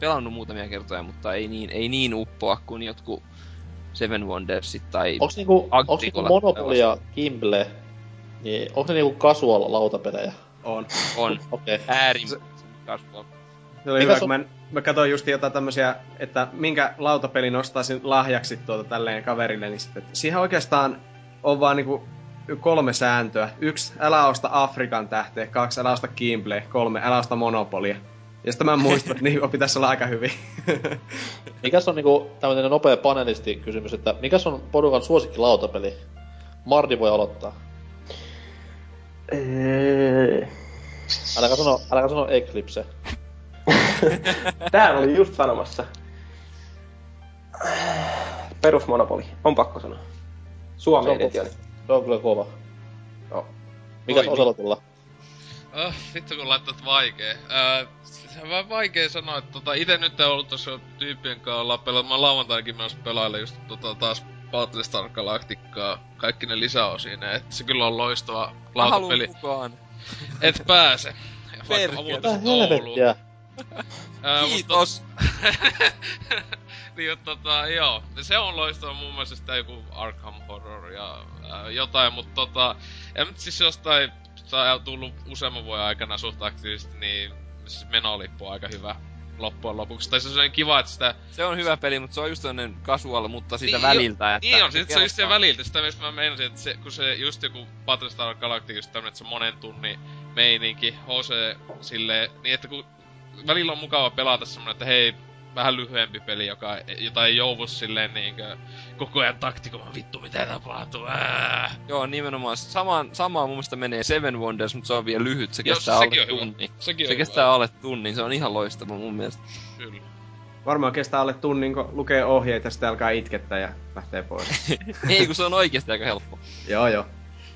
pelannut muutamia kertoja, mutta ei niin, ei niin uppoa kuin jotkut Seven Wondersit tai... Onks niinku, onks niinku Monopoly ja Kimble, niin onks ne niinku casual lautapelejä? On. On. Okei. Okay. Äärimmäisen kasvua. Se oli Mikä hyvä, sun- kun mä, mä katsoin just jotain tämmösiä, että minkä lautapelin ostaisin lahjaksi tuota tälleen kaverille, niin sitten, että siihen oikeastaan on vaan niinku kolme sääntöä. Yksi, älä osta Afrikan tähteä. Kaksi, älä osta Kimble. Kolme, älä osta Monopolia. Ja sitten mä muistan, että niin pitäisi olla aika hyvin. (laughs) Mikäs on niinku tämmönen nopea panelistikysymys, että mikäs on porukan suosikki lautapeli? Mardi voi aloittaa. Äläkä sano, äläkä sano Eclipse. (laughs) Tää oli just sanomassa. Perusmonopoli. On pakko sanoa. Suomen Se on. Se on kyllä kova. Joo. Mikäs. Oselotilla? Oh, vittu kun laittat vaikee. Öö, se on vähän vaikea sanoa, että tota, ite nyt en ollut tossa tyyppien kanssa ollaan pelannut. Mä lauantainakin menossa pelaille just tota, taas Battlestar Galacticaa, kaikki ne lisäosineen. Et se kyllä on loistava Mä haluun lautapeli. mukaan. Et pääse. Vaikka Perkele. mä Ouluun. helvettiä? Ää, mut Kiitos. (laughs) niin, että tota, joo. Se on loistava mun mielestä sitä joku Arkham Horror ja ää, jotain, mutta tota... Ja nyt siis jostain on tullut useamman vuoden aikana suht aktiivisesti, niin siis menolippu on aika hyvä loppujen lopuksi. Tai se on kiva, että sitä... Se on hyvä peli, mutta se on just sellainen casual, mutta siitä Niin, väliltä. jo- Että Niin on, sit se on just siellä väliltä. Sitä mistä mä meinasin, että se, kun se just joku Battlestar Galactica, just tämmönen, että se on monen tunnin meininki, HC silleen, niin että kun välillä on mukava pelata semmonen, että hei, vähän lyhyempi peli, joka, jota ei jouvu silleen niinkö koko ajan taktikoimaan, vittu mitä tapahtuu, ää. Joo, nimenomaan. Samaan, samaan mun mielestä menee Seven Wonders, mutta se on vielä lyhyt. Se Joo, kestää alle tunnin. Sekin Se on kestää hyvä. alle tunnin, se on ihan loistava mun mielestä. Kyllä. Varmaan kestää alle tunnin, kun lukee ohjeita ja sitten alkaa itkettää ja lähtee pois. (laughs) Ei, kun se on oikeasti aika helppo. joo, joo.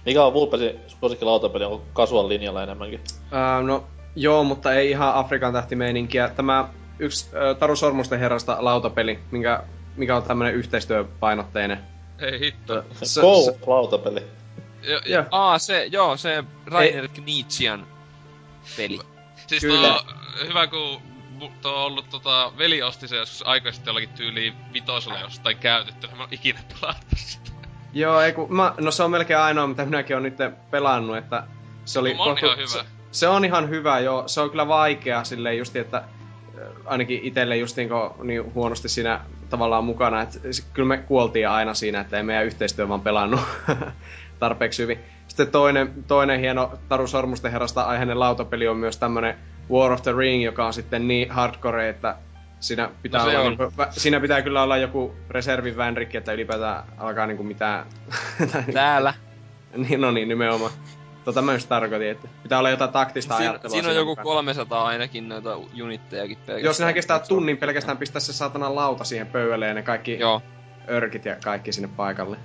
Mikä on Vulpesin suosikki lautapeli? Onko casual linjalla enemmänkin? Ää, no, joo, mutta ei ihan Afrikan tähtimeininkiä. Tämä yksi ä, Taru Sormusten herrasta lautapeli, minkä, mikä on tämmönen yhteistyöpainotteinen. Hei hitto. Se- se- lautapeli. Jo, Joo. Aa, se, joo, se Rainer Knizian peli. Siis Kyllä. tuo, hyvä kun tuo on ollut tota, veli osti se joskus aikaisemmin jollakin tyyliin vitosella jostain käytetty, mä en ikinä pelannut sitä. Joo, ei kun, mä, no se on melkein ainoa, mitä minäkin olen nyt pelannut, että se oli... No, on kohtu- ihan hyvä. Se, se, on ihan hyvä, joo. Se on kyllä vaikea silleen justi, että äh, ainakin itselle just niin, niin huonosti siinä tavallaan mukana, että kyllä me kuoltiin aina siinä, että ei meidän yhteistyö vaan pelannut (laughs) tarpeeksi hyvin. Sitten toinen, toinen hieno Taru Sormusten herrasta aiheinen lautapeli on myös tämmönen War of the Ring, joka on sitten niin hardcore, että siinä pitää, No olla on. niinku, vä- siinä pitää kyllä olla joku reservin vänrikki, että ylipäätään alkaa niinku mitään... (laughs) Täällä. niin, no niin, nimenomaan. Tota mä just tarkoitin, että pitää olla jotain taktista Siinä, ajattelua. siinä on joku mukana. 300 ainakin noita unittejakin pelkästään. Jos nehän kestää tunnin pelkästään pistää se saatana lauta siihen pöydälle ja ne kaikki Joo. örkit ja kaikki sinne paikalle.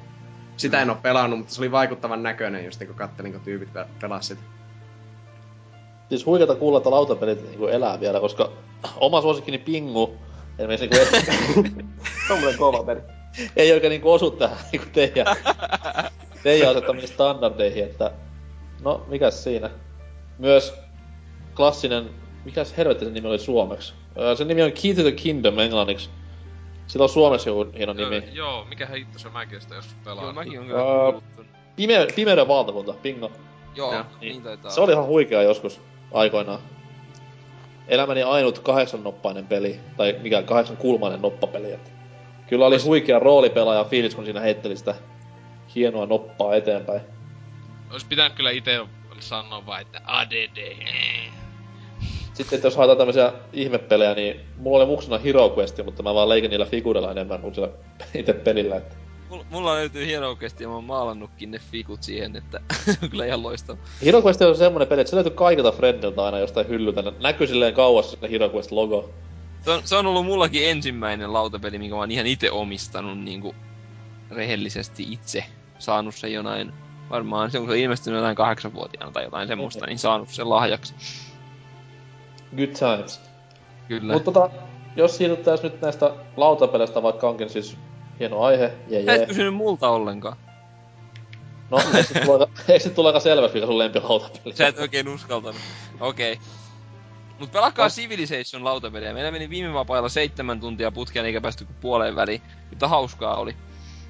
Sitä en oo pelannut, mutta se oli vaikuttavan näköinen just kun kattelin, kun tyypit pe- pelas sitä. Siis huikeeta kuulla, että lautapelit niinku elää vielä, koska oma suosikkini Pingu esimerkiksi niinku Tommonen (laughs) kova peli. ei oikein niinku osu tähän niinku teidän, (laughs) teidän asettamiin standardeihin, että no mikäs siinä. Myös klassinen, mikäs helvetti sen nimi oli suomeksi? Öö, sen nimi on Key to the Kingdom englanniksi. Sillä on suomessa joku hieno nimi. Öö, joo, mikä hitto se mäkin sitä joskus Joo, pelaan. mäkin on kyllä Ää, kuullut ton. Pime- Pimeyden valtakunta, bingo. Joo, Joo. niin taitaa Se oli ihan huikea joskus aikoinaan. Elämäni ainut kahdeksan noppainen peli, tai mikä kahdeksan kulmainen noppapeli. Että kyllä oli huikea roolipelaaja fiilis, kun siinä heitteli sitä hienoa noppaa eteenpäin. Ois pitänyt kyllä ite sanoa vaan, että ADD. Sitten että jos haetaan tämmöisiä ihmepelejä, niin mulla oli muksuna Hero Quest, mutta mä vaan leikin niillä figureilla enemmän kuin sillä (laughs) itse pelillä. Että Mulla, löytyy Hero Quest ja mä oon maalannutkin ne fikut siihen, että (laughs) on kyllä ihan loistava. Hero Quest on semmonen peli, että se löytyy kaikilta Friendiltä aina jostain hyllyltä. Näkyy silleen kauas se Hero Quest logo. Se on, se on ollut mullakin ensimmäinen lautapeli, minkä mä oon ihan itse omistanut niinku rehellisesti itse. Saanut sen jonain, varmaan se on kun se ilmestynyt jotain kahdeksanvuotiaana tai jotain semmoista, niin saanut sen lahjaksi. Good times. Kyllä. Mutta tota, jos siirryttäis nyt näistä lautapeleistä, vaikka onkin siis hieno aihe, jee Sä et jee. kysynyt multa ollenkaan. No, ei sit tule aika, (laughs) ei sit tule aika selväksi, mikä sun lempilautapeli Sä et oikein uskaltanut. Okei. Okay. Mut pelakaa No. Civilization lautapeliä. Meillä meni viime vapailla seitsemän tuntia putkeen eikä päästy kuin puoleen väliin. Mutta hauskaa oli.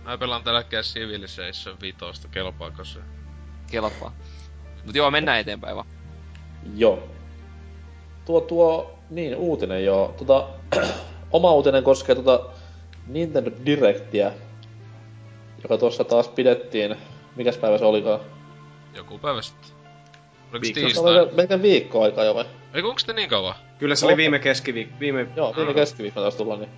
Mä pelaan tällä hetkellä Civilization 5, kelpaako se? Kelpaa. Mut joo, mennään eteenpäin vaan. Joo. Tuo, tuo, niin, uutinen joo. Tota, (clears throat) oma uutinen koskee tota Nintendo Directia, joka tuossa taas pidettiin, mikäs päivä se olikaan? Joku päivä sitten. Oliko se Viikko. Se tiistai? oli melkein viikko aikaa jo vai? Eikö onks te niin kauan? Kyllä se oli viime keskiviikko. Viime... Joo, viime keskiviikkona taas tulla, niin.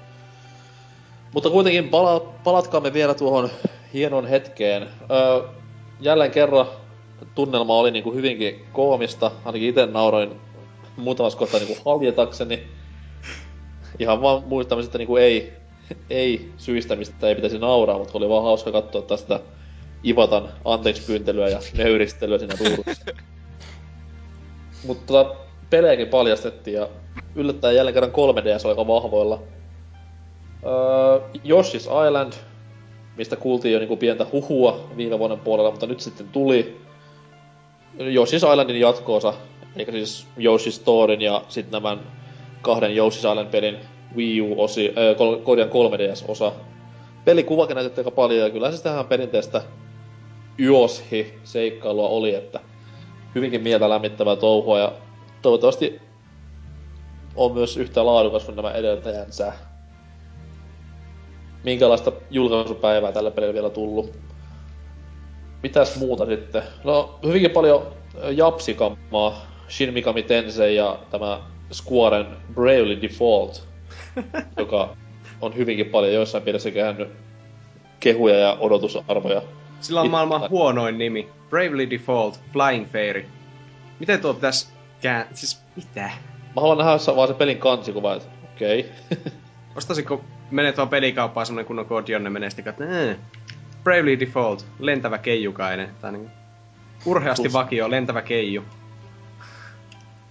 Mutta kuitenkin pala- palatkaamme vielä tuohon hienoon hetkeen. Öö, jälleen kerran tunnelma oli niinku hyvinkin koomista, ainakin itse nauroin muutamassa kohtaa niinku haljetakseni. Ihan vaan muistamista niinku ei, ei syistä, mistä ei pitäisi nauraa, mutta oli vaan hauska katsoa tästä Ivatan anteeksi pyyntelyä ja nöyristelyä siinä ruudussa. Mutta tota, pelejäkin paljastettiin ja yllättäen jälleen kerran 3DS oli aika vahvoilla. Öö, Yoshi's Island, mistä kuultiin jo niinku pientä huhua viime vuoden puolella, mutta nyt sitten tuli Yoshi's Islandin jatkoosa, eikä siis Yoshi's Storyn ja sitten nämä kahden Yoshi's Island pelin Wii U-osi, öö, kol- korjaan 3DS-osa. Pelikuvakin näytettiin aika paljon ja kyllä se tähän perinteistä Yoshi-seikkailua oli, että hyvinkin mieltä lämmittävää touhua ja toivottavasti on myös yhtä laadukas kuin nämä edeltäjänsä. Minkälaista julkaisupäivää tällä pelillä vielä tullut? Mitäs muuta sitten? No, hyvinkin paljon japsikammaa. Shin Mikami Tensei ja tämä Squaren Bravely Default, (laughs) joka on hyvinkin paljon joissain piirissä käynyt kehuja ja odotusarvoja. Sillä on It- maailman huonoin nimi. Bravely Default, Flying Fairy. Miten tuo pitäis kään... Siis mitä? Mä haluan nähdä vaan se pelin kansikuva, että okei. Okay. Ostaisitko, menet vaan pelikauppaan semmonen kunnon kodionne menee sitten katsomaan, "Ää, Bravely Default, lentävä keijukainen. Tai niin urheasti Plus. vakio, lentävä keiju.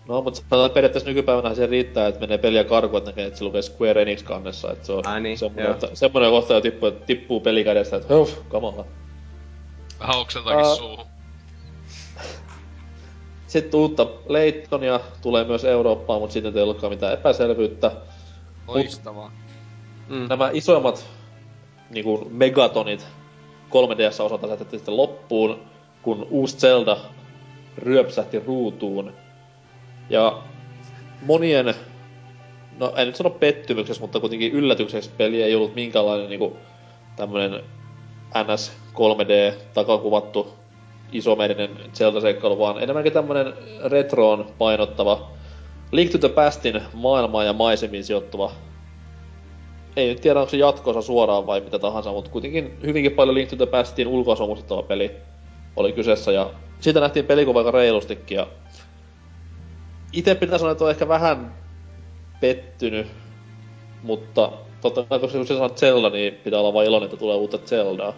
No, mutta että periaatteessa nykypäivänä se riittää, että menee peliä karkuun, että näkee, että se lukee Square Enix kannessa. Että se on Ai niin, semmoinen, että, semmoinen kohta jo tippuu, tippuu pelikädestä, että huff, kamala. Vähän oksentaakin Ää. suuhun. (laughs) Sitten uutta Leittonia tulee myös Eurooppaan, mutta siitä ei ollutkaan mitään epäselvyyttä. Loistavaa. Mm. Nämä isoimmat niin kuin megatonit 3DS-osalta lähetettiin sitten loppuun, kun uusi Zelda ryöpsähti ruutuun. Ja monien, no en nyt sano pettymyksessä, mutta kuitenkin yllätykseksi peli ei ollut minkäänlainen niinku tämmönen NS 3D takakuvattu isomerinen Zelda-seikkailu, vaan enemmänkin tämmönen retroon painottava Link to the Pastin maailmaan ja maisemiin sijoittuva ei nyt tiedä, onko se jatkoosa suoraan vai mitä tahansa, mutta kuitenkin hyvinkin paljon Link to the peli oli kyseessä, ja siitä nähtiin pelikuva aika reilustikin, ja itse pitää sanoa, että on ehkä vähän pettynyt, mutta totta kai, kun se sanoo Zelda, niin pitää olla vain iloinen, että tulee uutta Zeldaa.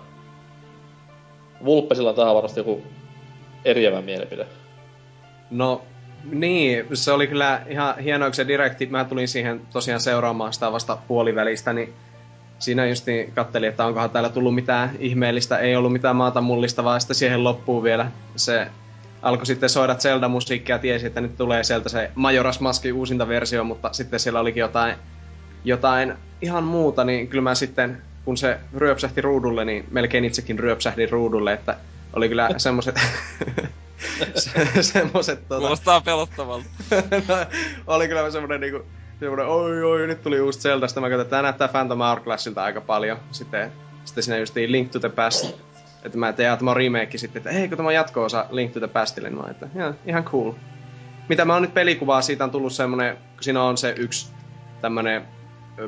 Vulppesilla on tähän varmasti joku eriävä mielipide. No, niin, se oli kyllä ihan hienoa, kun se direkti, mä tulin siihen tosiaan seuraamaan sitä vasta puolivälistä, niin siinä justiin kattelin, että onkohan täällä tullut mitään ihmeellistä, ei ollut mitään maata mullistavaa, ja sitten siihen loppuu vielä se alkoi sitten soida Zelda-musiikkia, tiesi, että nyt tulee sieltä se Majora's Maskin uusinta versio, mutta sitten siellä olikin jotain, jotain ihan muuta, niin kyllä mä sitten, kun se ryöpsähti ruudulle, niin melkein itsekin ryöpsähdin ruudulle, että oli kyllä (laughs) semmoset, (laughs) (laughs) se, semmoset tota, Kuulostaa pelottavalta. (laughs) No, oli kyllä semmonen niinku, semmonen, oi oi, nyt tuli uusi Zelda, sitten mä katsoin, että tää näyttää Phantom Hourglassilta aika paljon. Sitten, sitten siinä justiin Link to the Past, että mä tein tämä remake sitten, että eikö tämä jatko-osa Link to the Pastille, niin mä, että ihan, ihan cool. Mitä mä oon nyt pelikuvaa, siitä on tullut semmonen, kun siinä on se yksi tämmönen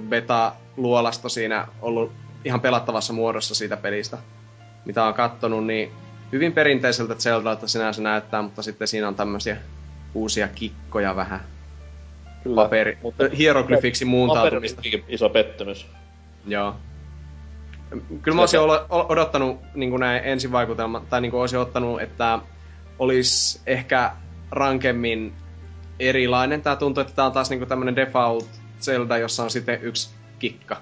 beta-luolasto siinä ollut ihan pelattavassa muodossa siitä pelistä, mitä on kattonut, niin hyvin perinteiseltä Zeldalta sinänsä näyttää, mutta sitten siinä on tämmöisiä uusia kikkoja vähän. Kyllä. Paperi, Mutta hieroglyfiksi paperi muuntautumista. on hyvinkin iso pettymys. Joo. Kyllä mä olisin odottanut niin näin ensivaikutelma, tai niin olisin ottanut, että olisi ehkä rankemmin erilainen. Tää tuntuu, että tää on taas niin tämmönen default Zelda, jossa on sitten yksi kikka.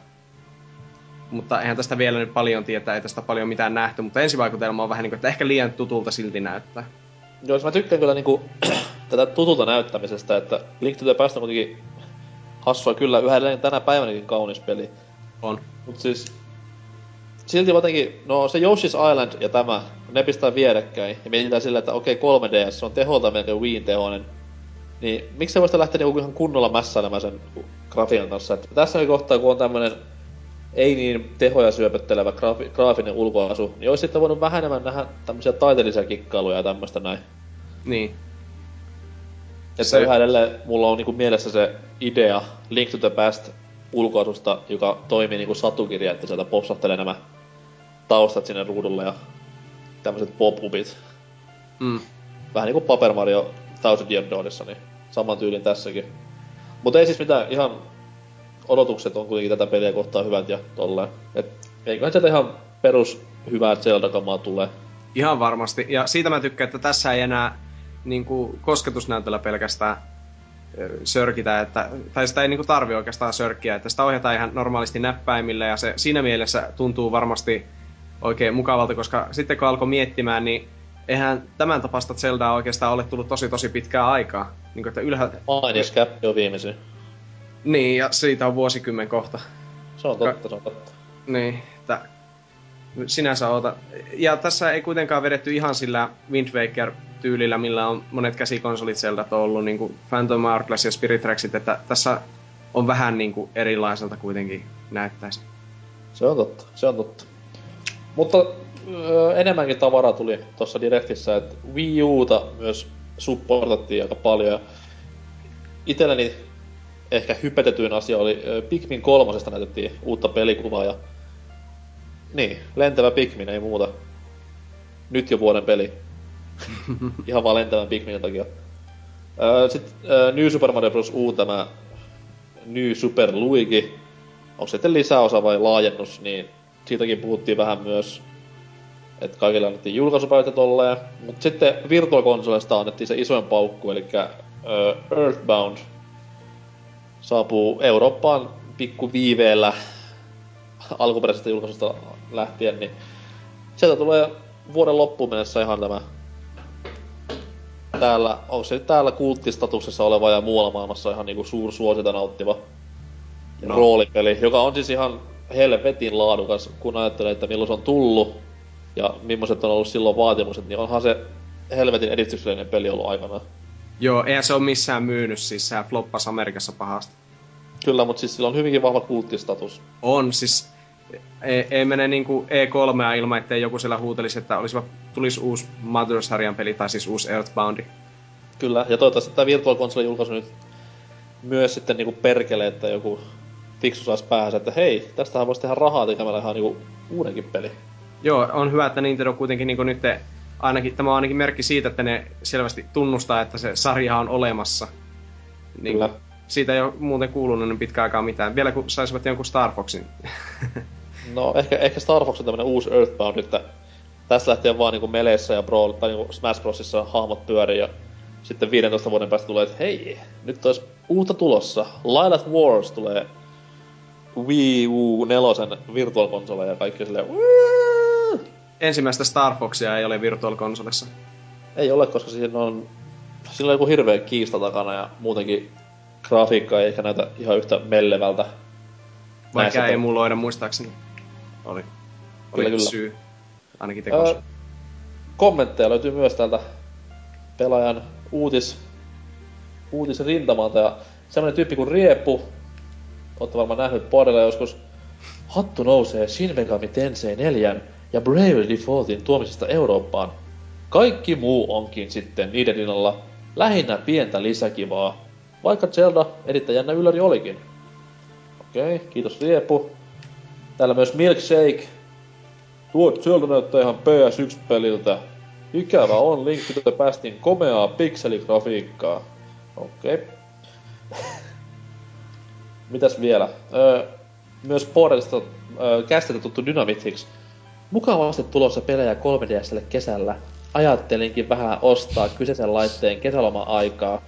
Mutta eihän tästä vielä nyt paljon tietää, ei tästä paljon mitään nähty, mutta ensivaikutelma on vähän niin kuin, että ehkä liian tutulta silti näyttää. Joo, siis mä tykkään kyllä niinku (clears throat) tätä tutulta näyttämisestä, että Link to the Past on kuitenkin hassua kyllä yhä edelleen tänä päivänäkin kaunis peli. On. Mut siis silti jotenkin, no se Yoshi's Island ja tämä, ne pistää vierekkäin ja mietitään silleen, että okei 3DS on teholta melkein Wiiin tehoinen. Niin miksi se voisi lähteä niinku ihan kunnolla mässäilemään sen grafiikan kanssa? Et tässä kohtaa, kun on tämmönen ei niin tehoja syöpöttelevä graafi, graafinen ulkoasu, niin olisi sitten voinut vähän enemmän nähdä tämmöisiä taiteellisia kikkailuja ja tämmöistä näin. Niin. Että Se- yhä edelleen mulla on niinku mielessä se idea Link to the Past ulkoasusta, joka toimii niinku satukirja, että sieltä popsahtelee nämä taustat sinne ruudulle ja tämmöiset pop-upit. Mm. Vähän niinku Paper Mario Thousand Year Doorissa, niin saman tyylin tässäkin. Mutta ei siis mitään, ihan odotukset on kuitenkin tätä peliä kohtaan hyvät ja tolleen. Et eiköhän sieltä ihan perus hyvää Zelda-kamaa tulee. Ihan varmasti. Ja siitä mä tykkään, että tässä ei enää niin kuin, kosketusnäytöllä pelkästään sörkitä, että, tai sitä ei niin kuin, tarvi oikeastaan sörkkiä, että sitä ohjataan ihan normaalisti näppäimillä ja se siinä mielessä tuntuu varmasti oikein mukavalta, koska sitten kun alkoi miettimään, niin eihän tämän tapasta Zeldaa oikeastaan ole tullut tosi tosi pitkää aikaa. Niin kuin, että ylhäältä... Mainis Cap on viimeisin. Niin, ja siitä on vuosikymmen kohta. Se on totta, se on totta. Niin, että sinänsä oota. Ja tässä ei kuitenkaan vedetty ihan sillä Wind Waker-tyylillä, millä on monet käsikonsolit Zeldat ollut, niin kuin Phantom Hourglass ja Spirit Tracksit, että tässä on vähän niin kuin erilaiselta kuitenkin näyttäisi. Se on totta, se on totta. Mutta öö, enemmänkin tavaraa tuli tuossa Directissä, että Wii Uta myös supportattiin aika paljon. Ja itselleni ehkä hypetetyin asia oli Pikmin kolmosesta näytettiin uutta pelikuvaa ja niin, lentävä Pikmin, ei muuta. Nyt jo vuoden peli. (laughs) Ihan vaan lentävän Pikminin takia. Sitten New Super Mario Bros. U, tämä New Super Luigi, onko se sitten lisäosa vai laajennus, niin siitäkin puhuttiin vähän myös, että kaikille annettiin julkaisupäivät tolleen. Mutta sitten Virtual Consolesta annettiin se isoin paukku, eli Earthbound saapuu Eurooppaan pikku viiveellä alkuperäisestä julkaisusta lähtien, niin sieltä tulee vuoden loppuun mennessä ihan tämä täällä, onko se täällä kulttistatuksessa oleva ja muualla maailmassa ihan niinku suursuosita nauttiva no. roolipeli, joka on siis ihan helvetin laadukas, kun ajattelee, että milloin se on tullut ja millaiset on ollut silloin vaatimukset, niin onhan se helvetin edistyksellinen peli ollut aikanaan. Joo, eihän se ole missään myynyt, siis sehän floppasi Amerikassa pahasti. Kyllä, mutta siis sillä on hyvinkin vahva kulttistatus. On, siis ei, ei mene niinku E3 ilman, ettei joku siellä huutelisi, että olisiva, tulisi uusi Mother-sarjan peli, tai siis uusi Earthboundi. Kyllä, ja toivottavasti tämä Virtual Console julkaisu nyt myös sitten niinku perkelee, että joku fiksu saisi päähänsä, että hei, tästähän voisi tehdä rahaa tekemällä ihan niinku uudenkin peli. Joo, on hyvä, että Nintendo kuitenkin niinku nyt ainakin, tämä on ainakin merkki siitä, että ne selvästi tunnustaa, että se sarja on olemassa. Niin Kyllä. Siitä ei ole muuten kuulunut niin pitkään aikaa mitään. Vielä kun saisivat jonkun Star Foxin. (laughs) No ehkä, ehkä Star Fox on tämmönen uusi Earthbound, että tässä lähtien vaan niinku Meleessä ja Brawl, tai niinku Smash Brosissa hahmot pyörii ja sitten 15 vuoden päästä tulee, että hei, nyt olisi uutta tulossa. Lilat Wars tulee Wii U 4 Virtual ja kaikki silleen, "Woo!" Ensimmäistä Star Foxia ei ole Virtual Consolessa. Ei ole, koska siinä on, siinä on joku hirveä kiista takana ja muutenkin grafiikka ei ehkä näytä ihan yhtä mellevältä. Vaikka ei emuloida muistaakseni. Oli. Oli Kyllä, kyllä. syy. Ainakin tekos. Öö, kommentteja löytyy myös täältä pelaajan uutis, uutisrintamalta ja semmonen tyyppi kuin Riepu, ootte varmaan nähnyt podilla joskus, hattu nousee Shin Megami Tensei 4 ja Bravely Defaultin tuomisesta Eurooppaan. Kaikki muu onkin sitten niiden rinnalla lähinnä pientä lisäkivaa, vaikka Zelda erittäin jännä ylläri olikin. Okei, kiitos Riepu. Täällä myös Milkshake. Tuo Zelda näyttää ihan PS1-peliltä. Ikävä on Link to Pastin komeaa pikseligrafiikkaa. Okei. (laughs) Mitäs vielä? Öö, myös Borderista öö, kästettä tuttu Dynamitix. Mukavasti tulossa pelejä 3DSlle kesällä. Ajattelinkin vähän ostaa kyseisen laitteen kesäloma-aikaa.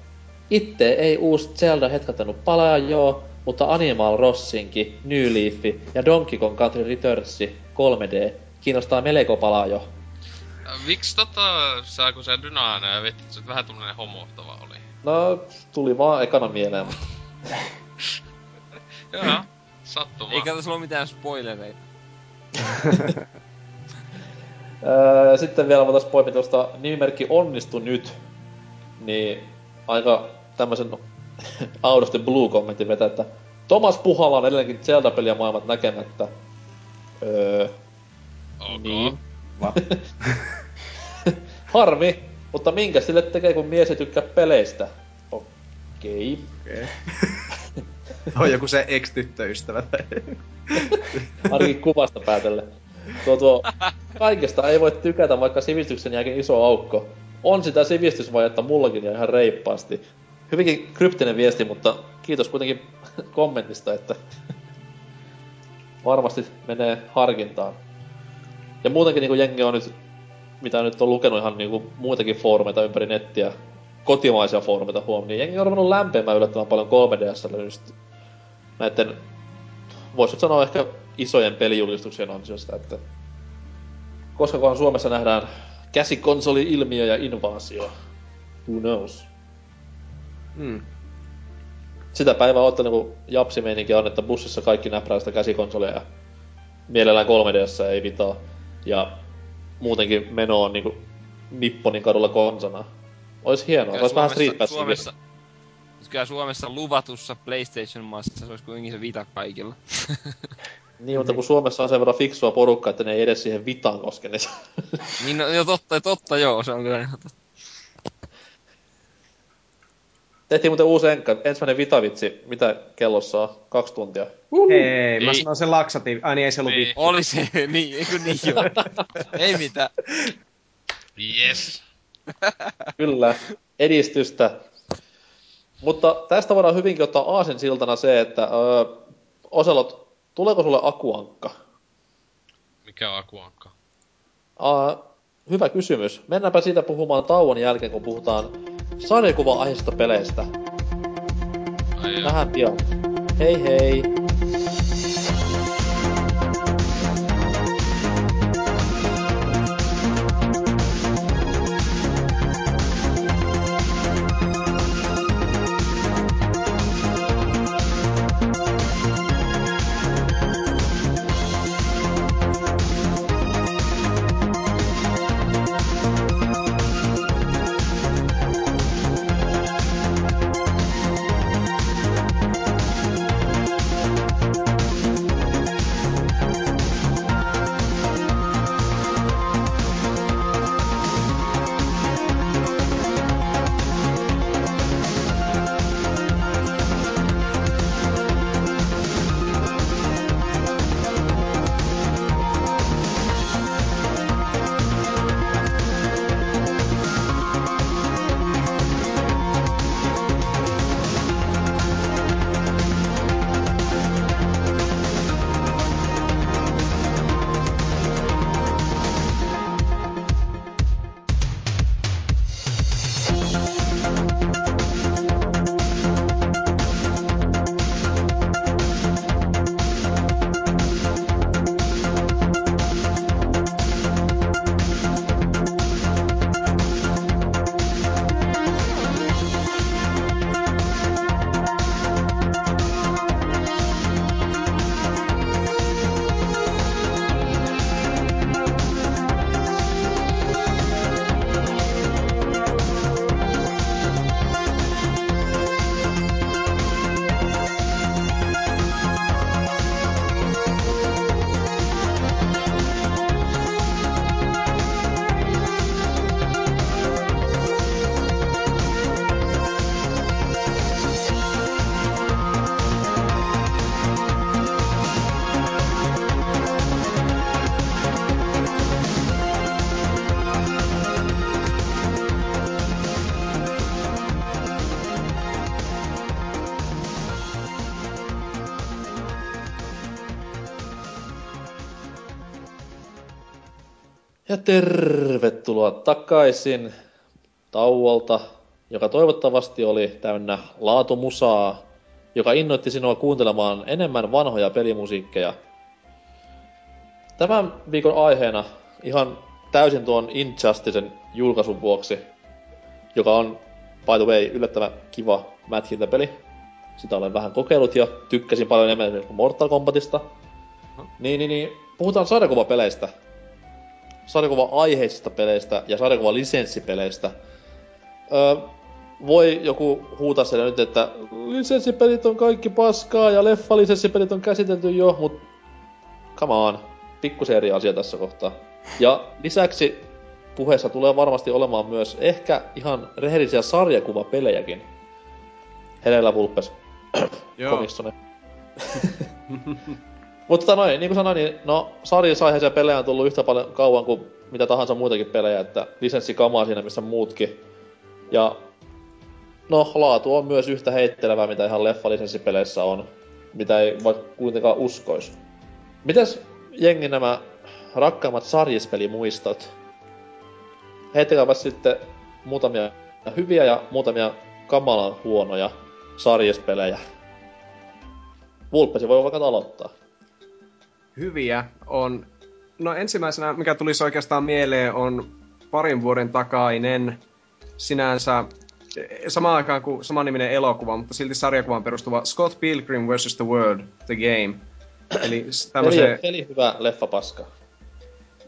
Itse ei uusi Zelda hetkattanut palaa joo, mutta Animal Rossinkin, New Leaf ja Donkey Kong Country Returnsi 3D kiinnostaa melko palaa jo. Miksi tota, sä kun se dynaana ja vittu, se vähän tämmönen homohtava oli? No, tuli vaan ekana mieleen, mutta (laughs) Joo, sattumaa. Eikä tässä ole mitään spoilereita. (laughs) Öö, Sitten vielä voitais poimia tuosta nimimerkki Onnistu nyt. Niin aika tämmösen (laughs) out of the blue kommentin vetää, että Thomas Puhala on edelleenkin Zelda-peliä maailmat näkemättä. Öö, Ok. niin. (laughs) Harmi, mutta minkä sille tekee, kun mies ei tykkää peleistä? Okei. Okei. (laughs) on joku se ex-tyttöystävä. Ainakin kuvasta päätellen. Tuo, tuo, kaikesta ei voi tykätä, vaikka sivistyksen jälkeen iso aukko. On sitä sivistysvajetta mullakin ja ihan reippaasti. Hyvinkin kryptinen viesti, mutta kiitos kuitenkin (laughs) kommentista, että varmasti menee harkintaan. Ja muutenkin niin jengi on nyt, mitä nyt on lukenut ihan niin muitakin foorumeita ympäri nettiä, kotimaisia foorumeita huom, niin jengi on ruvennut lämpeämään yllättävän paljon 3DSllä just näiden, voisi sanoa ehkä isojen pelijulistuksien ansiosta, että koskakohan Suomessa nähdään käsikonsoli-ilmiö ja invaasio. Who knows? Mm. Sitä päivää ootte niinku japsimeininki on, että bussissa kaikki näprää sitä käsikonsolia ja mielellään 3DS ei vitaa. Ja muutenkin meno on niinku Nipponin kadulla konsana. Ois hienoa, ois vähän Suomessa, Street Passinkin. Suomessa, kyllä Suomessa luvatussa PlayStation maassa se olisi kuitenkin se vita kaikilla. (laughs) Niin, mutta kun Suomessa on sen verran fiksua porukkaa, että ne ei edes siihen vitaan koske, niin niin no, jo totta, totta joo, se on kyllä ihan totta. Tehtiin muuten uusi enkka, ensimmäinen vitavitsi, mitä kellossa on? Kaksi tuntia. Hei, mä Ei. sanoin sen laksatiivi. Ai niin, ei se ollut Niin. vittu. Oli se, (laughs) niin, eikö niin joo. (laughs) Ei mitään. Yes. (laughs) Kyllä, edistystä. Mutta tästä voidaan hyvinkin ottaa aasin siltana se, että öö, Oselot, tuleeko sulle akuankka? Mikä on akuankka? Aa, hyvä kysymys. Mennäänpä siitä puhumaan tauon jälkeen, kun puhutaan sarjakuva-aiheista peleistä. Ai joo. Vähän pian. Hei hei! Tervetuloa takaisin tauolta, joka toivottavasti oli täynnä laatumusaa, joka innoitti sinua kuuntelemaan enemmän vanhoja pelimusiikkeja. Tämän viikon aiheena ihan täysin tuon Injusticen julkaisun vuoksi, joka on, by the way, yllättävän kiva mätkintäpeli. Sitä olen vähän kokeillut ja tykkäsin paljon enemmän Mortal Kombatista. Niin, niin, niin. puhutaan sarjakuvapeleistä, sarjakuva-aiheisista peleistä ja sarjakuva-lisenssipeleistä. Öö, voi joku huutaa siellä nyt, että lisenssipelit on kaikki paskaa ja leffa-lisenssipelit on käsitelty jo, mut come on, pikkusen eri asia tässä kohtaa. Ja lisäksi puheessa tulee varmasti olemaan myös ehkä ihan rehellisiä sarjakuvapelejäkin. Helellä Vulpes. Komissone. (laughs) Mutta noin, niin kuin sanoin, niin no sarjasaiheisia pelejä on tullut yhtä paljon kauan kuin mitä tahansa muitakin pelejä, että lisenssikamaa siinä missä muutkin. Ja no, laatu on myös yhtä heittelevää, mitä ihan leffalisenssipeleissä on, mitä ei vaikka kuitenkaan uskois. Mitäs jengi nämä rakkaimmat sarjispelimuistot? Heittäkääpä sitten muutamia hyviä ja muutamia kamalan huonoja sarjispelejä. Vulpesi voi vaikka aloittaa. Hyviä on... No ensimmäisenä, mikä tulisi oikeastaan mieleen, on parin vuoden takainen sinänsä samaan aikaan kuin samanniminen elokuva, mutta silti sarjakuvaan perustuva Scott Pilgrim vs. The World, The Game. (clears throat) Eli s- Eli, eli hyvä leffa paska.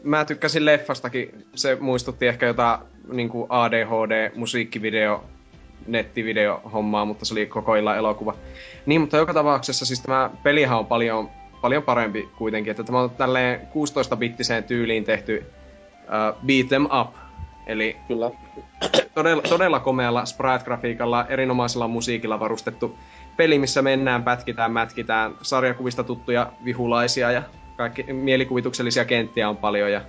mä tykkäsin leffastakin, se muistutti ehkä jotain niin kuin ADHD, musiikkivideo, nettivideo hommaa, mutta se oli koko illan elokuva. Niin, mutta joka tapauksessa siis tämä pelihän on paljon, paljon parempi kuitenkin, että tämä on tälleen 16-bittiseen tyyliin tehty uh, beat them up. Eli Kyllä. todella, todella komealla sprite-grafiikalla, erinomaisella musiikilla varustettu peli, missä mennään, pätkitään, mätkitään, sarjakuvista tuttuja vihulaisia ja kaikki mielikuvituksellisia kenttiä on paljon ja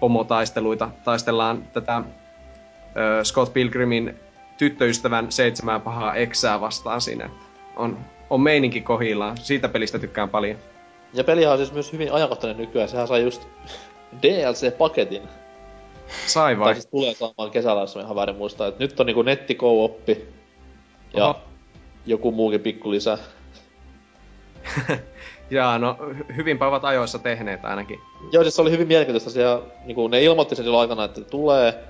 pomotaisteluita. Taistellaan tätä ö, Scott Pilgrimin tyttöystävän seitsemää pahaa eksää vastaan siinä. On, on meininki kohillaan. Siitä pelistä tykkään paljon. Ja pelihan on siis myös hyvin ajankohtainen nykyään. Sehän sai just DLC-paketin. Sai vai? Tai siis tulee saamaan kesällä, jos ihan väärin muistaa. Et nyt on niinku netti oppi ja Oho. joku muukin pikku lisä. (laughs) Jaa, no hy- hyvinpä ovat ajoissa tehneet ainakin. Joo, siis se oli hyvin mielenkiintoista. Siellä, niinku, ne ilmoitti sen silloin aikana, että tulee.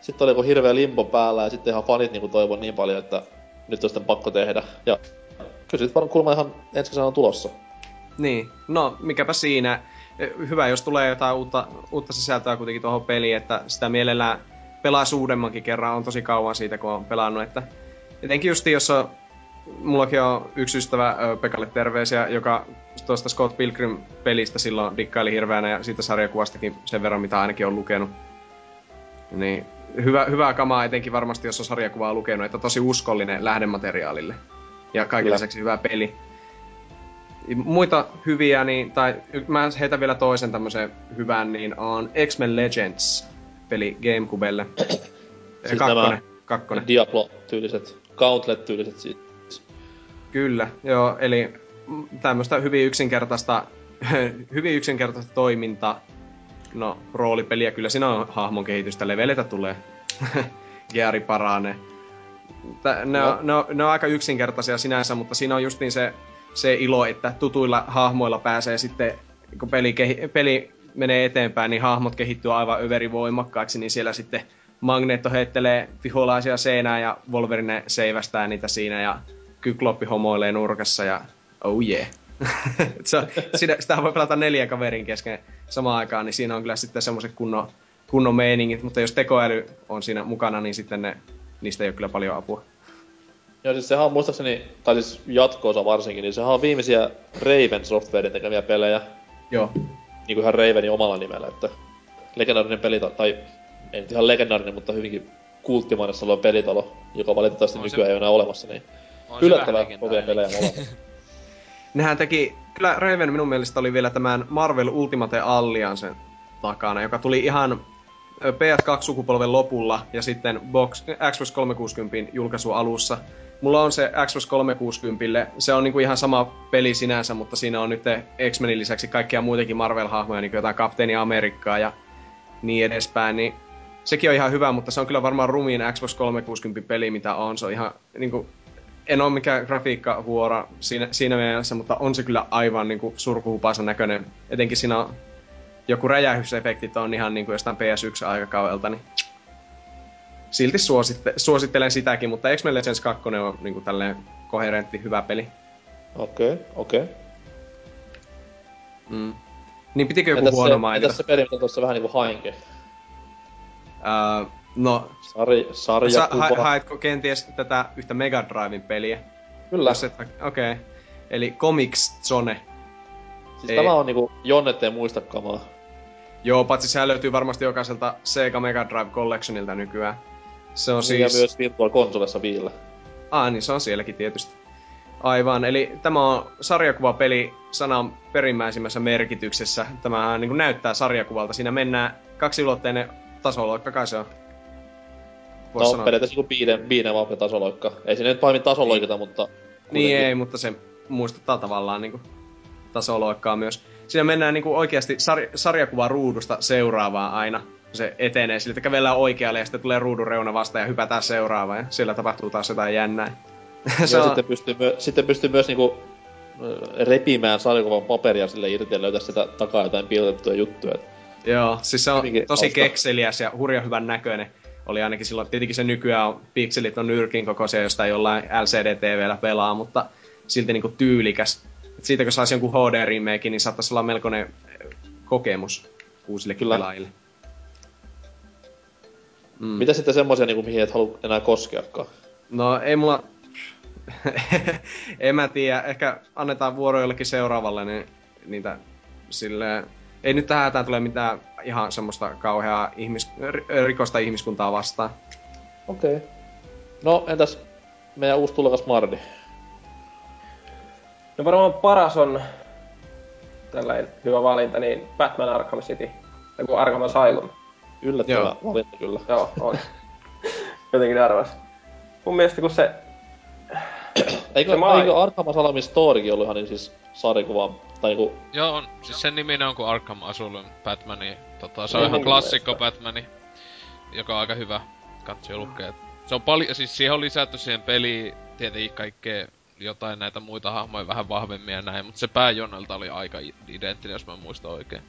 Sitten oli joku hirveä limbo päällä ja sitten ihan fanit niinku toivoi niin paljon, että nyt on sitten pakko tehdä. Ja kyllä sit varmaan kuulemma ihan ensi kesänä on tulossa. Niin, no mikäpä siinä. Eh, Hyvä, jos tulee jotain uutta, uutta sisältöä kuitenkin tuohon peliin, että sitä mielellään pelaa uudemmankin kerran. On tosi kauan siitä, kun on pelannut. Että etenkin just jos on, mullakin on yksi ystävä Pekalle terveisiä, joka tuosta Scott Pilgrim-pelistä silloin dikkaili hirveänä ja siitä sarjakuvastakin sen verran, mitä ainakin on lukenut. Niin, hyvä, hyvää kamaa etenkin varmasti, jos on sarjakuvaa lukenut, että tosi uskollinen lähdemateriaalille. Ja kaiken Kyllä. lisäksi hyvä peli muita hyviä, niin, tai mä heitän vielä toisen tämmöisen hyvän, niin on X-Men Legends peli Gamecubelle. (clears throat) Siis kakkonen, kakkonen. Diablo-tyyliset, Gauntlet-tyyliset siis. Kyllä, joo, eli mm, tämmöistä hyvin yksinkertaista, (laughs) hyvin yksinkertaista toiminta, no roolipeliä, kyllä siinä on hahmon kehitystä, leveleitä tulee, (laughs) geari paranee. Tä- Ne, No. on, ne, on, ne on aika yksinkertaisia sinänsä, mutta siinä on justiin se, se ilo, että tutuilla hahmoilla pääsee sitten, kun peli, kehi, peli menee eteenpäin, niin hahmot kehittyy aivan överi voimakkaiksi, niin siellä sitten Magneto heittelee viholaisia seinään ja Wolverine seivästää niitä siinä ja Kykloppi homoilee nurkassa ja oh yeah. (laughs) se sitä, sitä voi pelata neljän kaverin kesken samaan aikaan, niin siinä on kyllä sitten semmoiset kunnon, kunnon meiningit, mutta jos tekoäly on siinä mukana, niin sitten ne, niistä ei ole kyllä paljon apua. Joo, siis sehän on muistaakseni, tai siis jatko-osa varsinkin, niin sehän on viimeisiä Raven Softwarein tekemiä pelejä. Joo. Niinku ihan Ravenin omalla nimellä, että legendaarinen pelitalo, tai ei nyt ihan legendaarinen, mutta hyvinkin kulttimainen sellainen pelitalo, joka valitettavasti On se- nykyään ei ole enää olemassa, niin On se yllättävän vähän kovia pelejä molemmat. (laughs) Nehän teki, kyllä Raven minun mielestä oli vielä tämän Marvel Ultimate Alliancen takana, joka tuli ihan PS2-sukupolven lopulla ja sitten Box, Xbox 360 julkaisu alussa. Mulla on se Xbox 360, se on niinku ihan sama peli sinänsä, mutta siinä on nyt X-Menin lisäksi kaikkia muitakin Marvel-hahmoja, niin jotain Kapteeni Amerikkaa ja niin edespäin, niin sekin on ihan hyvä, mutta se on kyllä varmaan rumiin Xbox 360 peli, mitä on. Se on ihan niinku en ole mikään grafiikkahuora siinä, siinä mielessä, mutta on se kyllä aivan niin surkuhupaisan näköinen. Etenkin siinä on joku räjähysefektit on ihan niin kuin jostain PS1-aikakaudelta, niin silti suositte, suosittelen sitäkin, mutta X-Men Legends 2 on niin kuin tälleen koherentti, hyvä peli. Okei, okei. Mm. Niin pitikö joku Entäs huono se, mainita? entäs se peli, mitä tuossa vähän niinku hainkin? Öö, no, Sari, sä, sarjakuva. ha, haetko kenties tätä yhtä Mega Driven peliä? Kyllä. Okei. Okay. Eli Comics Zone. Siis ei. tämä on niinku Jonnet ei muista kamaa. Joo, paitsi sehän löytyy varmasti jokaiselta Sega Mega Drive Collectionilta nykyään. Se on Siis... Ja myös Virtual Consolessa viillä. Ah, niin se on sielläkin tietysti. Aivan, eli tämä on sarjakuvapeli sanan perimmäisimmässä merkityksessä. Tämä niin näyttää sarjakuvalta. Siinä mennään kaksiulotteinen tasoloikka, kai se on. Vois No sanoa. periaatteessa biiden, biiden vapaa tasoloikka. Ei siinä nyt pahemmin tasoloikata, mutta... Niin kuitenkin. ei, mutta se muistuttaa tavallaan niinku tasoloikkaa myös. Siinä mennään niinku oikeasti sar- sarjakuva ruudusta seuraavaan aina. Se etenee sille, että kävellään oikealle ja sitten tulee ruudun reuna vastaan ja hypätään seuraavaan ja siellä tapahtuu taas jotain jännää. (laughs) Se on... sitten, pystyy myö- sitten pystyy myös niinku repimään sarjakuvan paperia sille irti ja löytää sitä takaa jotain piilotettuja juttuja. Joo, siis se on tosi hauska. kekseliäs ja hurja hyvän näköinen. Oli ainakin silloin, tietenkin se nykyään on, pikselit on nyrkin kokoisia, josta jollain LCD-TVllä pelaa, mutta silti niinku tyylikäs. Et siitä kun saisi jonkun HD-remakein, niin saattaisi olla melkoinen eh, kokemus uusille Kyllä. pelaajille. Mm. Mitä sitten semmosia, niinku, mihin et halua enää koskeakaan? No ei mulla... (laughs) en mä tiedä, ehkä annetaan vuoro jollekin seuraavalle, niin niitä silleen... Ei nyt tähän hätään tule mitään ihan semmoista kauheaa ihmis... ri- rikosta ihmiskuntaa vastaan. Okei. Okay. No, entäs meidän uusi tulokas Mardi? No varmaan paras on tällainen hyvä valinta, niin Batman Arkham City. Tai kuin Arkham Asylum. Yllättävä Joo. valinta kyllä. Joo, on. (laughs) Jotenkin arvas. Mun mielestä kun se... Eikö, Se maa- eikö Arkham Asylumin storykin ollut ihan niin siis sarjakuva, tai niinku, Joo, on, siis sen niminen on kuin Arkham Asylum Batmani. Tota, se on Niin ihan klassikko mielestä. Batmani, joka on aika hyvä katsoa lukea. Se on paljon, siis siihen on lisätty siihen peliin tietenkin kaikkea jotain näitä muita hahmoja vähän vahvemmin ja näin, mutta se pääjonnelta oli aika identtinen, jos mä muistan oikein.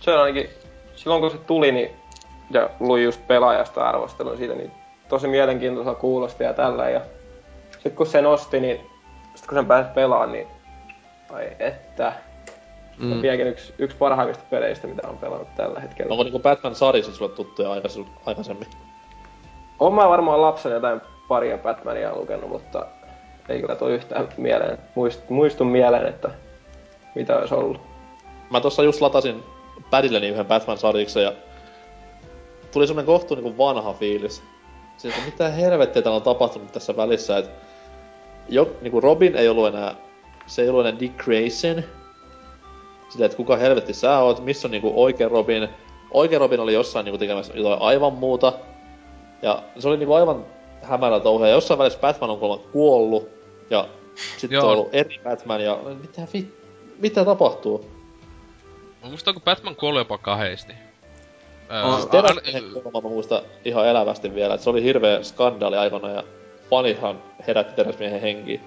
Se on ainakin... Silloin kun se tuli, niin... Ja luin just pelaajasta arvostelun siitä, niin tosi mielenkiintoista kuulosti ja tällä. Ja sit kun se nosti, niin... Sit kun sen pääsi pelaamaan, niin... Ai että... Mm. Vieläkin yksi, yksi parhaimmista peleistä, mitä on pelannut tällä hetkellä. onko niinku Batman sarjassa sulle tuttuja aikais- aikaisemmin? Mä varmaan lapsen jotain paria Batmania lukenut, mutta ei kyllä tuo yhtään mieleen, muist, muistu mieleen, että mitä olisi ollut. Mä tossa just latasin padilleni yhden Batman sarjiksen ja tuli semmonen kohtu niinku vanha fiilis. Siis että mitä helvettiä täällä on tapahtunut tässä välissä, että jo, niinku Robin ei ollut enää, se ei ollut enää Dick Grayson. Silleen, että kuka helvetti sä oot, missä on niinku oikea Robin. Oikea Robin oli jossain niinku tekemässä jotain aivan muuta. Ja se oli niinku aivan hämärä touhua. Ja jossain välissä Batman on kuulemma kuollut. Ja sitten on ollut eri Batman ja mitä vi... Mitä tapahtuu? Mä muistan, kun Batman kuoli jopa kahdesti. Öö, Teräsmiehen a- kuolema mä muistan ihan elävästi vielä, että se oli hirveä skandaali aikana ja fanithan herätti teräsmiehen henkiä.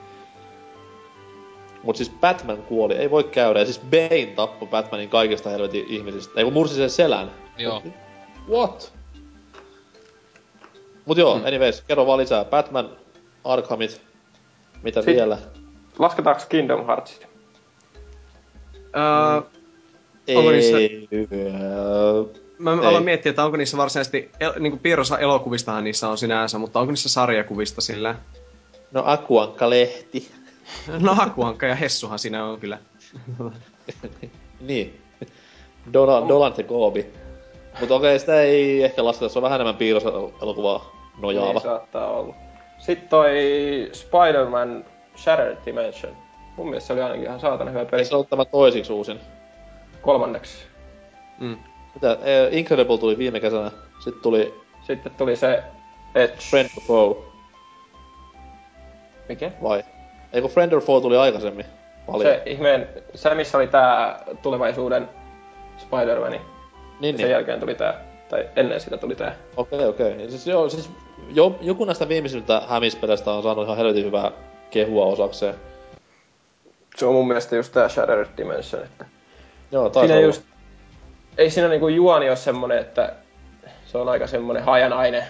Mut siis Batman kuoli, ei voi käydä. Ja siis Bane tappoi Batmanin kaikista helvetin ihmisistä. Ei kun mursi sen selän. Joo. What? Mut joo, Hmm. anyways, kerro vaan lisää. Batman, Arkhamit, mitä Sit- vielä? Lasketaanko Kingdom Heartsit? Öö, Onko niissä- Ei, Mä Ei. aloin miettiä, että onko niissä varsinaisesti, el, niin kuin piirrosa elokuvistahan niissä on sinänsä, mutta onko niissä sarjakuvista sillä? No Akuankka-lehti. (laughs) No Hakuankka ja Hessuhan siinä on kyllä. (laughs) Niin. Dolan, Dolan ja Goobi. Mutta okei, sitä ei ehkä lasketa, se on vähän enemmän piirroselokuvaa nojaava. Niin saattaa olla. Sitten toi Spider-Man Shattered Dimension. Mun mielestä se oli ainakin ihan saatana hyvä peli. Se ollut tämä toisiksi uusin. Kolmanneksi. Mm. Mitä? Incredible tuli viime kesänä. Sitten tuli Sitten tuli se Edge. Friend or Foe, Mikä? vai? Eikö Friend or Foe tuli aikaisemmin? Paljon. Se ihmeen, se missä oli tää tulevaisuuden Spider-Man, niin niin, sen niin. jälkeen tuli tää, tai ennen sitä tuli tää. Okei, okei. Ja Siis, joo, siis jo, joku näistä viimeisimmiltä hämispeleistä on saanut ihan helvetin hyvää kehua osakseen. Se on mun mielestä just tää Shattered Dimension, että Joo, taisi siinä olla. just, ei siinä niinku juoni ole semmonen, että se on aika semmonen hajanainen,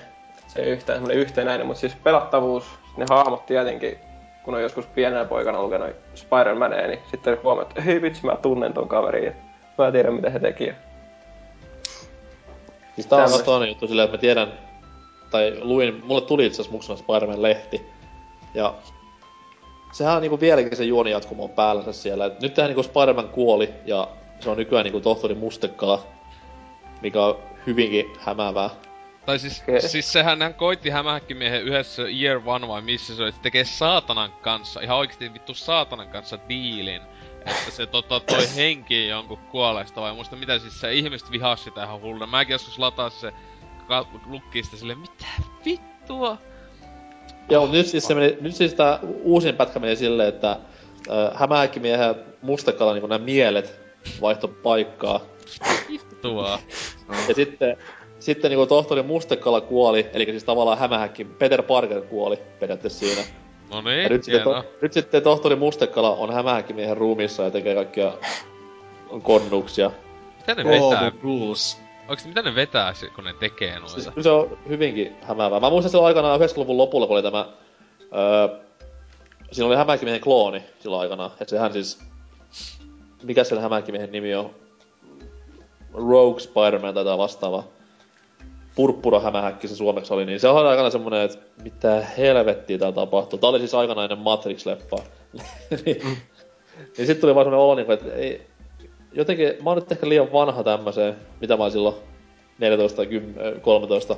se ei yhtään semmonen yhtenäinen, mutta siis pelattavuus, ne hahmot tietenkin, kun on joskus pienenä poikana lukenut Spider-Mania, niin sitten huomaa, että hei vitsi, mä tunnen ton kaverin ja mä tiedän mitä he teki. Siis tää on toinen juttu silleen, että mä tiedän, tai luin, mulle tuli itse asiassa muksuna Spider-Man-lehti. Ja sehän on niinku vieläkin se juoni jatkumo on päällänsä siellä. Et nyt tähän niinku Spider-Man kuoli ja se on nykyään niinku tohtori Mustekala, mikä on hyvinkin hämäävää. Tai siis, Okei. siis sehän hän koitti hämähäkkimiehen yhdessä Year One vai missä se oli, että tekee saatanan kanssa, ihan oikeesti vittu saatanan kanssa diilin. Että se tota, toi henkiin jonkun kuolleesta vai muista mitä siis se ihmiset vihasi sitä ihan hulluna. Mäkin joskus latasin se ka- lukkiin sitä silleen, mitä vittua? Joo, nyt siis, se meni, nyt siis tää uusin pätkä meni silleen, että äh, hämähäkkimiehen ja Mustekala niinku nämä mielet vaihto paikkaa. Vittua. (laughs) Ja sitten, sitten niinku tohtori Mustekala kuoli, eli siis tavallaan hämähäkki, Peter Parker kuoli periaatteessa siinä. No Ja niin, nyt sitten, to, nyt sitten tohtori Mustekala on hämähäkkimiehen ruumissa ja tekee kaikkia konnuksia. Mitä ne All vetää? rules. Oikeesti mitä ne vetää, se- kun ne tekee noita? Siis kyllä se on hyvinkin hämäävää. Mä muistan silloin aikanaan 90-luvun lopulla, kun oli tämä... Öö, siinä oli hämähäkkimiehen klooni silloin aikanaan. Et sehän siis... Mikä sen hämähäkkimiehen nimi on? Rogue Spider-Man tai jotain vastaavaa. Purppura hämähäkki se suomeksi oli, niin se oli aikana semmonen, että mitä helvettiä täällä tapahtuu. Tää oli siis aikana ennen Matrix-leffaa. (laughs) niin, niin sit tuli vaan semmonen olo, niinku, että ei, jotenkin, mä oon nyt ehkä liian vanha tämmöseen, mitä mä oon silloin 14 tai 10, 13.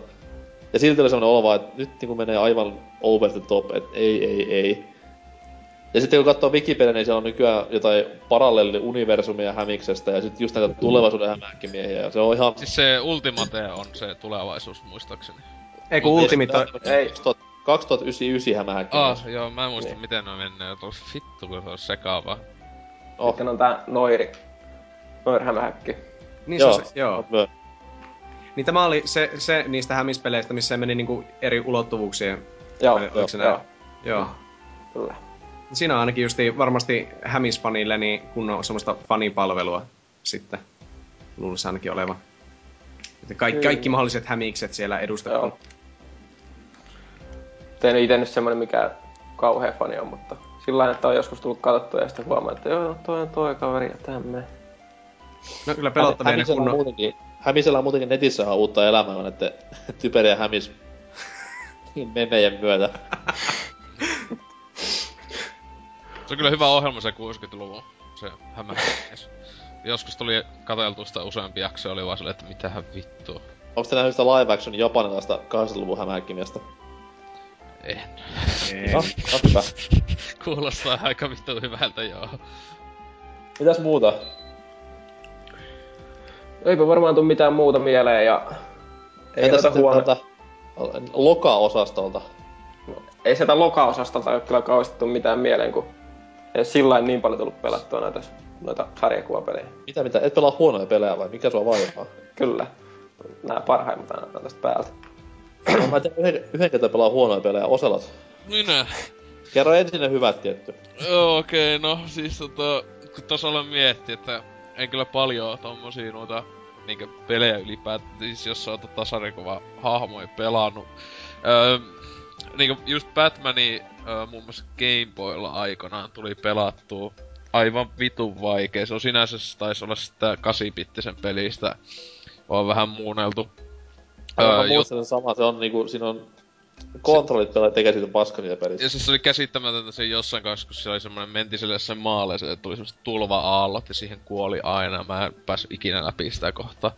Ja silti oli semmonen olo vaan, että nyt niinku menee aivan over the top, että ei, ei, ei. Ja sitten kun katsoo Wikipedia, niin siellä on nykyään jotain parallelli-universumia hämiksestä ja sitten just näitä tulevaisuuden hämähäkkimiehiä. Ja se on ihan... Siis se Ultimate on se tulevaisuus muistaakseni. Ei kun Ultimate on... Ei. 2000 2099 hämähäkkimies. Ah, joo, mä en muista Niin. miten ne menee. Tuossa vittu kun se on sekaava. Oh. Sitten on tää Noiri. Noir hämähäkki. Niin Joo. se, on se, joo. Myö. Niin tämä oli se, se niistä hämispeleistä, missä se meni niinku eri ulottuvuuksien. Joo, joo, se joo, Joo. kyllä. Siinä on ainakin justi varmasti hämisfanille niin kun on semmoista fanipalvelua sitten. Luulisi ainakin olevan. Että kaikki, kaikki mahdolliset hämikset siellä edustettu. Joo. En ite nyt semmonen mikä kauhea fani on, mutta sillä että on joskus tullut katsottua ja sitten huomaa, että joo, toi on toi kaveri ja tämmöinen. No kyllä pelottavia ne kunnon... muutenkin, Hämisellä on muutenkin netissä on uutta elämää, on näette typeriä hämis (laughs) memejen myötä. Se on kyllä hyvä ohjelma se 60-luvun. Se hämähäkkimies. (laughs) Joskus tuli katseltu sitä useampi jakso oli vaan silleen, että mitähän vittua. Onko te nähnyt sitä live action japanilaista 80-luvun hämähäkkimiestä? En. Ei. No, no hyvä. (laughs) Kuulostaa aika vittu hyvältä, joo. Mitäs muuta? Eipä varmaan tuu mitään muuta mieleen ja... Ei Entäs tätä sitten huono... täältä Loka-osastolta? Ei sieltä loka-osastolta ole kyllä kauheasti mitään mieleen, kun sillä niin paljon tullut pelattua noita, noita sarjakuvapelejä. Mitä mitä? Et pelaa huonoja pelejä vai mikä sua vaivaa? Kyllä. Nää parhaimmat aina tästä päältä. no, mä tiedän yhden, yhden kertaa pelaa huonoja pelejä. Oselat. Minä. Kerro ensin ne hyvät tietty. Joo, okei, okay, no siis tota, kun tos olen mietti, että en kyllä paljon tommosia noita niinkö pelejä ylipäätään, siis jos sä oot tasarikuva hahmoja pelannut. Öö, niinkö just Batmani öö, muun muassa Game Boylla aikanaan tuli pelattua aivan vitun vaikea. Se on sinänsä se taisi olla sitä 8-bittisen pelistä. On vähän muunneltu. Öö, mä jut- muistan sama, se on niinku, siinä on kontrollit pelaa tekee siitä paska niitä pelissä. Ja siis se oli käsittämätöntä se jossain kanssa, kun siellä oli semmonen, mentiin sille sen maalle, se tuli semmoset tulva-aallot ja siihen kuoli aina. Mä en päässyt ikinä läpi sitä kohtaa.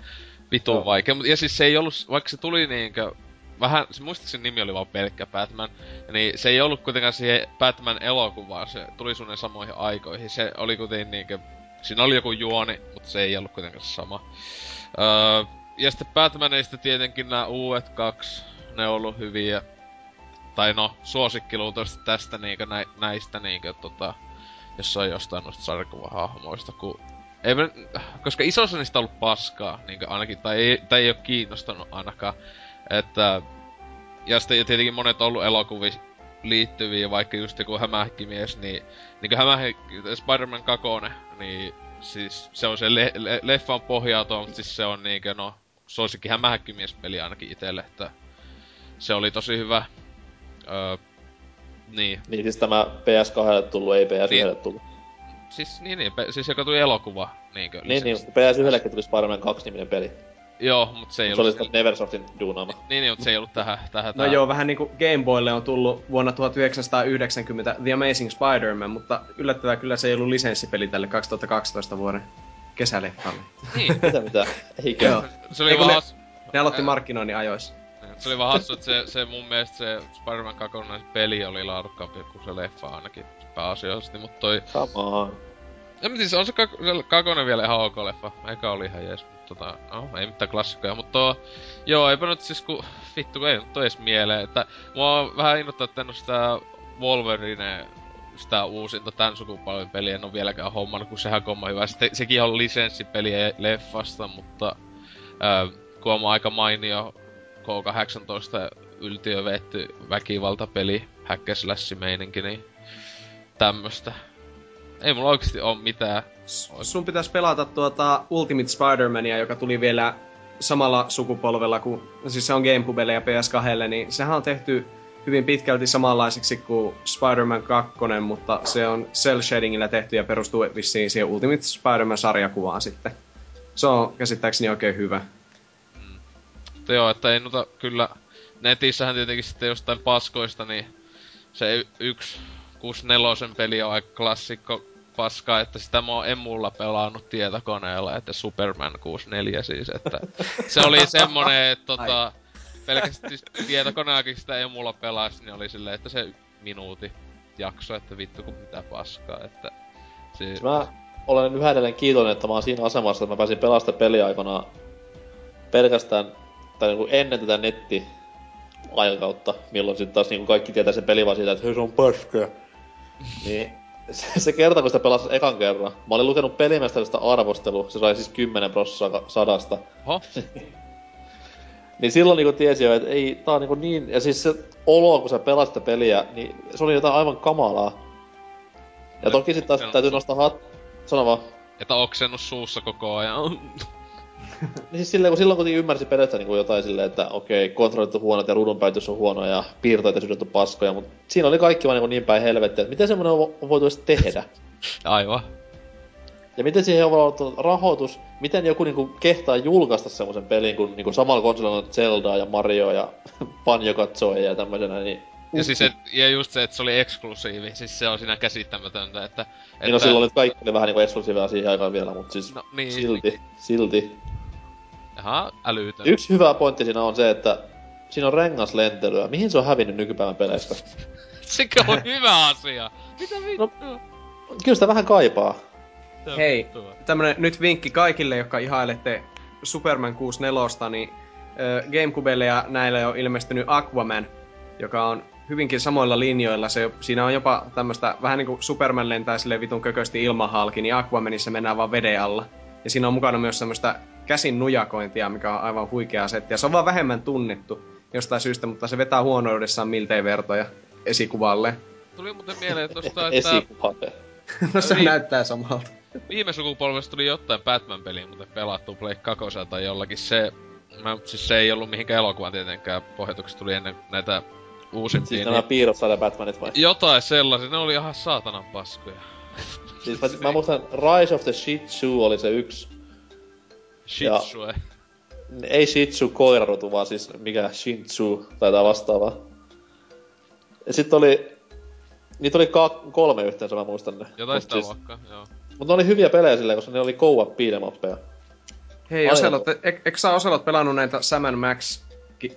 Vitun Joo. vaikea. Ja siis se ei ollut, vaikka se tuli niinkö, vähän, se muistaakseni nimi oli vaan pelkkä Batman, niin se ei ollut kuitenkaan siihen Batman elokuvaan, se tuli suunnilleen samoihin aikoihin. Se oli kuitenkin niinkö, siinä oli joku juoni, mutta se ei ollut kuitenkaan sama. Öö, ja sitten Batmaneista tietenkin nämä uudet kaksi, ne on ollut hyviä tai no, suosikki luultavasti tästä niinkö nä, näistä niinkö tota, jos on jostain noista sarjakuvahahmoista, kun ei koska isossa niistä on ollut paskaa, niinkö ainakin, tai ei, tai ei oo kiinnostanut ainakaan, että, ja sitten tietenkin monet on ollut elokuviin liittyviä, vaikka just joku hämähäkkimies, niin, niinkö hämähäkki, Spider-Man 2, niin siis se on se le, le, leffan pohjautua, mutta siis se on niinkö, no, suosikki hämähäkkimiespeli ainakin itelle, että se oli tosi hyvä. Öö, Niin. Niin siis tämä PS2 tullut, ei PS1 Niin. tullut. Siis, niin, niin, siis joka tuli elokuva, niinkö? Niin, niin, lisäksi. PS1 tuli Spider-Man 2 niminen peli. Joo, mut se ei Se oli ollut... sitä Neversoftin duunaama. Niin, niin, mut se ei ollut tähän, tähän, No tähän. joo, vähän niinku Game Boylle on tullut vuonna 1990 The Amazing Spider-Man, mutta yllättävää kyllä se ei ollut lisenssipeli tälle 2012 vuoden kesäleffalle. Niin, (laughs) Mitä mitä? Eikö? Joo. se oli Ei, kun vaan ne- hassu. Ne aloitti markkinoinnin ajoissa. Se oli vaan hassu, että se, se mun mielestä se Spider-Man 2 peli oli laadukkaampi kuin se leffa ainakin pääasiallisesti, mut toi... Samaa. En mä siis on se, kak- se kakonen vielä ihan ok leffa. Eka oli ihan jees, mutta tota, no, ei mitään klassikkoja, mutta tuo, joo, eipä nyt siis ku, vittu kun ei nyt edes mieleen, että mua on vähän innottaa, että en oo sitä Wolverine, sitä uusinta tän sukupolven peliä en oo vieläkään hommannut, kun sehän komma hyvä. Sitten, sekin on lisenssipeli leffasta, mutta ää, kun on aika mainio K-18 yltiövetty väkivaltapeli, häkkäslässi meininki, niin tämmöstä. Ei mulla oikeesti oo mitään. Sun pitäisi pelata tuota Ultimate Spider-Mania, joka tuli vielä samalla sukupolvella kuin, siis se on Gamecubelle ja PS2, niin sehän on tehty hyvin pitkälti samanlaiseksi kuin Spider-Man 2, mutta se on cell shadingillä tehty ja perustuu vissiin siihen Ultimate Spider-Man-sarjakuvaan sitten. Se on käsittääkseni oikein hyvä. Mutta joo, että ei noita kyllä... Netissähän tietenkin sitten jostain paskoista, niin se y- yksi 64 peli on aika klassikko paska, että sitä mä oon emulla pelannut tietokoneella, että Superman 64 siis, että se oli semmonen, että tota, pelkästään siis tietokoneakin sitä emulla pelasi, niin oli silleen, että se minuutin jakso, että vittu kun mitä paskaa, että siis, Mä olen yhä edelleen kiitollinen, että mä oon siinä asemassa, että mä pääsin pelaamaan sitä peliä aikana pelkästään, tai niinku ennen tätä netti aikakautta, milloin sitten taas niinku kaikki tietää sen peli vaan siitä, että se on paskaa. niin se, se kerta, kun sitä pelasi ekan kerran, mä olin lukenut pelimestarista arvostelu, se sai siis 10 prossaa sadasta. Ho? (laughs) Niin silloin niinku tiesi jo, että ei, tää on niinku niin, ja siis se olo, kun sä pelasit sitä peliä, niin se oli jotain aivan kamalaa. Ja toki sit taas täytyy nostaa hat... Sano vaan. että oksennut suussa koko ajan. (laughs) (laughs) Niin siis silleen, kun silloin kun ymmärsi pelistä niin jotain silleen, että okei, kontrollit on huonot ja ruudunpäytys on huono ja sydät on paskoja, mutta siinä oli kaikki vaan niin, niin päin helvettiä, että miten semmoinen on, on voitu edes tehdä. Aivan. Ja miten siihen on ollut rahoitus, miten joku niinku kehtaa julkaista semmoisen pelin, kun niinku samalla konsolilla on Zelda ja Mario ja (laughs) Banjo Kazooie ja tämmöisenä, niin... Ja siis et, ja just se, että se oli eksklusiivi, siis se on siinä käsittämätöntä, että... että Niin no silloin oli kaikki oli vähän niinku eksklusiivia siihen aikaan vielä, mutta siis No, niin. silti, silti. Ihan älytön. Yksi hyvä pointti siinä on se, että siinä on rengaslentelyä. Mihin se on hävinnyt nykypäivän peleistä? (laughs) Sekä on hyvä asia. Mitä vittua? No. Kyllä sitä vähän kaipaa. Hei, tämmönen nyt vinkki kaikille, jotka ihailette Superman 64, niin äh, Gamecubelle ja näille on ilmestynyt Aquaman, joka on hyvinkin samoilla linjoilla. Se, siinä on jopa tämmöistä, vähän niinku Superman lentää sille vitun kökösti ilman halki, niin Aquamanissa mennään vaan veden alla. Ja siinä on mukana myös semmoista käsin nujakointia, mikä on aivan huikea setti. Ja se on vaan vähemmän tunnettu jostain syystä, mutta se vetää huonoudessaan miltei vertoja esikuvalle. Tuli muuten mieleen tosta, että Esikuvalle. (laughs) no se Niin. näyttää samalta. viime sukupolvesta tuli jotain Batman-peliä muuten pelattu Play 2 tai jollakin. Se, mä, siis se ei ollut mihinkään elokuvaan tietenkään pohjatuksi, tuli ennen näitä uusimpia. Siis niin nämä piirrossarja Batmanit vai? jotain sellaisia, ne oli ihan saatanan paskoja. Siis mä, mä muistan Rise of the Shih Tzu oli se yksi. Shitsue. Ei Shih Tzu koirarotu, vaan siis mikä Shih Tzu taitaa vastaavaa. Ja sit oli... Niitä oli ka- kolme yhteensä, mä muistan ne. Jotain sitä siis, luokkaa, joo. Mut ne oli hyviä pelejä silleen, koska ne oli beat'em uppeja. Hei. Oselot, eikö sä Oselot pelannut näitä Sam Max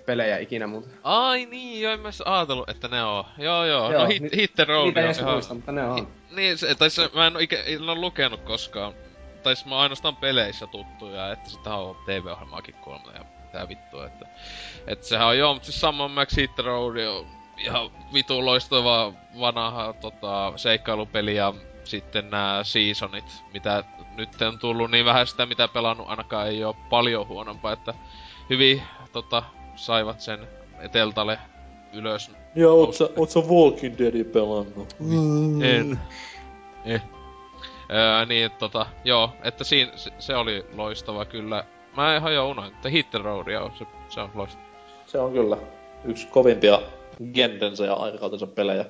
pelejä ikinä muuten? Ai niin, joo, en mä ajatellut, että ne on. Joo, joo, Joo, no hit, ni- hit the road Niitä on ei muista, mutta ne on. Niin, se, tai se, mä en ikä, en oo lukenut koskaan. Tai mä oon ainoastaan peleissä tuttuja, että sitä on TV-ohjelmaakin kuulemma ja mitä vittua, että... että sehän on joo, mutta siis Sam Max Hit Road on ihan vitun loistava vanha tota, seikkailupeli ja sitten nämä seasonit, mitä nyt on tullut, niin vähän sitä mitä pelannut ainakaan ei oo paljon huonompaa, että hyvin tota, saivat sen eteltalle ylös. Joo, oot sä, oot sä Walking Deadin pelannut? En. Eh. Öö, niin, tota, joo, että siinä, se, se oli loistava kyllä. Mä ihan jo unohdin, että Hit the Road, joo, se, se on loistava. Se on kyllä yksi kovimpia gendensä ja aikakautensa pelejä.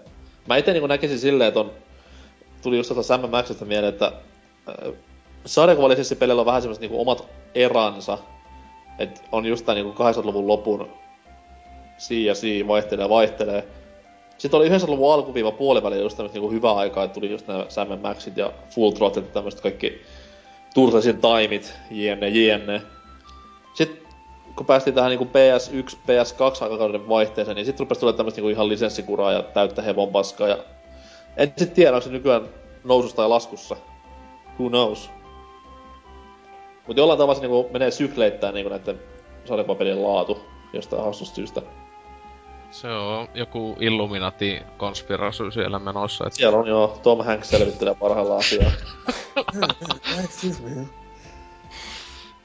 Mä itse niin näkisin silleen, että on, tuli just tuosta Sam Maxista mieleen, että äh, sarjakuvallisesti peleillä on vähän semmoiset niin omat eransa. Et on just tää niin 80-luvun lopun si ja si vaihtelee vaihtelee. Sitten oli 90-luvun alkuviiva puoliväliä just tämmöistä niinku hyvää aikaa, että tuli just nämä Sam Maxit ja Full Throttle ja tämmöiset kaikki Turtlesin taimit, jne, jne. Sitten kun päästiin tähän niinku PS1, PS2 aikakauden vaihteeseen, niin sitten rupesi tulla tämmöistä niinku ihan lisenssikuraa ja täyttä hevon paskaa. Ja en sit tiedä, onko se nykyään nousussa tai laskussa. Who knows? Mutta jollain tavalla se niinku menee sykleittäin niinku näiden sarjakuvapelien laatu jostain hassusta syystä. Se on joku Illuminati-konspiraatio siellä menossa. Että... Siellä on joo, Tom Hanks selvittelee parhaillaan asiaa. (laughs)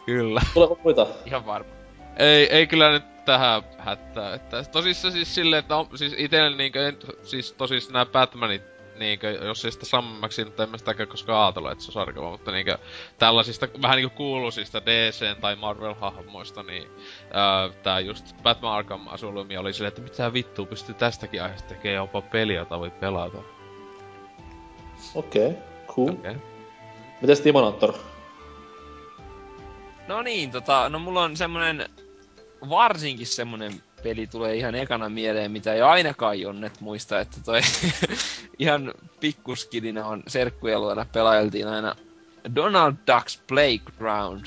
Kyllä. Tuleeko muita? Ihan varma. Ei, ei kyllä nyt tähän hättää. Että tosissaan siis silleen, että on, siis itelle niinkö, en, siis tosis nää Batmanit niinkö, jos ei sitä Sammaxin, mutta en mä sitäkään koskaan ajatellut, että se on sarkava, mutta niinkö tällaisista vähän niinku kuuluisista DC- tai Marvel-hahmoista, niin ää, tää just Batman Arkham Asylum oli silleen, että mitä vittua pystyy tästäkin aiheesta tekemään jopa peli, jota voi pelata. Okei, okay, cool. Okay. Mites Timonaattor? No niin, tota, no mulla on semmonen, varsinkin semmonen peli tulee ihan ekana mieleen, mitä ei ainakaan Jonnet muista, että toi (laughs) ihan pikkuskidina on serkkujen luona pelailtiin aina Donald Duck's Playground.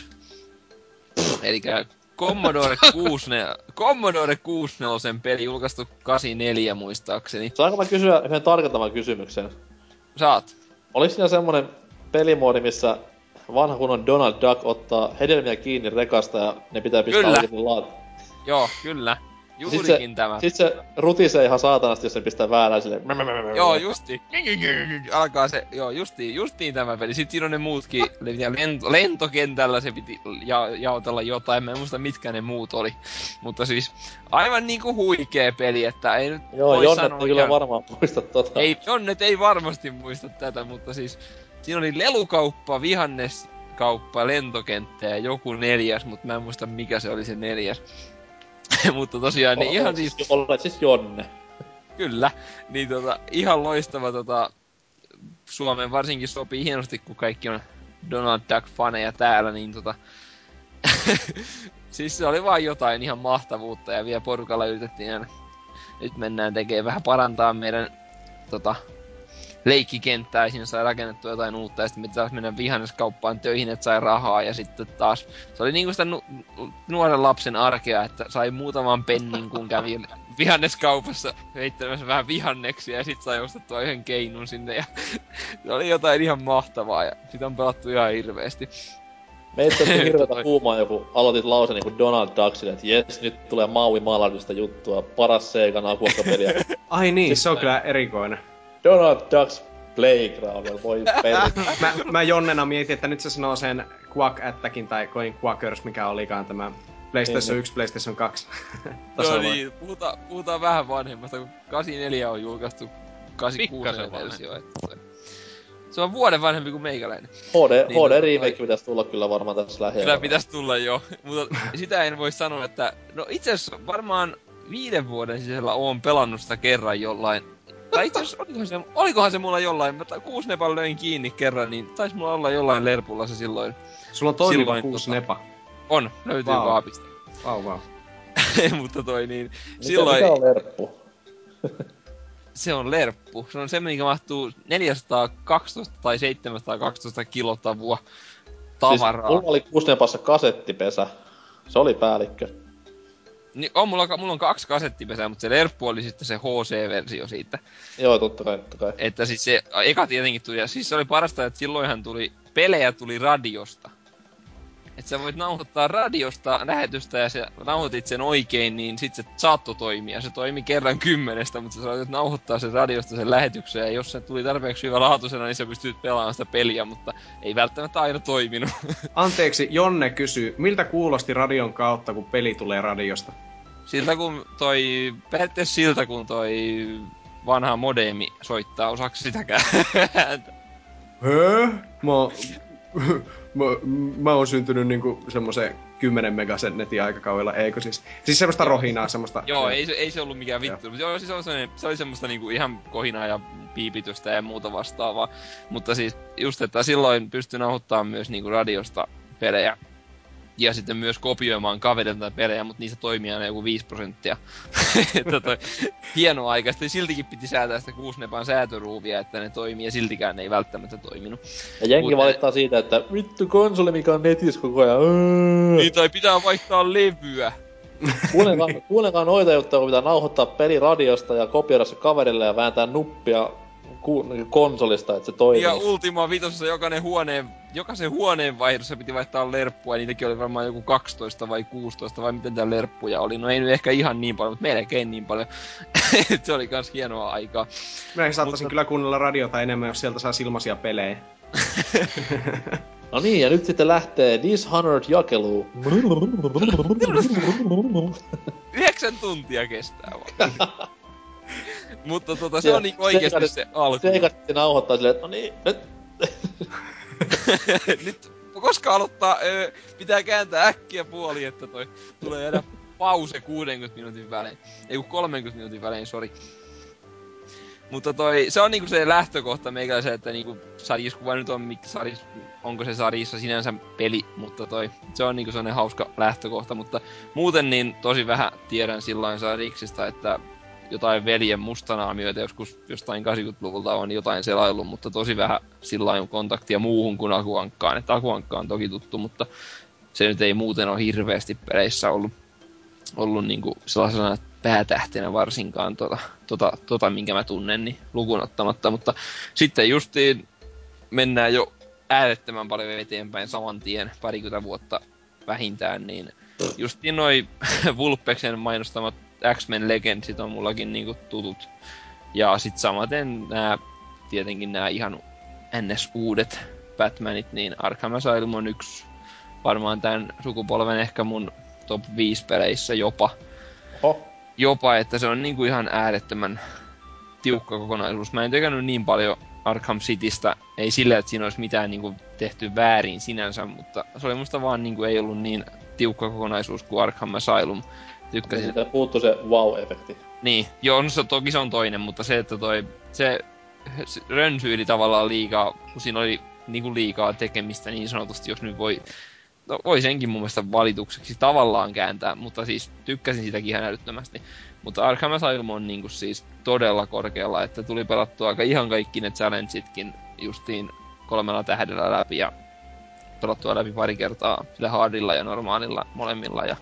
Eli Commodore (laughs) 64, Commodore 64 peli julkaistu 84 muistaakseni. Saanko mä kysyä yhden tarkentavan kysymyksen? Saat. Oliko siinä semmonen pelimoodi, missä vanha kunnon Donald Duck ottaa hedelmiä kiinni rekasta ja ne pitää pistää Kyllä. laat. Joo, kyllä. Sitten Juurikin se, tämä. sit se rutisee ihan saatanasti, jos se pistää väärään silleen. Joo, justi. Alkaa se, joo, justiin, justiin tämä peli. Sitten siinä on ne muutkin, lento, lentokentällä se piti ja, jaotella jotain, mä en muista mitkä ne muut oli. Mutta siis aivan niinku huikee peli, että ei nyt Joo, voi Jonnet sanoa ei kyllä varmaan muista tota. Ei, Jonnet ei varmasti muista tätä, mutta siis siinä oli lelukauppa, vihanneskauppa, lentokenttä ja joku neljäs, mutta mä en muista mikä se oli se neljäs. (laughs) mutta tosiaan niin ihan siis Olet siis Jonne. Kyllä, niin tota, ihan loistava tota, Suomen varsinkin sopii hienosti, kun kaikki on Donald Duck-faneja täällä, niin tota... (laughs) siis se oli vaan jotain ihan mahtavuutta ja vielä porukalla yritettiin aina. Nyt mennään tekemään vähän parantaa meidän tota, leikkikenttää, siinä sai rakennettua jotain uutta ja sitten me taas mennä vihanneskauppaan töihin, että sai rahaa ja sitten taas se oli niinku sitä nu- nuoren lapsen arkea, että sai muutaman pennin kun kävi (laughs) vihanneskaupassa heittämässä vähän vihanneksia ja sit sai ostettua yhden keinun sinne ja (laughs) se oli jotain ihan mahtavaa ja sitä on pelattu ihan hirveesti. Meitä on (laughs) hirveetä huumaa joku aloitit lause niinku Donald Ducksille, että jes, nyt tulee Maui Malardista juttua, paras Seikan akuakkapeliä. Ai niin, se on kyllä erikoinen. Donald Ducks Playground, voi (laughs) peli. Mä, mä Jonnena mietin, että nyt se sanoo sen Quack Attackin tai Coin Quackers, mikä olikaan tämä PlayStation Niin. 1, PlayStation 2. No (laughs) tasolla. niin, puhutaan, puhutaan vähän vanhemmasta, kun 84 on julkaistu 86 Pikkasen versio. Että se, on vuoden vanhempi kuin meikäläinen. HD, Niin, HD tota, remake pitäisi tulla kyllä varmaan tässä Kyllä lähiaikoina. pitäisi tulla jo, (laughs) mutta sitä en voi sanoa, että... No itse asiassa varmaan viiden vuoden sisällä oon pelannut sitä kerran jollain. Tai itse asiassa olikohan se, olikohan se mulla jollain, mä nepan löin kiinni kerran, niin taisi mulla olla jollain lerpulla se silloin. Sulla on toimiva Silloin kuusi tota- nepa. On, löytyy Vau. kaapista. Vau, vau. (laughs) mutta toi niin, Mikä, silloin mikä on lerppu? (laughs) se on lerppu. Se on se, mikä mahtuu 412 tai 712 kilotavua tavaraa. Siis mulla oli kuusnepassa kasettipesä. Se oli päällikkö. Niin, on, mulla, mulla on kaksi kasettipesää, mutta se lerppu oli sitten se HC-versio siitä. Joo, totta kai, totta kai. Että siis se, eka tietenkin tuli, ja siis se oli parasta, että silloinhan tuli, pelejä tuli radiosta. Että sä voit nauhoittaa radiosta lähetystä ja sä nauhoitit sen oikein, niin sit se saattoi toimia. Se toimi kerran kymmenestä, mutta sä saatit nauhoittaa sen radiosta sen lähetyksen, ja jos se tuli tarpeeksi hyvä laatuisena, niin sä pystyt pelaamaan sitä peliä, mutta ei välttämättä aina toiminut. (laughs) Anteeksi, Jonne kysyy, miltä kuulosti radion kautta, kun peli tulee radiosta? siltä kun toi, periaatteessa siltä kun toi vanha modemi soittaa osaksi sitäkään ääntä. (laughs) Hö? Mä, mä, mä oon syntynyt niinku semmoiseen 10 megasen netin aikakaudella, eikö siis? Siis semmoista rohinaa, semmoista... Joo, ei, se- ei se ollut mikään vittu. Mutta joo, siis on sellainen, se oli semmoista niinku ihan kohinaa ja piipitystä ja muuta vastaavaa. Mutta siis just, että silloin pystyi nauhoittamaan myös niinku radiosta pelejä. Ja sitten myös kopioimaan kaverilta pelejä, mutta niissä toimii aina joku 5 prosenttia. (laughs) että toi, hienoa aika. Sitten siltikin piti säätää sitä kuusnepan säätöruuvia, että ne toimii ja siltikään ne ei välttämättä toiminut. Ja jengi Mutta- valittaa siitä, että vittu konsoli, mikä on netissä koko ajan. Öö. Niin, tai pitää vaihtaa levyä. (laughs) Kuunnelkaa, kuunnelkaa noita juttuja, kun pitää nauhoittaa peli radiosta ja kopioida se kaverille ja vääntää nuppia ku, konsolista, että se toimii. Ja Ultima Vitosessa jokainen huoneen, jokaisen huoneen vaihdossa piti vaihtaa lerppua, ja niitäkin oli varmaan joku 12 vai 16 vai miten tää lerppuja oli. No ei nyt ehkä ihan niin paljon, mutta melkein niin paljon. (laughs) se oli kans hienoa aikaa. Minäkin saattaisin Mutta- kyllä kuunnella radiota enemmän, jos sieltä saa ilmaisia pelejä. (laughs) No niin, ja nyt sitten lähtee Dishonored jakelu. Yhdeksän tuntia kestää vaan. (laughs) (laughs) Mutta tota, se Ja on niinku oikeesti seikat- se alku. Seikat sitten nauhoittaa silleen, että no niin, nyt. (laughs) Nyt koska aloittaa, öö, pitää kääntää äkkiä puoli, että toi tulee jäädä pause 60 minuutin välein. Ei kun 30 minuutin välein, sori. Mutta toi, se on niinku se lähtökohta meikäläisen, että niinku sarjiskuva nyt on, mikä sarjis, onko se sarjissa sinänsä peli, mutta toi, se on niinku sellainen hauska lähtökohta, mutta muuten niin tosi vähän tiedän sillain sarjiksista, että jotain veljen mustanaamioita joskus jostain 80-luvulta on jotain selaillut, mutta tosi vähän sillä on kontaktia muuhun kuin Akuankkaan. Että Akuankka on toki tuttu, mutta se nyt ei muuten ole hirveästi peleissä ollut, ollut niinku sellaisena päätähtenä varsinkaan tota, tota, tota, minkä mä tunnen, niin lukuun ottamatta. Mutta sitten justiin mennään jo äärettömän paljon eteenpäin saman tien, parikymmentä vuotta vähintään, niin justiin noi (laughs) Vulpeksen mainostamat X-Men Legendsit on mullakin niinku tutut. Ja sit samaten nää, tietenkin nämä ihan ns. uudet Batmanit, niin Arkham Asylum on yksi varmaan tämän sukupolven ehkä mun top 5 peleissä jopa. Oho. Jopa, että se on niinku ihan äärettömän tiukka kokonaisuus. Mä en tykännyt niin paljon Arkham Citystä, ei sillä, että siinä olisi mitään niinku tehty väärin sinänsä, mutta se oli musta vaan niinku ei ollut niin tiukka kokonaisuus kuin Arkham Asylum. Tykkäsin, Siitä puuttuu se wow-efekti. niin, joo, no se, toki se on toinen, mutta se, että toi, se, se rönsyili tavallaan liikaa, kun siinä oli niinku liikaa tekemistä niin sanotusti, jos nyt voi, no voi senkin mun mielestä valitukseksi tavallaan kääntää, mutta siis tykkäsin sitäkin ihan älyttömästi. Mutta Arkham Asylum on niinku siis todella korkealla, että tuli pelattua aika ihan kaikki ne challengeitkin justiin kolmella tähdellä läpi ja pelattua läpi pari kertaa sillä hardilla ja normaalilla molemmilla ja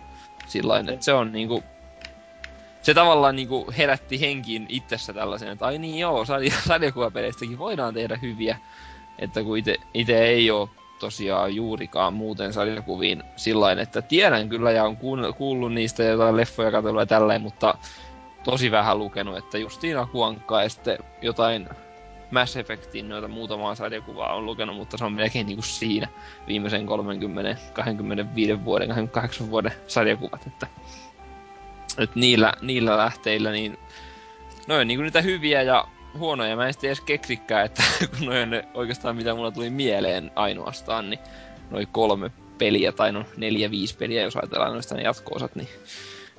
sillä että se on niinku se tavallaan niinku herätti henkiin itsessä tällaisen, että ai niin joo, sarja- (laughs) sarjakuvapeleistäkin voidaan tehdä hyviä. Että kun ite, ite ei oo tosiaan juurikaan muuten sarjakuviin sillain, että tiedän kyllä ja on kuullut niistä jotain leffoja katsellut ja tälleen, mutta tosi vähän lukenut, että justiin Akuankkaa ja sitten jotain Mass Effectin noita muutamaa sarjakuvaa on lukenut, mutta se on melkein niinku siinä viimeisen 30, 25 vuoden, 28 vuoden sarjakuvat, että nyt niillä, niillä lähteillä, niin noin on niinku niitä hyviä ja huonoja. Mä en sitten edes keksikään, että (laughs) kun noin ne oikeastaan mitä mulla tuli mieleen ainoastaan, niin noin kolme peliä, tai no neljä, viisi peliä, jos ajatellaan noista ne jatko-osat, niin,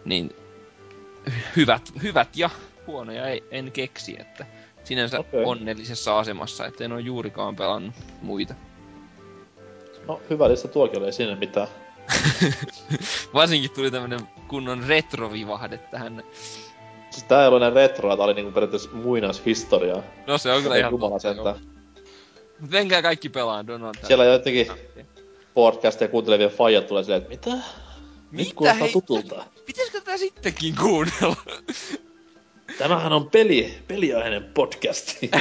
niin hyvät, hyvät ja huonoja ei, en keksi, että sinänsä okay. onnellisessa asemassa, että en ole juurikaan pelannut muita. No, hyvä lista tuokin oli, ei sinne mitään. (laughs) Varsinkin tuli tämmönen kunnon retrovivahde tähän. Siis tää ei ollut enää retroa, tää oli niinku periaatteessa muinaishistoriaa. No se on kyllä ihan totta. Mut menkää kaikki pelaan Donald Siellä jotenkin podcasteja kuuntelevien faijat tulee silleen, että mitä? Nyt Mitä kuulostaa hei? tutulta. Pitäisikö tätä sittenkin kuunnella? Tämähän on peli, peliaiheinen podcasti. (laughs)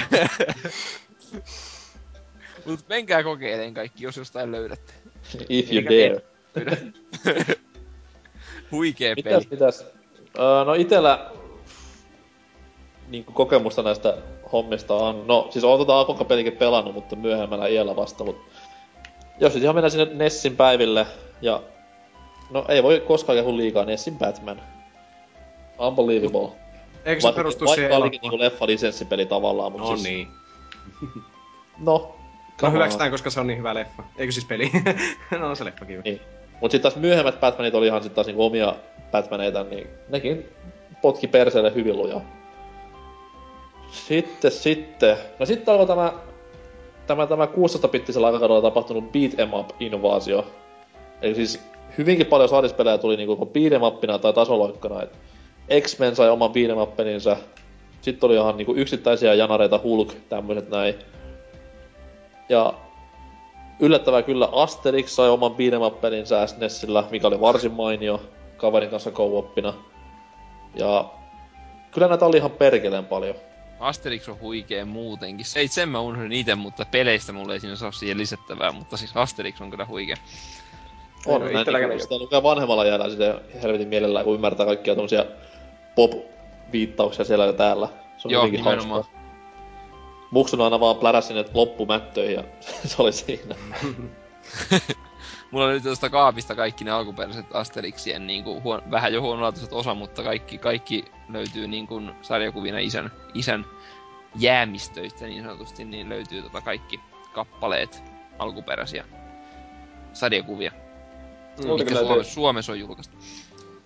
Mut menkää kokeileen kaikki, jos jostain löydätte. If you Eikä dare. (laughs) Huikee peli. Mitäs, mitäs? Öö, no itellä niinku kokemusta näistä hommista on, no siis oon tota Akonka pelikin pelannut, mutta myöhemmällä iällä vasta, mut jos nyt ihan mennään sinne Nessin päiville, ja no ei voi koskaan kehu liikaa Nessin Batman. Unbelievable. Eikö se perustu siihen vaikka olikin niinku leffa-lisenssipeli tavallaan, mutta No siis, niin. no, No hyväksytään, koska se on niin hyvä leffa. Eikö siis peli? (laughs) no on se leffakin. Niin. Mut sit taas myöhemmät Batmanit oli ihan sit taas niinku omia Batmaneita, niin nekin potki perseelle hyvin lujaa. Sitten, sitten. No sitten alkoi tämä, tämä, tämä 16-bittisellä aikakaudella tapahtunut beat em up invaasio. Eli siis hyvinkin paljon saadispelejä tuli niinku beat em upina tai tasoloikkana. Et X-Men sai oman beat em uppeninsa. Sitten oli ihan niinku yksittäisiä janareita, Hulk, tämmöiset näin. Ja yllättävää kyllä Asterix sai oman beat em uppeninsa SNESillä, mikä oli varsin mainio kaverin kanssa co Ja kyllä näitä oli ihan perkeleen paljon. Asterix on huikee muutenkin. Se ei sen mä unohdin itse, mutta peleistä mulle ei siinä saa siihen lisättävää, mutta siis Asterix on kyllä huikea. On, näin niin, sitä lukee vanhemmalla jäällä sitä helvetin mielellään, kun ymmärtää kaikkia tommosia pop-viittauksia siellä ja täällä. Se on Joo, nimenomaan. Hauskaa. Muksun aina vaan pläräs sinne loppumättöihin ja (laughs) se oli siinä. (laughs) Mulla oli tuosta kaapista kaikki ne alkuperäiset Asterixien niin kuin, huon, vähän jo huonolaatuiset osa, mutta kaikki, kaikki löytyy niin kuin, sarjakuvina isän, isän jäämistöistä niin sanotusti, niin löytyy tota kaikki kappaleet alkuperäisiä sarjakuvia. Mm. Mikä Suomessa, Suomessa on julkaistu.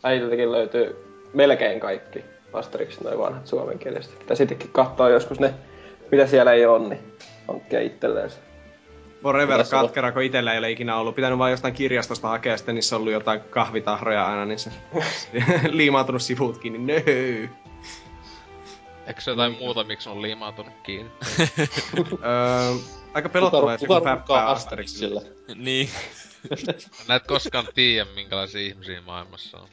Äitiltäkin löytyy melkein kaikki Asterixin noin vanhat suomenkieliset. Pitäisi sittenkin katsoa joskus ne, mitä siellä ei ole, niin hankkia itselleen se. Forever katkera, kun itellä ei ole ikinä ollut. Pitänyt vaan jostain kirjastosta hakea, sitten niissä on ollut jotain kahvitahroja aina, niin se (laughs) liimautunut sivutkin, niin nöö. Eikö se jotain muuta, miksi on liimautunut kiinni? öö, aika pelottavaa, jos joku päppää Asterixille. niin. Näet koskaan tiedä, minkälaisia ihmisiä maailmassa on.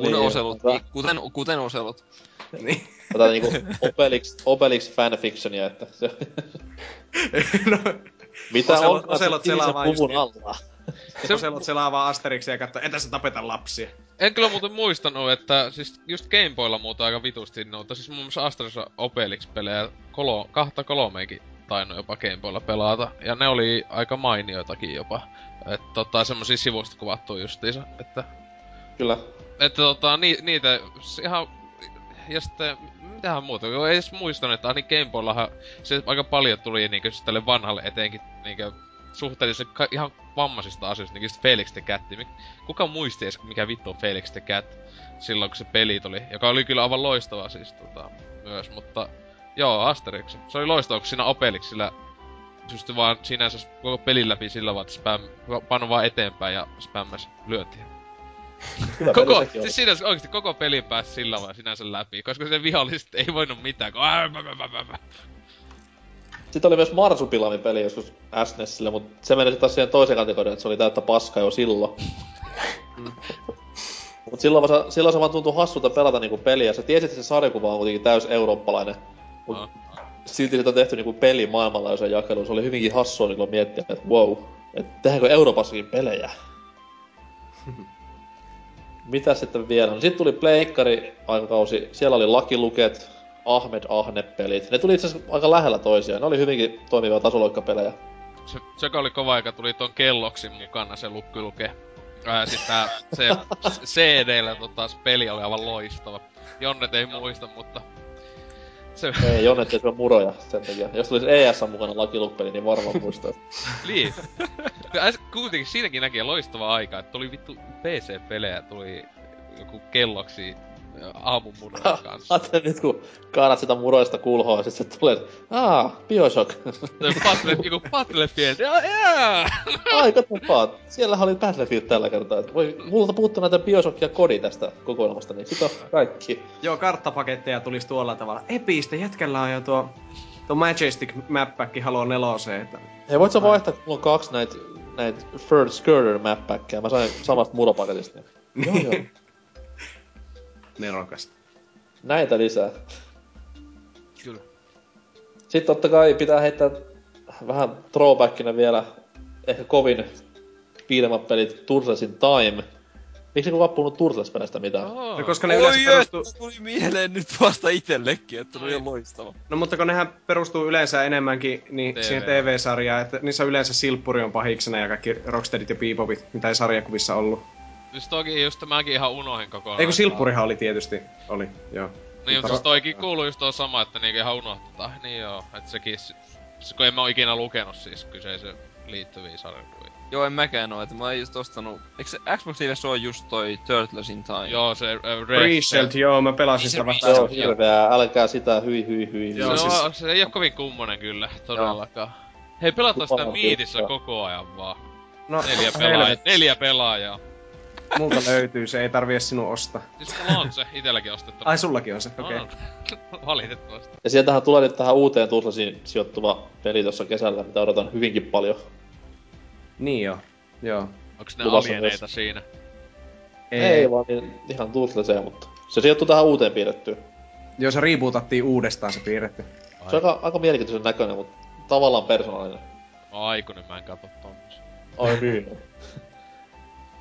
Niin, oselut, kuten, kuten oselut. niin. Tätä niinku Obelix, Obelix fanfictionia, että se... no, mitä oselot, on? Oselot selaa vaan puvun alla. Se... Oselot selaa vaan Asterixia ja katsoo, entä sä tapeta lapsia? En kyllä muuten muistanut, että siis just Gameboylla muuta aika vitusti noita. Siis muun muassa Asterix Obelix-pelejä kolo, kahta kolmeenkin tainnut jopa Gameboylla pelata. Ja ne oli aika mainioitakin jopa. Että tota, semmosia sivusta kuvattu justiinsa, että... Kyllä. Että tota, ni, niitä ihan... Ja sitten, mitähän muuta, kun ei edes muistanut, että ainakin Gameboyllahan se aika paljon tuli niinkö siis tälle vanhalle etenkin niinkö suhteellisen ka- ihan vammaisista asioista, niin Felix the Cat. Kuka muisti edes, mikä vittu on Felix the Cat silloin, kun se peli tuli, joka oli kyllä aivan loistava siis tota, myös, mutta joo, Asterix. Se oli loistava, kun siinä Opelixillä pystyi vaan sinänsä koko pelin läpi sillä vaan, että spam, pano vaan eteenpäin ja spämmäs lyöntiä. Koko, siis siinä oikeesti koko pelin pääsi sillä vaan sinänsä läpi, koska se viholliset ei voinut mitään, kun sitten oli myös Marsupilami peli joskus SNESillä, mutta se meni taas siihen toiseen kategoriaan, että se oli täyttä paskaa jo silloin. Mm. Mut silloin, se, silloin se vaan tuntui hassulta pelata niinku peliä. Sä tiesit, että se sarjakuva on kuitenkin täys eurooppalainen. Mut ah. silti siitä on tehty niinku peli maailmanlaajuisen jakeluun. Se oli hyvinkin hassua niinku miettiä, että wow, että tehdäänkö Euroopassakin pelejä? (laughs) Mitä sitten vielä? No sitten tuli Pleikkari aikakausi. Siellä oli Lucky Luket, Ahmed Ahne-pelit. Ne tuli itse asiassa aika lähellä toisiaan. Ne oli hyvinkin toimivia tasoloikkapelejä. Se, se oli kova aika, tuli ton kelloksin mukana se lukkyluke. Ää, sit tää, se CD-llä tota, peli oli aivan loistava. Jonnet ei muista, mutta... Se... Ei, Jonnet ei syö muroja sen takia. Jos tulisi ES mukana lakiluppeli, niin varmaan muistaa. (laughs) niin. Kuitenkin siinäkin näkee loistava aika, että tuli vittu PC-pelejä, tuli joku kelloksi aamun murojen (laughs) kanssa. Ajattelin nyt kun kaanat sitä muroista kulhoa, ja sit se tulee, aah, Bioshock. Battlefield, joku Battlefield, jaa, jaa! (laughs) Ai, katsotaan, siellä oli Battlefield tällä kertaa. Voi, multa puuttuu näitä Bioshock ja kodi tästä kokoelmasta, niin sit on kaikki. Joo, karttapaketteja tulisi tuolla tavalla. Epistä, jätkällä on jo tuo, tuo Majestic Map Pack Halo 4 että... Hei, voit sä vaihtaa, kun mulla on kaksi näitä näitä Third Skirter Map Packia, mä sain samasta muropaketista. (laughs) joo, joo nerokasta. Näitä lisää. Kyllä. Sitten totta kai pitää heittää vähän throwbackina vielä ehkä kovin piidemät pelit Turtlesin Time. Miksi kukaan puhunut Turtles-pelistä mitään? Oh. No, koska ne Oi yleensä perustuu... tuli mieleen nyt vasta itsellekin, että oli ihan loistava. No mutta kun nehän perustuu yleensä enemmänkin niin TV. siihen TV-sarjaan, että niissä on yleensä Silppuri on pahiksena ja kaikki Rocksteadit ja Bebopit, mitä ei sarjakuvissa ollut. Siis toki just mäkin ihan unohin kokonaan. Eikö Silppurihan oli tietysti, oli, joo. Niin, mutta siis toikin kuuluu just tuo sama, että niinku ihan unohtaa. Niin joo, että sekin, se, kun en mä oo ikinä lukenut siis kyseisen liittyviä sarjakuvia. Joo, en mäkään oo, että mä oon just ostanut... Eikö se Xbox Live on just toi Turtles in Time? Joo, se uh, Pre-Shelled, joo, mä pelasin sitä vasta. Se Joo, on hirveää, älkää sitä, hyi hyi hyi. Joo, siis- se ei oo kovin kummonen kyllä, todellakaan. Hei, pelataan sitä miitissä koko ajan vaan. No, Neljä pelaajaa. Neljä pelaajaa. Multa löytyy, se ei tarvii edes sinun ostaa. Siis mulla on se itelläkin ostettu. Ai, sullakin on se, okei. On. (laughs) Valitettavasti. Ja sieltähän tulee nyt tähän uuteen Tuslasiin sijoittuva peli tuossa kesällä, mitä odotan hyvinkin paljon. Niin joo, joo. Onks ne Luvassa alieneita myös. siinä? Ei, ei vaan niin, ihan Tuslaseen, mutta se sijoittuu tähän uuteen piirrettyyn. Joo, se rebootattiin uudestaan se piirretty. Se on aika, aika mielenkiintoisen näköinen, mutta tavallaan persoonallinen. Aikuinen, mä en katso tommosia. Ai niin. (laughs)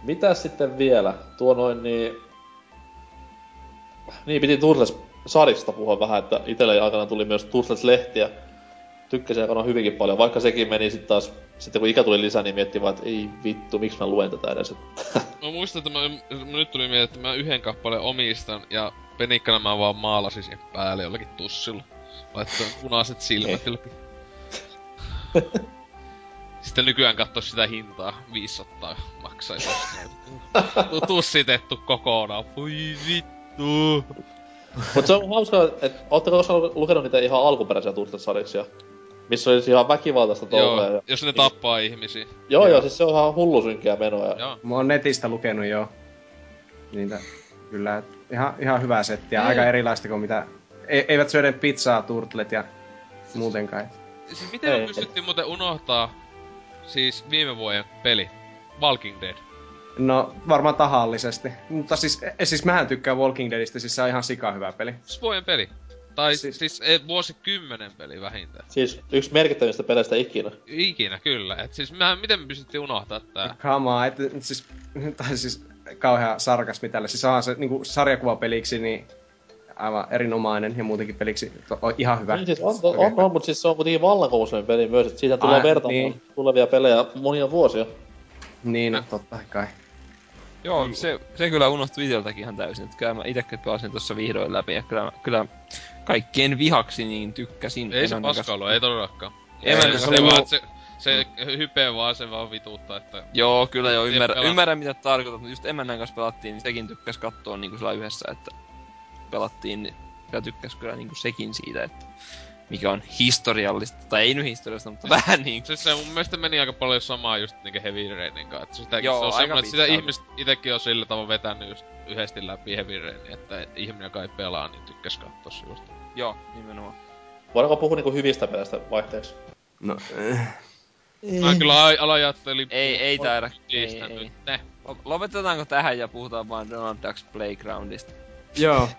Mitäs sitten vielä? Tuo noin niin... Niin, piti Turtles sarjasta puhua vähän, että itselle aikana tuli myös Turtles-lehtiä. Tykkäsin aikana hyvinkin paljon, vaikka sekin meni sitten taas, sitten kun ikä tuli lisää, niin miettii vaan, että ei vittu, miksi mä luen tätä edes. Mä (laughs) muistan, että mä, mä nyt tuli mieleen, että mä yhden kappaleen omistan ja penikkana mä vaan maalasin siihen päälle jollakin tussilla. Laittoin punaiset silmät ylpi. (laughs) Sitten nykyään katso sitä hintaa, 500 maksaisi. (laughs) Tu- Tussitettu kokonaan, voi vittu. Mutta se on hauskaa, että ootteko koskaan lukenut niitä ihan alkuperäisiä Turtles-sarjaksia? Missä olisi ihan väkivaltaista touhua. Joo, Ja... jos ne tappaa ihmisiä. Joo, joo, siis se on ihan hullu synkeä menoa. Ja... Joo. Mä oon netistä lukenut jo. Niitä, kyllä, ihan, ihan hyvää settiä. Ei. Aika erilaista kuin mitä... E- eivät syöden pizzaa, turtlet ja muutenkaan. Siis miten me pystyttiin muuten unohtaa siis viime vuoden peli? Walking Dead. No, varmaan tahallisesti. Mutta siis, e- siis mähän tykkään Walking Deadistä, siis se on ihan sika hyvä peli. Siis vuoden peli. Tai Siis- siis, ei, vuosikymmenen peli vähintään. Siis yksi merkittävistä peleistä ikinä. Ikinä kyllä. Et siis mä, miten me pystyttiin unohtaa tää? Come on, et, et siis, (laughs) tai siis kauhea sarkasmi tälle. Siis onhan se niinku sarjakuvapeliksi, niin aivan erinomainen ja muutenkin peliksi to, on ihan hyvä. Niin, siis on, on, on, on, mutta siis se on kuitenkin vallankumouksen peli myös, että siitä tulee vertaamaan niin. tulevia pelejä monia vuosia. Niin, no, totta kai. Joo, se, se kyllä unohtui iteltäkin ihan täysin. Että kyllä mä itekin pelasin tuossa vihdoin läpi ja kyllä, kyllä kaikkien vihaksi niin tykkäsin. Ei se Emännän paska kanssa. ollut, ei todellakaan. Emännän se, kanssa- se, vaan, se, se hype vaan se vaan vituuttaa, että... Joo, kyllä joo, Ei ymmärrän, ymmärrän mitä tarkoitat, mutta just emännän kanssa pelattiin, niin sekin tykkäs katsoa niinku sillä yhdessä, että pelattiin, niin kyllä tykkäs kyllä niinku sekin siitä, että mikä on historiallista, tai ei nyt historiallista, mutta (laughs) vähän niin Siis se mun mielestä meni aika paljon samaa just niinku Heavy Rainin kanssa. Että sitäkin Joo, se on aika semmoinen, että sitä ihmiset itekin on sillä tavalla vetänyt just yhdesti läpi Heavy Rainin, että ihminen, joka ei pelaa, niin tykkäs katsoa se just. Joo, nimenomaan. Voidaanko puhua niinku hyvistä peleistä vaihteeksi? No, äh. Mä kyllä alajattelin... Ei, ei taida. Ei, ei. nyt. Ne. Lo- Lopetetaanko tähän ja puhutaan vaan Donald Ducks Playgroundista? Joo.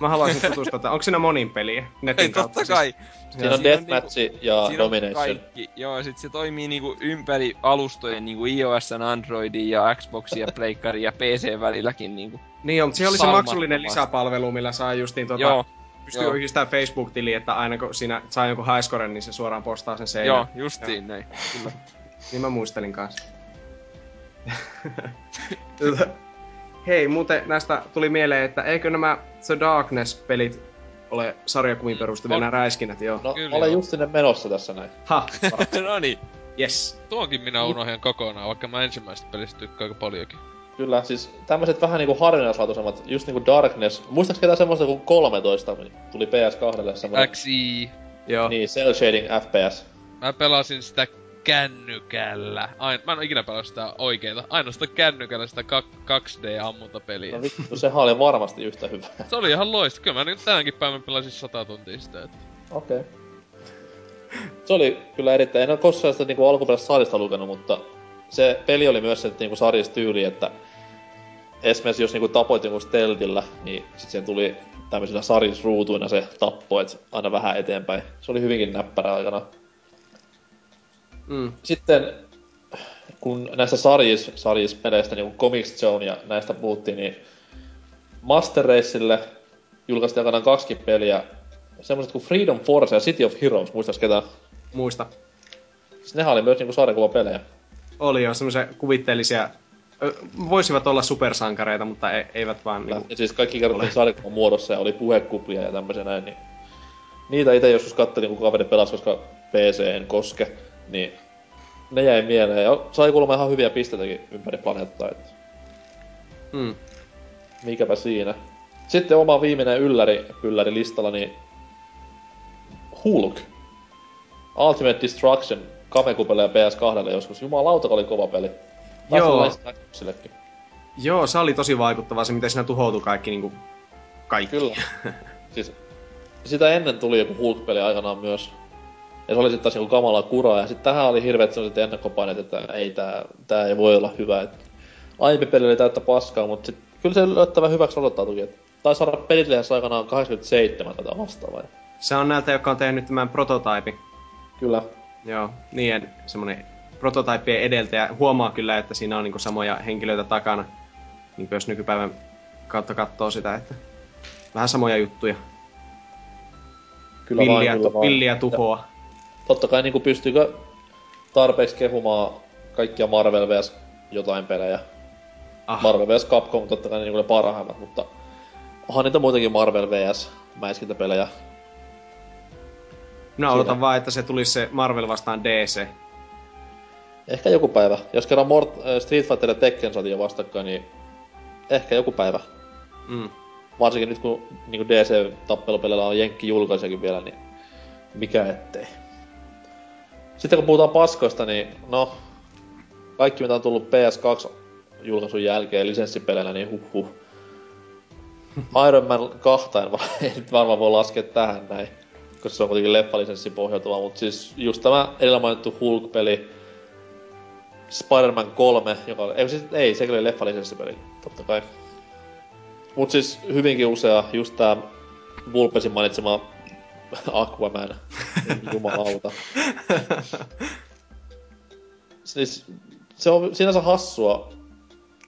Mä haluaisin tutustua. tähän. Onko siinä monin peliä? Netin Ei, kautta totta siis? kai. Siinä on Deathmatch ja Siinä on Domination. kaikki. Joo, ja sit se toimii niinku ympäri alustojen niinku iOS, Androidin ja Xboxin ja Pleikkarin ja PC välilläkin niinku. Niin on, mutta siellä oli se maksullinen lisäpalvelu, millä saa justiin tota, Joo, pystyy joo. yhdistämään Facebook-tiliin, että aina kun siinä saa jonkun highscoren, niin se suoraan postaa sen seinään. joo, justiin näin. Kyllä. Niin mä muistelin kanssa. (laughs) Hei, muuten näistä tuli mieleen, että eikö nämä The Darkness-pelit ole sarjakuviin perustuvia On. nämä räiskinnät, joo. No, Kyllä olen joo. just sinne menossa tässä näin. Ha, (laughs) no niin. yes. Tuonkin minä unohdin kokonaan, vaikka mä ensimmäisestä pelistä tykkään aika paljonkin. Kyllä, siis tämmöiset vähän niinku harvinaislaatuisemmat, just niinku Darkness. Muistaaks ketään semmoista kuin 13, tuli PS2 semmoinen? XI. Joo. Niin, Cell Shading FPS. Mä pelasin sitä kännykällä. Ain, mä en oo ikinä pelannut sitä oikeeta. Ainoastaan kännykällä sitä kak- 2D-ammuntapeliä. No vittu, sehän oli varmasti yhtä hyvä. Se oli ihan loista. Kyllä mä nyt tänäänkin päivänä pelasin 100 tuntia sitä. Että... Okei. Okay. Se oli kyllä erittäin, en ole koskaan sitä niinku alkuperäistä sarjasta lukenut, mutta se peli oli myös se niinku sarjasta tyyli, että esimerkiksi jos niinku tapoit jonkun steltillä, niin sit siihen tuli tämmöisillä sarisruutuina se tappo, et aina vähän eteenpäin. Se oli hyvinkin näppärä aikana. Mm. Sitten kun näistä sarjis, sarjispeleistä, niin kuin Comics Zone ja näistä puhuttiin, niin Master Racelle julkaistiin aikanaan kaksi peliä. Semmoiset kuin Freedom Force ja City of Heroes, muistaisi ketään? Muista. Siis nehän oli myös niinku sarjakuvapelejä. Oli jo semmoisia kuvitteellisia... Voisivat olla supersankareita, mutta e- eivät vaan niinku... Ja siis kaikki kerrottiin sarjakuvan muodossa ja oli puhekuplia ja tämmöisiä näin, niin niitä itse joskus kattelin, kun kaveri pelasi, koska PC en koske, niin ne jäi mieleen. Ja sai kuulemma ihan hyviä pisteitäkin ympäri planeettaa, että Mm. mikäpä siinä. Sitten oma viimeinen ylläri, ylläri listalla, niin Hulk. Ultimate Destruction Kamekupelle ja PS2 joskus. Jumalauta, oli kova peli. Taisi Joo. Joo, se oli tosi vaikuttavaa se, miten siinä tuhoutui kaikki niinku... Kaikki. Kyllä. (laughs) siis, sitä ennen tuli joku Hulk-peli aikanaan myös. Ja se oli sitten taas joku kamala kuraa. Ja sitten tähän oli hirveet sellaiset ennakkopaineet, että ei tää, tää ei voi olla hyvä. Et aiempi peli oli täyttä paskaa, mutta sit, kyllä se yllättävän hyväksi odottautuikin. Et Taisi saada pelitlehdessä aikanaan 87 tätä vastaavaa. Ja Se on näiltä, jotka on tehnyt tämän prototyypin. Kyllä. Joo, niiden semmonen prototyyppien edeltäjä. Huomaa kyllä, että siinä on niinku samoja henkilöitä takana. Niin jos nykypäivän kautta katsoo sitä, että vähän samoja juttuja. Kyllä villiä, vaan, kyllä vaan. villiä tuhoa. Totta kai niinku pystyykö tarpeeksi kehumaan kaikkia Marvel vs jotain pelejä. Ah. Marvel vs Capcom totta kai niinku ne parhaimmat, mutta onhan niitä muitakin Marvel vs mäiskintäpelejä. Minä odotan vaan, että se tulisi se Marvel vastaan DC. Ehkä joku päivä. Jos kerran Mort- äh, Street Fighter ja Tekken saatiin jo vastakkain, niin ehkä joku päivä. Mm. Varsinkin nyt kun niin DC-tappelupelillä on Jenkki julkaisijakin vielä, niin mikä ettei. Sitten kun puhutaan paskoista, niin no, kaikki mitä on tullut PS2 julkaisun jälkeen lisenssipeleinä, niin huh huh. Iron Man 2 en (laughs) ei nyt varmaan voi laskea tähän näin, koska se on kuitenkin leffalisenssi pohjautuva, mutta siis just tämä edellä mainittu Hulk-peli, Spider-Man 3, joka ei, siis, ei sekin oli leffalisenssipeli, totta kai. Mut siis hyvinkin usea just tää Vulpesin mainitsema (laughs) Aquaman. Jumalauta. (laughs) siis se on sinänsä hassua.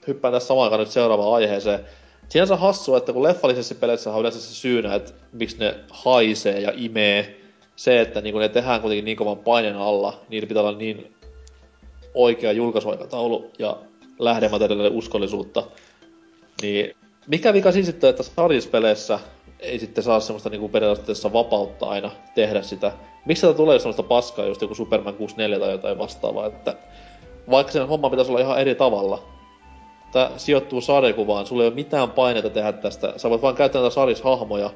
Hyppään tässä samaan aikaan nyt seuraavaan aiheeseen. Sinänsä hassua, että kun leffallisessa peleissä on yleensä se syynä, että miksi ne haisee ja imee. Se, että niin kun ne tehdään kuitenkin niin kovan paineen alla, niillä pitää olla niin oikea julkaisuaikataulu ja lähdemateriaalille uskollisuutta. Niin mikä vika siinä sitten, että sarjispeleissä ei sitten saa semmoista niinku periaatteessa vapautta aina tehdä sitä. Miksi tätä tulee semmoista paskaa, just joku Superman 64 tai jotain vastaavaa, että vaikka sen homma pitäisi olla ihan eri tavalla. Tää sijoittuu sarjakuvaan, sulla ei ole mitään paineita tehdä tästä. Sä voit vaan käyttää näitä sarishahmoja.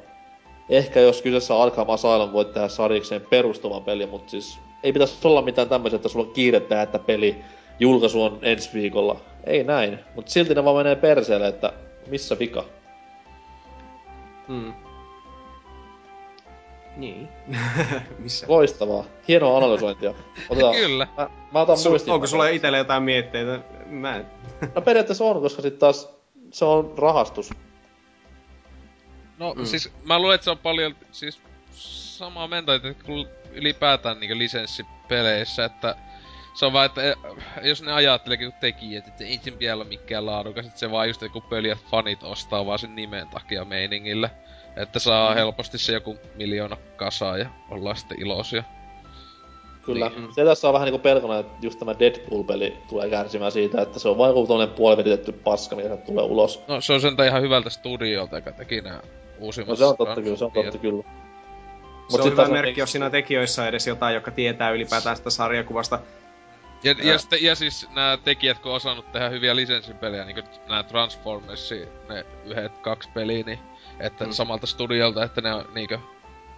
Ehkä jos kyseessä on Arkham Asylum, voit tehdä sarikseen perustuvan peli, mutta siis ei pitäisi olla mitään tämmöistä, että sulla on kiire tehdä että peli. Julkaisu on ensi viikolla. Ei näin, mutta silti ne vaan menee perseelle, että missä vika? Mm. Niin. (laughs) Missä? Loistavaa. Hienoa analysointia. Otetaan, Kyllä. Mä, mä otan muistiin. onko sulla itsellä jotain mietteitä? Mä en. No periaatteessa on, koska sit taas se on rahastus. No mm. siis mä luulen, että se on paljon siis samaa mentaliteettia kuin ylipäätään niinku lisenssipeleissä, että se on vaan, että eh, jos ne ajatteleekin kun tekijät, että ei sen vielä ole mikään laadukas, että se vaan just joku peli, että fanit ostaa vaan sen nimen takia meiningillä. Että saa mm. helposti se joku miljoona kasaa ja ollaan sitten iloisia. Kyllä. Niin. Se tässä on vähän niinku pelkona, että just tämä Deadpool-peli tulee kärsimään siitä, että se on vain joku tollanen puolivedetetty paska, mikä tulee ulos. No se on sentään ihan hyvältä studiolta, joka teki nää uusimmat No se on totta kyllä, se on totta kyllä. Se on hyvä merkki, jos siinä tekijöissä on edes jotain, joka tietää ylipäätään sitä sarjakuvasta. Ja, ja, sitten, ja siis nämä tekijät, kun on osannut tehdä hyviä lisenssipelejä, niin kuin nämä Transformersi, ne yhdet kaksi peliä, niin että Mm. samalta studiolta, että ne on niinkö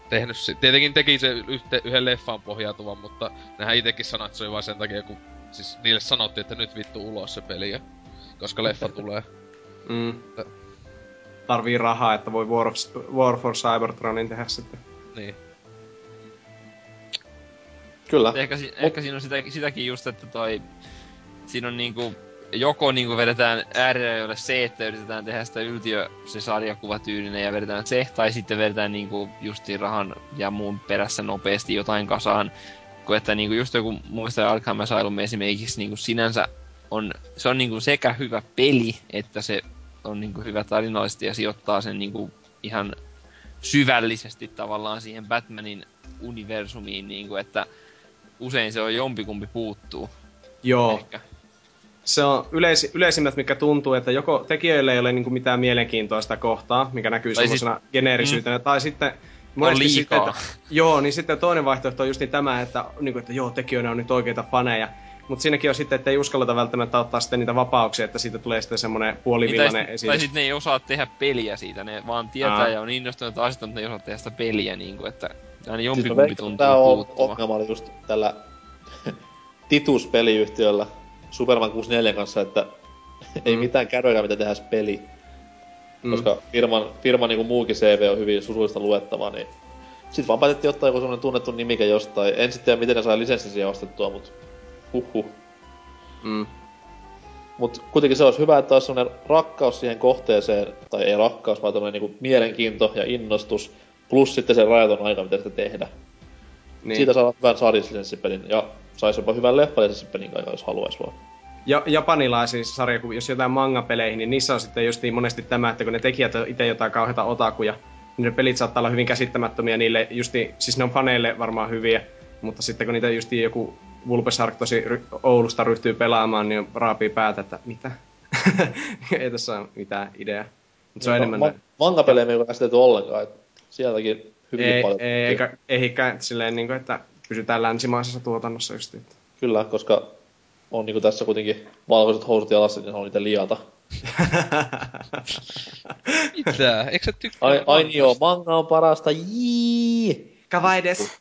tehnyt si- Tietenkin teki se yhte, yhden leffan pohjautuvan, mutta nehän itekin sanoi, että se oli vain sen takia, kun siis niille sanottiin, että nyt vittu ulos se peli, koska leffa tulee. Mm. Tarvii rahaa, että voi War, of, War for Cybertronin tehdä sitten. Niin. Kyllä. Ehkä, si- ehkä siinä on sitä, sitäkin just, että toi... Siinä on niinku... Joko niinku vedetään äärirajoille se, että yritetään tehdä sitä yltiö se sarjakuvatyylinen ja vedetään se, tai sitten vedetään niinku justiin rahan ja muun perässä nopeasti jotain kasaan. Kun että niinku just joku muista Arkham Asylum esimerkiksi niinku sinänsä on, se on niinku sekä hyvä peli, että se on niinku hyvä tarinallisesti ja sijoittaa sen niinku ihan syvällisesti tavallaan siihen Batmanin universumiin, niinku, että usein se on jompikumpi puuttuu. Joo. Ehkä. Se on yleis, yleisimmät, mikä tuntuu, että joko tekijöille ei ole niinku mitään mielenkiintoista kohtaa, mikä näkyy Tai semmoisena geneerisyytenä, tai sitten On sitten, liikaa. että, joo, niin sitten toinen vaihtoehto on just niin tämä, että, niinku, että joo, tekijöinä on nyt oikeita faneja. Mutta siinäkin on sitten, että ei uskalleta välttämättä ottaa sitten niitä vapauksia, että siitä tulee sitten semmoinen Niin, puolivillainen tai, sit, esitys. tai sitten ne ei osaa tehdä peliä siitä, ne vaan tietää Aa. ja on innostunut asiasta, mutta ne ei osaa tehdä sitä peliä niinku, että aina Siis jompikumpi veikkaan, tuntuu tää on ongelma oli just tällä (laughs) Titus-peliyhtiöllä Superman 64 kanssa, että (laughs) ei Mm. mitään käroja, mitä tehdä peli. Mm. Koska firman, firman niin kuin muukin CV on hyvin surullista luettavaa, niin sit vaan päätettiin ottaa joku semmonen tunnettu nimike jostain. En sitten tiedä, miten ne sai lisenssin siihen ostettua, mut huhhuh. Mm. Mut kuitenkin se olisi hyvä, että olisi semmonen rakkaus siihen kohteeseen, tai ei rakkaus, vaan tämmönen niinku mielenkiinto ja innostus, plus sitten se rajaton aika, mitä sitä tehdä. Niin. Siitä saa hyvän sarjislisenssipelin, ja saisi jopa hyvän leffalisenssipelin kai, jos haluaisi vaan. Ja, japanilaisissa sarjakuvia, jos jotain manga-peleihin, niin niissä on sitten just niin monesti tämä, että kun ne tekijät on itse jotain kauheita otakuja, niin ne pelit saattaa olla hyvin käsittämättömiä niille, justi, siis ne on faneille varmaan hyviä, mutta sitten kun niitä just joku Vulpesark tosi ry- Oulusta ryhtyy pelaamaan, niin raapii päätä, että mitä? (laughs) ei tässä ole mitään ideaa. Mutta se on enemmän... Ma- manga-pelejä me ei ole ollenkaan, et sieltäkin hyvin ei, paljon. ei, eikä, eikä silleen niin kuin, että pysytään länsimaisessa tuotannossa just. Että. Kyllä, koska on niinku tässä kuitenkin valkoiset housut jalassa, niin on niitä liata. (laughs) Mitä? Eikö sä tykkää Ai, ai niin joo, manga on parasta, jii! Kavaides!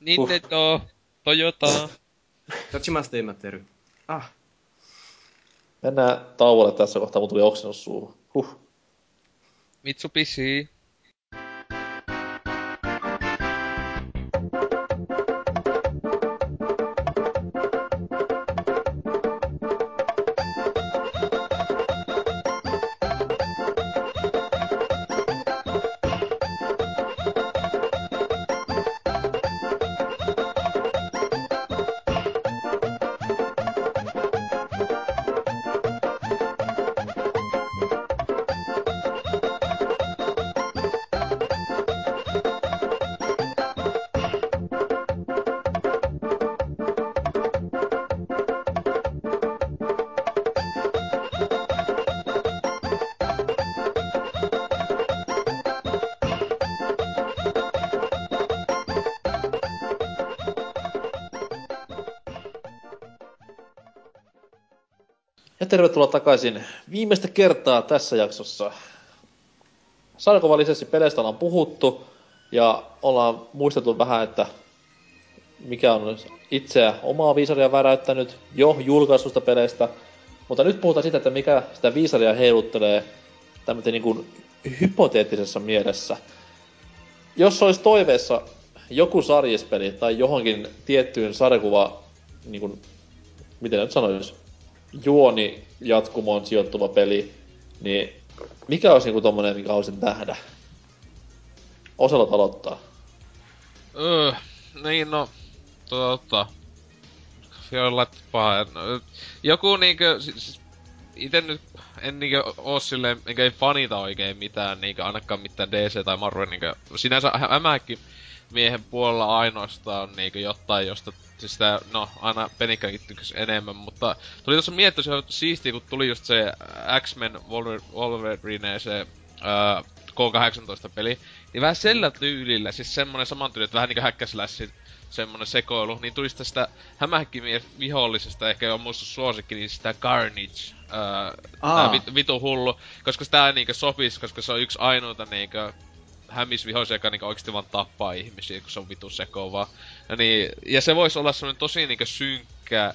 Nintendo, Toyota. (laughs) Tochimasta imatteru. Ah. Mennään tauolle tässä kohtaa, mun tuli oksennus suuhun. Huh. Mitsubishi. Tervetuloa takaisin viimeistä kertaa tässä jaksossa. Sarkova lisäksi peleistä ollaan puhuttu ja ollaan muisteltu vähän, että mikä on itseä omaa viisaria väräyttänyt jo julkaisusta peleistä. Mutta nyt puhutaan siitä, että mikä sitä viisaria heiluttelee tämmöisen niin kuin hypoteettisessa mielessä. Jos olisi toiveessa joku sarjispeli tai johonkin tiettyyn sarjakuva, niin kuin, miten nyt sanoisi, juoni jatkumoon sijoittuva peli, niin mikä olisi niinku tommonen, mikä haluaisin nähdä? Osalot aloittaa. Öö, niin no, tota... Jollain paha. Joku niinkö, siis ite nyt en niinkö oo silleen, enkä ei fanita oikein mitään niinkö ainakaan mitään DC tai Marvel niinkö, sinänsä hä- hämähäkki miehen puolella ainoastaan niinkö jotain, josta siis sitä, no aina penikkäkin tykkäs enemmän, mutta tuli tossa miettiä, se on siistiä, kun tuli just se X-Men Wolver- Wolverine, se ää, K18-peli, niin vähän sellä tyylillä, siis semmonen saman tyyli, että vähän niinku häkkäslässi semmonen sekoilu, niin tuli sitä, sitä vihollisesta, ehkä jo muista suosikki, niin sitä Carnage, ää, vit, vitu hullu, koska sitä niinkö sopis, koska se on yksi ainoita niinkö hämisvihoisia, joka niinku oikeesti vaan tappaa ihmisiä, kun se on vitu sekova. Ja, niin, ja se voisi olla semmonen tosi niinkö synkkä,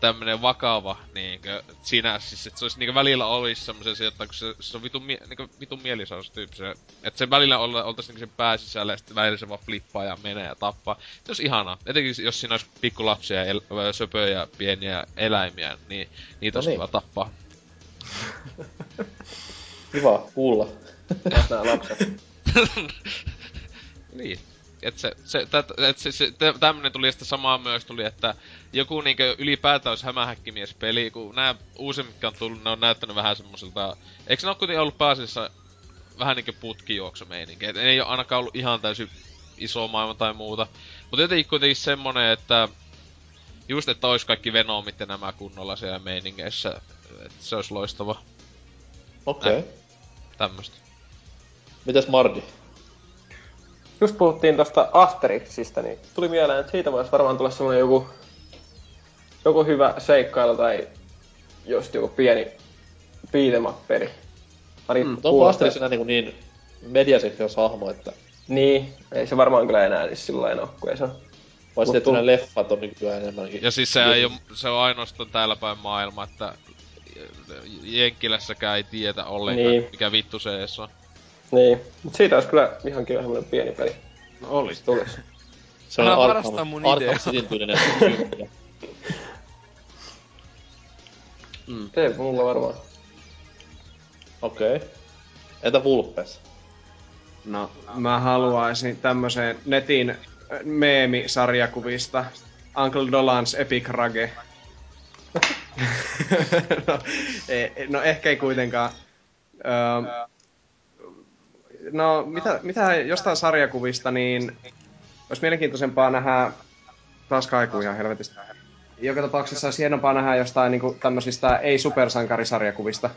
tämmönen vakava niinkö, siinä siis, että se olisi niinkö välillä olisi semmosen se, että kun se, se on vitun, mie, niinkö, vitun mielisaus tyyppi se, että se välillä olla, oltais niinkö sen pääsisällä ja sitten välillä se vaan flippaa ja menee ja tappaa. Se olisi ihanaa. Etenkin jos siinä olisi pikkulapsia ja el, söpöjä pieniä eläimiä, niin niitä No olisi niin. kiva tappaa. (laughs) Kiva kuulla. (laughs) Nää lapset. (laughs) niin. Et se, se, tät, et se, se tä- tämmönen tuli sitten samaa myös tuli, että joku niinkö ylipäätään olisi hämähäkkimies peli, kun nämä uusimmat mitkä on tullut, ne on näyttänyt vähän semmoiselta... Eikö ne ole kuitenkin ollut pääasiassa vähän niinkö putkijuoksumeininki, et ei ole ainakaan ollut ihan täysin iso maailma tai muuta. Mutta jotenkin kuitenkin semmonen, että just että olisi kaikki Venomit ja nämä kunnolla siellä meiningeissä, että se olisi loistava. Okei. Okay. Tämmöstä. Mitäs Mardi? Just puhuttiin tosta Asterixista, niin tuli mieleen, että siitä voisi varmaan tulla semmonen joku joku hyvä seikkailu tai just joku pieni beatemapperi. Pari Mm, onko enää niin, niin mediasektios hahmo, että Niin, ei se varmaan kyllä enää siis sillä lailla ole, kun ei se vai sitten ne leffat on nykyään enemmänkin. Ja siis se ei ole, se on ainoastaan täällä päin maailma, että Jenkkilässäkään ei tiedä ollenkaan, Niin. niin. mikä vittu se ees on. Niin, mut siitä olisi kyllä ihan kiva semmonen pieni peli. No olis. Tulis. Se on Älä varasta mun idea. Arkham (laughs) synkkä. Ei mulla varmaan. Okei. Okay. Entä Vulpes? No, mä haluaisin tämmöseen netin äh, meemisarjakuvista. Uncle Dolans Epic Rage. (laughs) (laughs) no, ei, no, ehkä ei kuitenkaan. Öö, no, mitä, mitä jostain sarjakuvista, niin olisi mielenkiintoisempaa nähdä... Taas kaikuu ihan helvetistä. Joka tapauksessa olisi hienompaa nähdä jostain niinku tämmöisistä ei-supersankarisarjakuvista.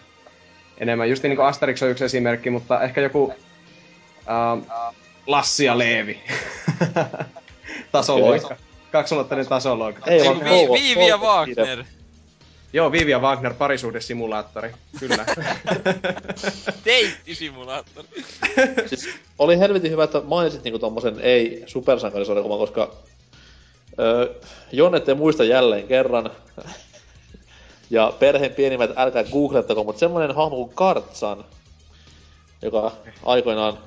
Enemmän. Just niin kuin Asterix on yksi esimerkki, mutta ehkä joku Uh, Lassi ja Leevi. (laughs) tasoloikka. Kaksulotteinen tasoloikka. Ei vaan Viivi ja Wagner. Joo, Vivi ja Wagner parisuhdesimulaattori. Kyllä. (laughs) Deittisimulaattori. Siis oli helvetin hyvä, että mainitsit niinku tommosen ei supersankarisarjakuvan, koska öö, Jonnet ei muista jälleen kerran. ja perheen pienimmät älkää googlettako, mutta semmonen hahmo kuin Kartsan, joka aikoinaan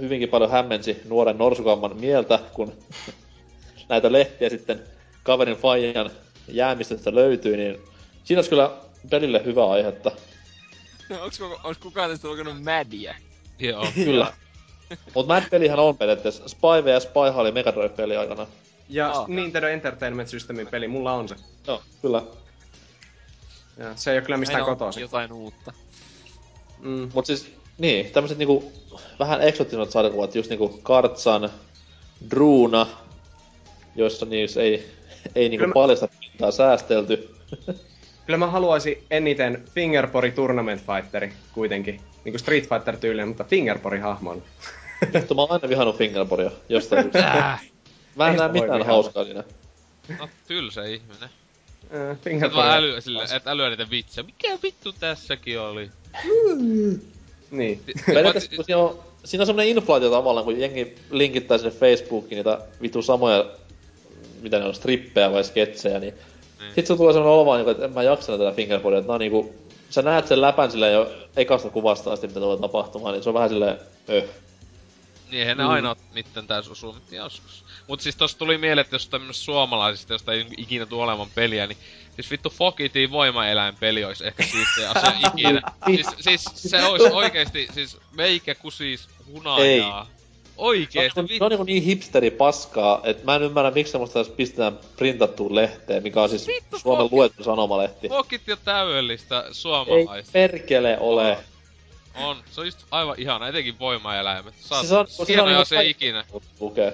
hyvinkin paljon hämmensi nuoren norsukamman mieltä, kun näitä lehtiä sitten kaverin Fajan jäämistöstä löytyi, niin siinä olisi kyllä pelille hyvä aihetta. No, onks, koko, onks kukaan tästä lukenut Madia? Joo. (laughs) Kyllä. Mut Mad-pelihän on periaatteessa. Spy vs. Spyhan oli Mega Drive-peli aikana. Ja Ah. Nintendo Entertainment Systemin peli, mulla on se. Joo, kyllä. Ja se ei ole kyllä mistään kotoisin. Jotain uutta. Mm. Mut siis, niin, tämmöset niinku vähän eksoottisemmat sarjakuvat, just niinku Kartsan, Druuna, joissa niissä ei, ei niinku Kyllä mä- paljasta pintaa säästelty. (laughs) Kyllä mä haluaisin eniten Fingerpori Tournament Fighteri kuitenkin. Niinku Street Fighter tyylinen, mutta Fingerpori hahmon. Vittu, mä oon aina vihannut Fingerboardia jostain syystä. Mä en näe mitään hauskaa siinä. No tylsä ihminen. Äh, Et Fingerpori. vaan älyä sille, et älyä niitä vitsejä. Mikä vittu tässäkin oli? Niin. Kun siinä on, siinä on semmonen inflaatio tavallaan, kun jengi linkittää sinne Facebookiin niitä vitu samoja, mitä ne on, strippejä vai sketsejä, niin Niin. sit se tulee semmonen olo vaan, että en mä jaksa tätä fingerboardia, että niinku, sä näet sen läpän silleen jo ekasta kuvasta asti, mitä tulee tapahtumaan, niin se on vähän silleen, öh. Niin eihän ne aina oo niitten täys osuu, mutta joskus. Mut siis tossa tuli mieleen, että jos tämmöisistä suomalaisista, josta ei ikinä tule olevan peliä, niin siis vittu Fokitiin voimaeläinpeli olisi ehkä siistiä (laughs) asia ikinä. siis, siis se olisi oikeesti, siis meikä kusis hunajaa. Oikeesti, Se on, se on niinku niin hipsteri paskaa, että mä en ymmärrä, miksi semmoista edes pistetään printattuun lehteen, mikä on siis Vittu, Suomen fuck. luettu sanomalehti. Fokit jo täydellistä Ei suomalaista. perkele ole. On, se on just aivan ihana, etenkin voimaeläimet. Saat Se on- se on niinku se ikinä. Lukee.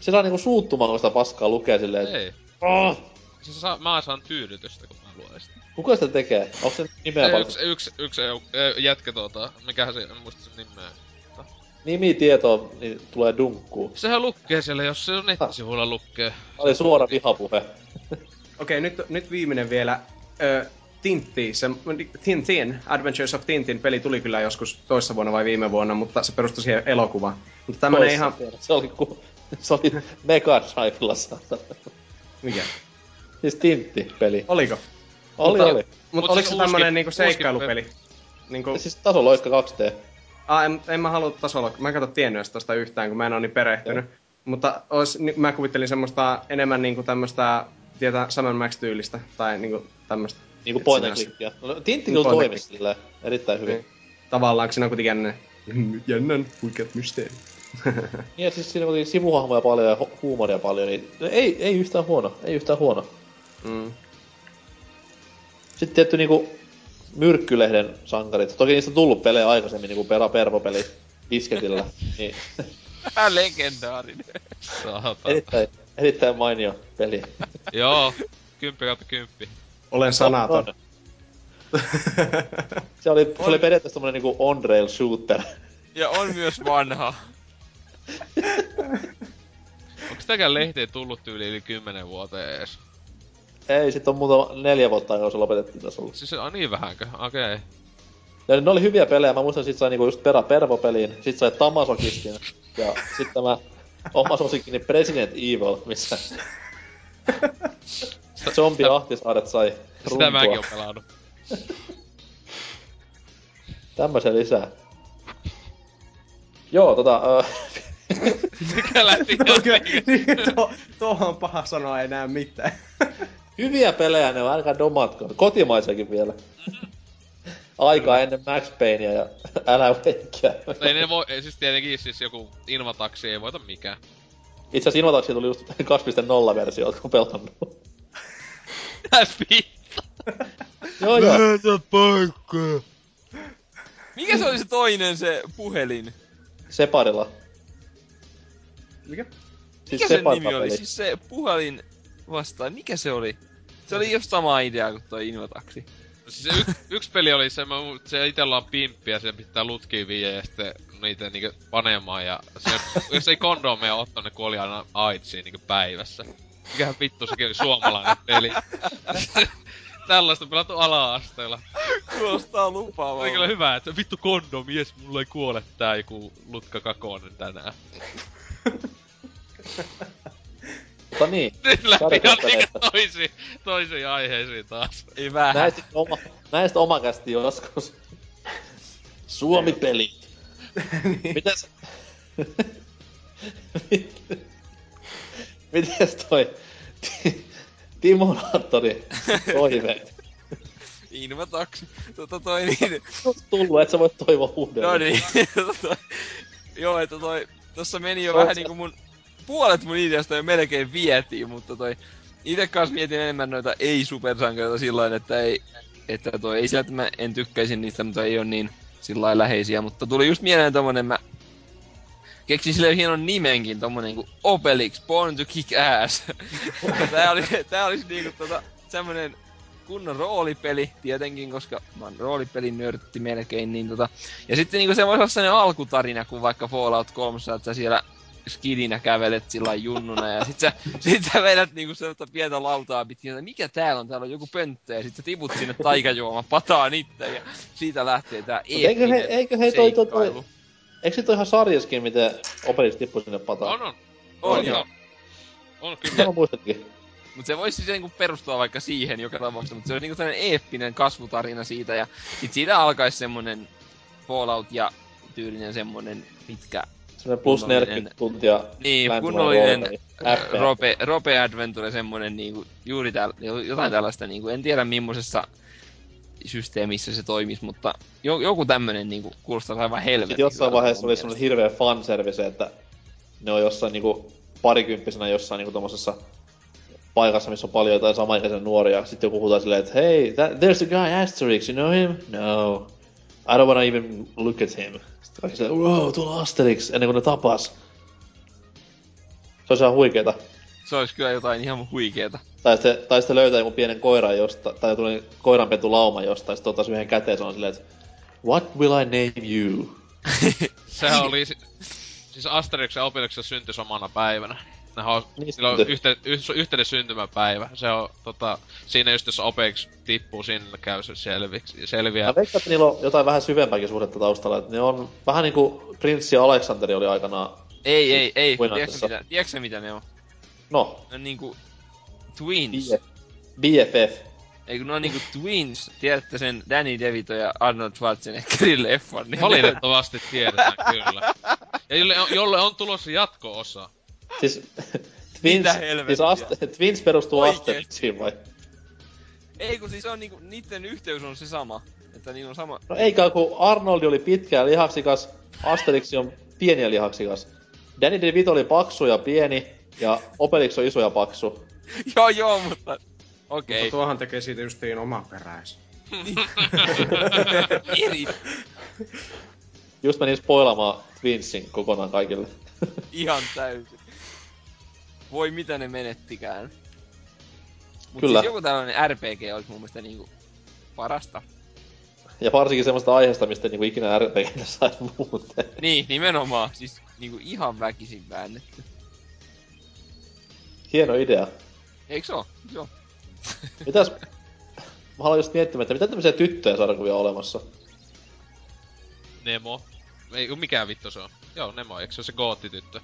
Se saa niinku suuttumaan, kun sitä paskaa lukee silleen, Ei. "Oh, Se saa, mä saan tyydytystä, kun mä luen sitä. kuka sitä tekee? Onko se nimeä Ei, yksi, yksi, yksi, yksi jätkä tuota, mikähän se, en muista sen nimeä. Nimitietoa, niin tulee dunkkuu. Sehän lukee siellä, jos se on nettisivuilla lukee. Tämä oli suora vihapuhe. Okei, nyt, nyt viimeinen vielä. Ö, Tintti, se, Tintin, Adventures of Tintin peli tuli kyllä joskus toissa vuonna vai viime vuonna, mutta se perustui siihen elokuvaan. Mutta tämmönen Toissa ihan... Se oli, ku, se oli Mega Drivella. Mikä? Siis Tintti-peli. Oliko? Oli, mutta, oli. Mutta Mut oliko se tämmönen niinku seikkailupeli? Niinku, Siis tasoloikka 2D. Ah, en, en mä halua tasolla, mä en kato tiennyt tosta yhtään, kun mä en oo niin perehtynyt. Mutta ois, mä kuvittelin semmoista enemmän niinku tämmöstä, tietää Sam Max-tyylistä, tai niinku tämmöstä. Niinku point and clickia. No, Tintti kyllä and toimi silleen erittäin hyvin. Niin. Tavallaan, kun siinä on kuitenkin jännä, (laughs) jännän huikeat mysteerit. (laughs) Niin, ja siis siinä oli sivuhahmoja paljon ja hu- huumoria paljon, niin ei, ei yhtään huono, ei yhtään huono. mm. Sitten tietty niinku Myrkkylehden sankarit. Toki niistä on tullut pelejä aikaisemmin, niinku Pera Pervo-peli disketillä. (laughs) niin, legendaarinen. Erittäin, erittäin mainio peli. (laughs) Joo, kymppi kautta kymppi. Olen sanaton. On. Se oli, se oli periaatteessa tommonen niinku on-rail shooter. Ja on myös vanha. (laughs) Tämäkään lehti ei tullut tyyli yli 10 vuoteen ees? Ei, sit on muuta neljä vuotta aikaa, kun se lopetettiin tässä ollut. Siis on niin vähänkö? Okei. Okay. Ja ne oli hyviä pelejä, mä muistan sit sai niinku just Pera Pervo-peliin, sit sai Tamasokistin, ja sit tämä oma suosikkini President Evil, missä Zombi Ahtisaaret sai Sitä mäkin runtua. oon pelannut. Tämmösen lisää. Joo, tota, öö, Mikä lähti Okei, niin, to, tuohon on paha sanoa enää mitään. Hyviä pelejä ne on, älkää domatko. Kotimaisiakin vielä. Aikaa ennen Max Paynea ja (laughs) älä Wakea. ei ne voi, ei siis tietenkin siis joku Invataksi ei voita mikään. Itse asiassa Innotaksi tuli just 2.0 versio, ootko pelannut? (laughs) joo joo. Mikä se oli se toinen se puhelin? Separilla. Mikä? Siis Mikä sen nimi oli? Siis se puhelin vastaan. Mikä se oli? Se oli just sama idea kuin toi Invotaksi. Siis y- yksi (laughs) peli oli se, mä, se itellä on pimppi ja sen pitää lutkia viiä ja sitten niitä niinku panemaan ja se, (laughs) jos ei kondomeja ottanut, ne kuoli aina AIDSiin niinku päivässä. Mikähän vittu sekin oli suomalainen peli. (laughs) Tällaista pelattu ala-asteella. Kuulostaa Oli lupaavalta. kyllä hyvä, että vittu kondomi, jes, mulla ei kuole tää joku Lutka Kakonen tänään. Mutta niin, (laughs) Nyt niinku toisiin, toisiin aiheisiin taas. Ei vähän. näistä oma, näistä omakästi joskus. Suomi-peli. (laughs) Mitäs... (laughs) Mites toi... Ti- Timoraattori toiveet? Invotaksi. Tota toi niin... Oot tullut, et sä voi toivoa uudelleen. No niin. Tota- Joo, että toi... Tossa meni jo vähän niinku mun... Puolet mun ideasta jo melkein vietiin, mutta toi... Ite kanssa mietin enemmän noita ei-supersankareita sillä että ei... Että toi ei sillä, että mä en tykkäisin niistä, mutta ei oo niin sillä läheisiä. Mutta tuli just mieleen tommonen mä... Keksin sille hienon nimenkin, tommonen kuin Obelix, Born to Kick Ass. (laughs) tää, oli, tää olisi niinku tota, semmonen kunnon roolipeli, tietenkin, koska mä oon roolipelin nörtti melkein, niin tota... Ja sitten niinku se voisi olla sellainen alkutarina, kuin vaikka Fallout 3, että siellä skidinä kävelet sillä junnuna, ja sit sä, sit sä vedät niinku sellaista pientä lautaa pitkin, että mikä täällä on, täällä on joku pönttö, ja sit sä tiput sinne taikajuoman pataan itse, ja siitä lähtee tää eikö eeppinen he- eikö he toi- toi- toi-. Eikö sit ole ihan sarjaskin, miten Obelix tippui sinne pataan? On, on. On, On, joo. joo. On kyllä. mä muistatkin? Mut se voisi siis niinku perustua vaikka siihen joka tapauksessa, mutta se olisi niinku tämmönen eeppinen kasvutarina siitä, ja sit siitä alkaisi semmonen Fallout ja tyylinen semmonen pitkä Semmonen plus Kunnollinen- 40 tuntia Niin, kunnollinen FPS. rope, rope adventure, semmonen niinku, juuri täällä, jotain tällaista niinku, en tiedä millaisessa systeemissä se toimisi, mutta jo, joku tämmönen niinku kuulostaa aivan helvetin Sitten jossain vaiheessa oli semmonen hirveä fanservice, että ne on jossain niinku parikymppisenä jossain niinku tommosessa paikassa, missä on paljon jotain samaikäisiä nuoria. Sitten joku huutaa silleen, että hei, that, there's a guy Asterix, you know him? No. I don't wanna even look at him. Sitten kaikki silleen, wow, tuolla on Asterix, ennen kuin ne tapas. Se olisi ihan huikeeta. Se olisi kyllä jotain ihan huikeeta. Tai sitten, tai sitten löytää joku pienen koiran josta, tai tuli koiranpetulauma jostain, sitten ottaisi yhden käteen, se on silleen, että What will I name you? (laughs) Sehän oli... si- Siis Asterix ja Obelix syntyi samana päivänä. Ne on, Niin niillä on yhte, yh, yhteinen syntymäpäivä. Se on tota... Siinä just jos Obelix tippuu sinne, käy se selviksi, selviää. Mä veikkaan, että niillä on jotain vähän syvempääkin suhdetta taustalla. Että ne on vähän niinku Prinssi ja Aleksanteri oli aikanaan. Ei, ei, ei, tiedätkö mitä, tiedätkö mitä ne on? No, Ne on niinku twins. BF. BFF. Ei kun ne on niinku twins. Tiedätte sen Danny DeVito ja Arnold Schwarzeneggerin leffan. Niin Valitettavasti tiedetään kyllä. Ja jolle on, jolle on tulossa jatko-osa. Siis (laughs) Twins, Mitä helvettiä? siis Ast- Twins perustuu? Asterixiin vai? Ei kun siis on niinku, niitten yhteys on se sama. Että niillä on sama... No eikä kun Arnold oli pitkä ja lihaksikas, Asterix on pieni ja lihaksikas. Danny DeVito oli paksu ja pieni, ja Obelix on iso ja paksu. (laughs) joo joo, mutta... Okei. Mutta tuohan tekee siitä justiin omaperäisen. (laughs) Eri. Just menin spoilaamaan Twinsin kokonaan kaikille. Ihan täysin. Voi mitä ne menettikään. Mut Kyllä. siis joku tällainen RPG olisi mun mielestä niinku parasta. Ja varsinkin semmoista aiheesta, mistä niinku ikinä RPGtä saisi muuten. Niin, nimenomaan. Siis niinku ihan väkisin väännetty. hieno idea. Eikö se oo? Joo. Mitäs... Mä haluan just miettimään, että mitä tämmöisiä tyttöjä sarjakuvia on olemassa? Nemo. Ei, mikä vittu se on? Joo, Nemo, eikö se ole se gootti-tyttö?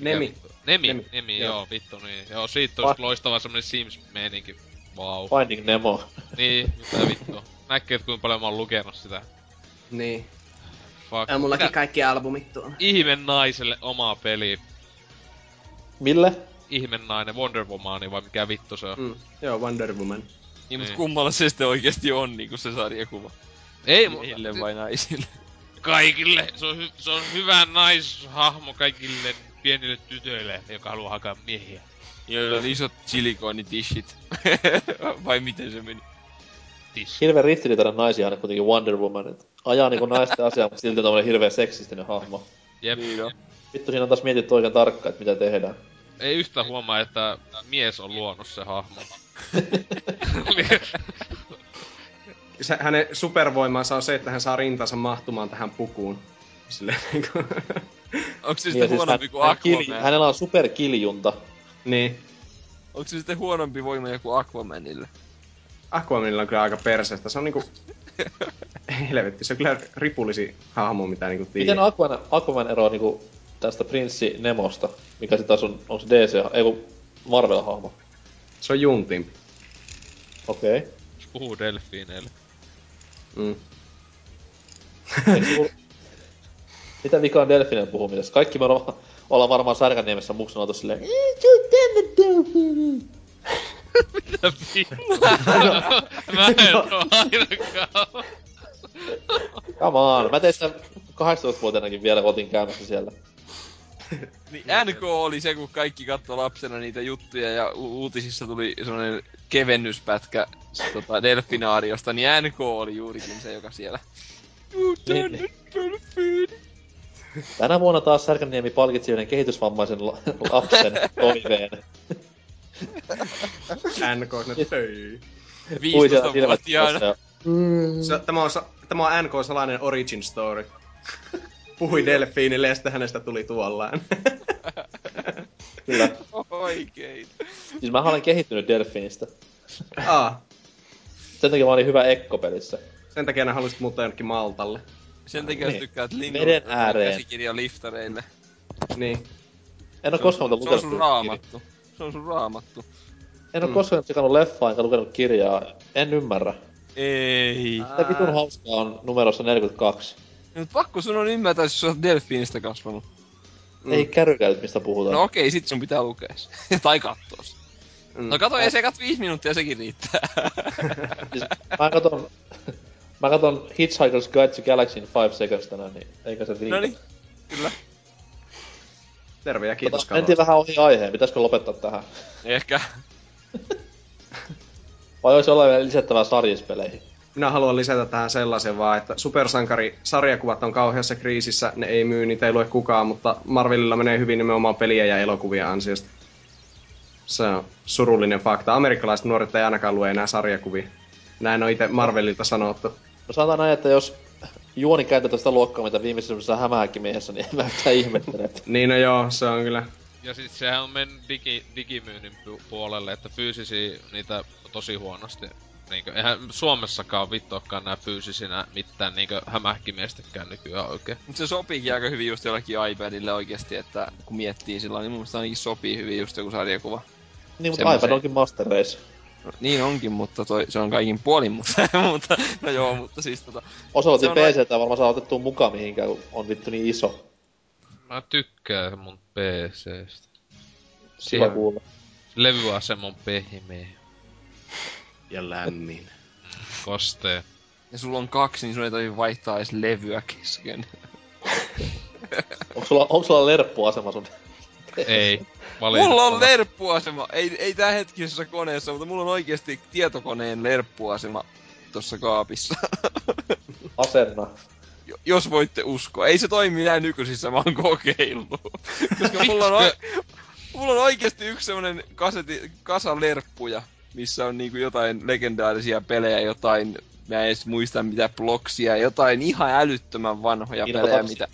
Nemi. vittu? Nemi, Nemi, Nemi, joo. joo. vittu niin. Joo, siitä olisi loistava semmonen Sims-meininki. Wow. Finding Nemo. Niin, mitä vittua. Näkee, että kuinka paljon mä oon lukenut sitä. Niin. Fuck. Ja mullakin Mitä? kaikki albumit tuolla. Ihme naiselle oma peli. Mille? Ihme nainen, Wonder Womani vai mikä vittu se on. Mm. Joo, Wonder Woman. Niin, Niin. kummalla se sitten oikeesti on niinku se sarjakuva? Ei, mu- Miehille vai naisille? kaikille. Se on, hy- se on hyvä naishahmo kaikille pienille tytöille, joka haluaa hakea miehiä. Joilla on isot silikoonitishit. (laughs) vai miten se meni? Tis. Hirveän ristiriitainen naisia aina kuitenkin Wonder Woman. Et ajaa niinku naisten asiaa, mutta silti tommonen hirveän seksistinen hahmo. Jep. Niin on. Vittu siinä on taas mietitty oikein tarkkaan, että mitä tehdään. Ei yhtä huomaa, että mies on luonut se hahmo. (laughs) (laughs) Se, hänen supervoimansa on se, että hän saa rintansa mahtumaan tähän pukuun. Silleen (laughs) niinku... Onks se Niin, sitten siis huonompi kuin hän kili, Aquaman? hänellä on superkiljunta. niin. Onks se sitten huonompi voima joku Aquamanille? Aquamanilla on kyllä aika perseestä. Se on niinku... (laughs) Helvetti, se on kyllä ripulisi hahmo, mitä niinku Miten tiedät. Aquaman, Aquaman eroaa niinku tästä Prinssi Nemosta, mikä sit taas on, on se DC, ei kun Marvel-hahmo. Se on juntimpi. Okei. Okay. Puhuu delfiineille. Mm. Mitä vikaa on delfinen puhumisessa? Kaikki me ollaan, ollaan varmaan Särkänniemessä muksun oltu silleen, "Ei, se on tänne delfiini." Mitä vittu? Mä en oo ainakaan. Come on, mä tein sitä 18-vuotiaanakin vielä otin käymässä siellä. Niin NK oli se, kun kaikki katsoi lapsena niitä juttuja ja u- uutisissa tuli semmonen kevennyspätkä tota, delfinaariosta, niin NK oli juurikin se, joka siellä... You Niin. Tänä vuonna taas Särkänniemi palkitsi yhden kehitysvammaisen la- lapsen toiveen. NK, ne töi. Ui siellä 15-vuotiaana. silmät Se, tämä, on, tämä on NK salainen origin story. (laughs) Puhui delfiinille ja sitten hänestä tuli tuollaan. (laughs) Kyllä. Oikein. Siis mä olen kehittynyt delfiinistä. Aa, Sen takia mä olin hyvä Ekko-pelissä. sen takia ne halusit muuttaa jonnekin Maltalle. Sen takia Niin. tykkäät linnun Veden ääreen. käsikirja liftareille. Niin. En oo Se koskaan on, muuten se on lukenut sun raamattu. Se on sun raamattu. En oo koskaan tsekannut leffaa enkä lukenut kirjaa. En ymmärrä. Ei. Mitä vitun hauskaa on numerossa 42? Mut pakko sun on ymmärtää, jos sä oot delfiinistä kasvanut. Mm. Ei kärrykää nyt, mistä puhutaan. No okei, sit sun pitää lukea se. (laughs) tai kattoo se. Mm. No kato, ei se kat viisi minuuttia, sekin riittää. Siis, mä katon... (laughs) mä katon Hitchhiker's Guide to Galaxy in 5 seconds tänään, niin eikä se riitä. no niin, kyllä. Terve ja kiitos Tota, mentiin vähän ohi aiheen, pitäisikö lopettaa tähän? Ehkä. (laughs) Vai olisi olla vielä lisättävää sarjispeleihin? Minä haluan lisätä tähän sellaisen vaan, että supersankari-sarjakuvat on kauheassa kriisissä, ne ei myy, niitä ei lue kukaan, mutta Marvelilla menee hyvin nimenomaan peliä ja elokuvia ansiosta. Se on surullinen fakta. Amerikkalaiset nuoret ei ainakaan lue enää sarjakuvia. Näin on itse Marvelilta sanottu. No sanotaan näin, että jos juoni käytetään sitä luokkaa, mitä viimeisessä hämähäkkimiehessä, niin en mä yhtään ihmettele. (laughs) että- Niin no joo, se on kyllä. Ja sit sehän on mennyt digi, digimyynnin pu- puolelle, että fyysisiä niitä tosi huonosti. Niinkö, eihän Suomessakaan vittuakaan nää fyysisinä mitään niinkö hämähäkkimiestekään nykyään oikein. Mut se sopiikin aika hyvin just jollekin iPadille oikeesti, että kun miettii sillä niin mun mielestä ainakin sopii hyvin just joku sarjakuva. Niin, mutta Semmoisen- iPad onkin Master Race. No, niin onkin, mutta toi, se on kaikin puolin, mutta, (laughs) mutta no joo, mutta siis tota... Se on PC on varmaan saa otettua mukaan mihinkään, kun on vittu niin iso. Mä tykkään mun PCstä. Kiva Siellä kuulla. levyasema on pehmeä, Ja lämmin. kostee. Ja sulla on kaksi, niin sun ei tarvitse vaihtaa edes levyä kesken. (laughs) Onko sulla, onko sulla lerppuasema sun? Ei, (laughs) Mulla on lerppuasema! Ei, ei tää hetkisessä koneessa, mutta mulla on oikeesti tietokoneen lerppuasema tossa kaapissa. (laughs) Asenna. Jo- jos voitte uskoa. Ei se toimi näin nykyisissä, mä oon kokeillut. (laughs) Koska mulla on, mulla on oikeesti yksi semmonen kaseti, kasa lerppuja, missä on niinku jotain legendaarisia pelejä, jotain, mä en edes muista mitä bloksia, jotain ihan älyttömän vanhoja Dino pelejä, mitä...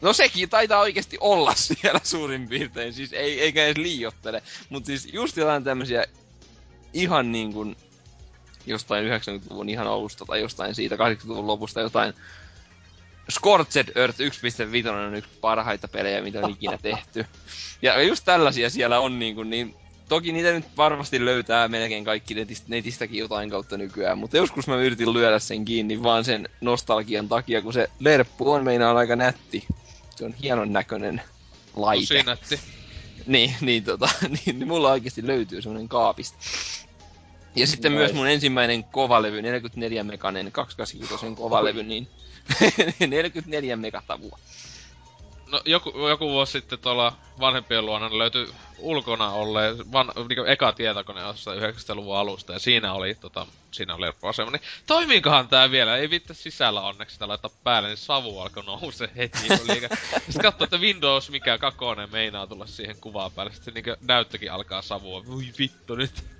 No sekin taitaa oikeasti olla (laughs) siellä suurin piirtein, siis ei, eikä edes liiottele. Mutta siis just jotain tämmöisiä ihan niin kuin jostain 90-luvun ihan alusta tai jostain siitä 80-luvun lopusta jotain Scorched Earth 1.5 on yksi parhaita pelejä, mitä on ikinä tehty. Ja just tällaisia siellä on niin, kuin, niin toki niitä nyt varmasti löytää melkein kaikki netistä, netistäkin jotain kautta nykyään, mutta joskus mä yritin lyödä sen kiinni vaan sen nostalgian takia, kun se lerppu on meinaan aika nätti. Se on hienon näköinen laite. Tosi nätti. Niin, niin, tota, (laughs) niin, niin mulla oikeasti löytyy semmonen kaapista. Ja sitten Nice. myös mun ensimmäinen kovalevy, 44 mekanen 285 kovalevy, niin (laughs) 44 megatavua. No joku, joku vuosi sitten tuolla vanhempien luona löytyi ulkona olleen van, niinku eka tietokone jossain 90-luvun alusta ja siinä oli tota, siinä oli lerppuasema, niin toimiikohan tää vielä? Ei vittu sisällä onneksi sitä laittaa päälle, niin savu alkoi nousee heti. (laughs) Sitten katsoo, että Windows mikä kakonen meinaa tulla siihen kuvaan päälle. Sitten niinku näyttökin alkaa savua. Voi vittu nyt.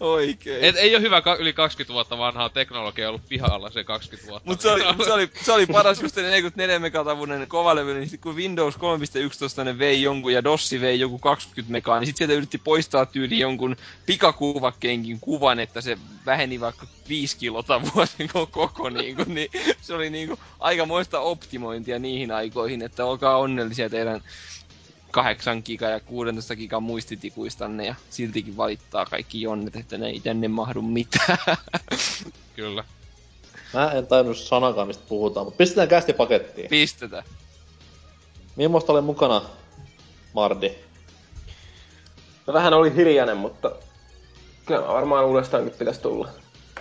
Oikein. Et, ei ole hyvä ka- yli 20 vuotta vanhaa teknologiaa ollut pihalla se 20 vuotta. Mut se oli, (laughs) se oli, se oli paras just se 44 megatavunen kovalevy, niin sit kun Windows 3.11 ne vei jonkun ja DOS vei joku 20 megaa, niin sit sieltä yritti poistaa tyyli jonkun pikakuvakkeenkin kuvan, että se väheni vaikka 5 kilotavua se ko- koko niinku, niin se oli niinku aikamoista optimointia niihin aikoihin, että olkaa onnellisia teidän 8 giga ja 16 gigan muistitikuistanne ja siltikin valittaa kaikki jonnet, että ne ei tänne mahdu mitään. (laughs) Kyllä. Mä en tajunnut sanakaan, mistä puhutaan, mutta pistetään kästi pakettiin. Pistetään. Millaista oli mukana, Mardi? No vähän oli hiljainen, mutta kyllä mä varmaan uudestaankin pitäisi tulla.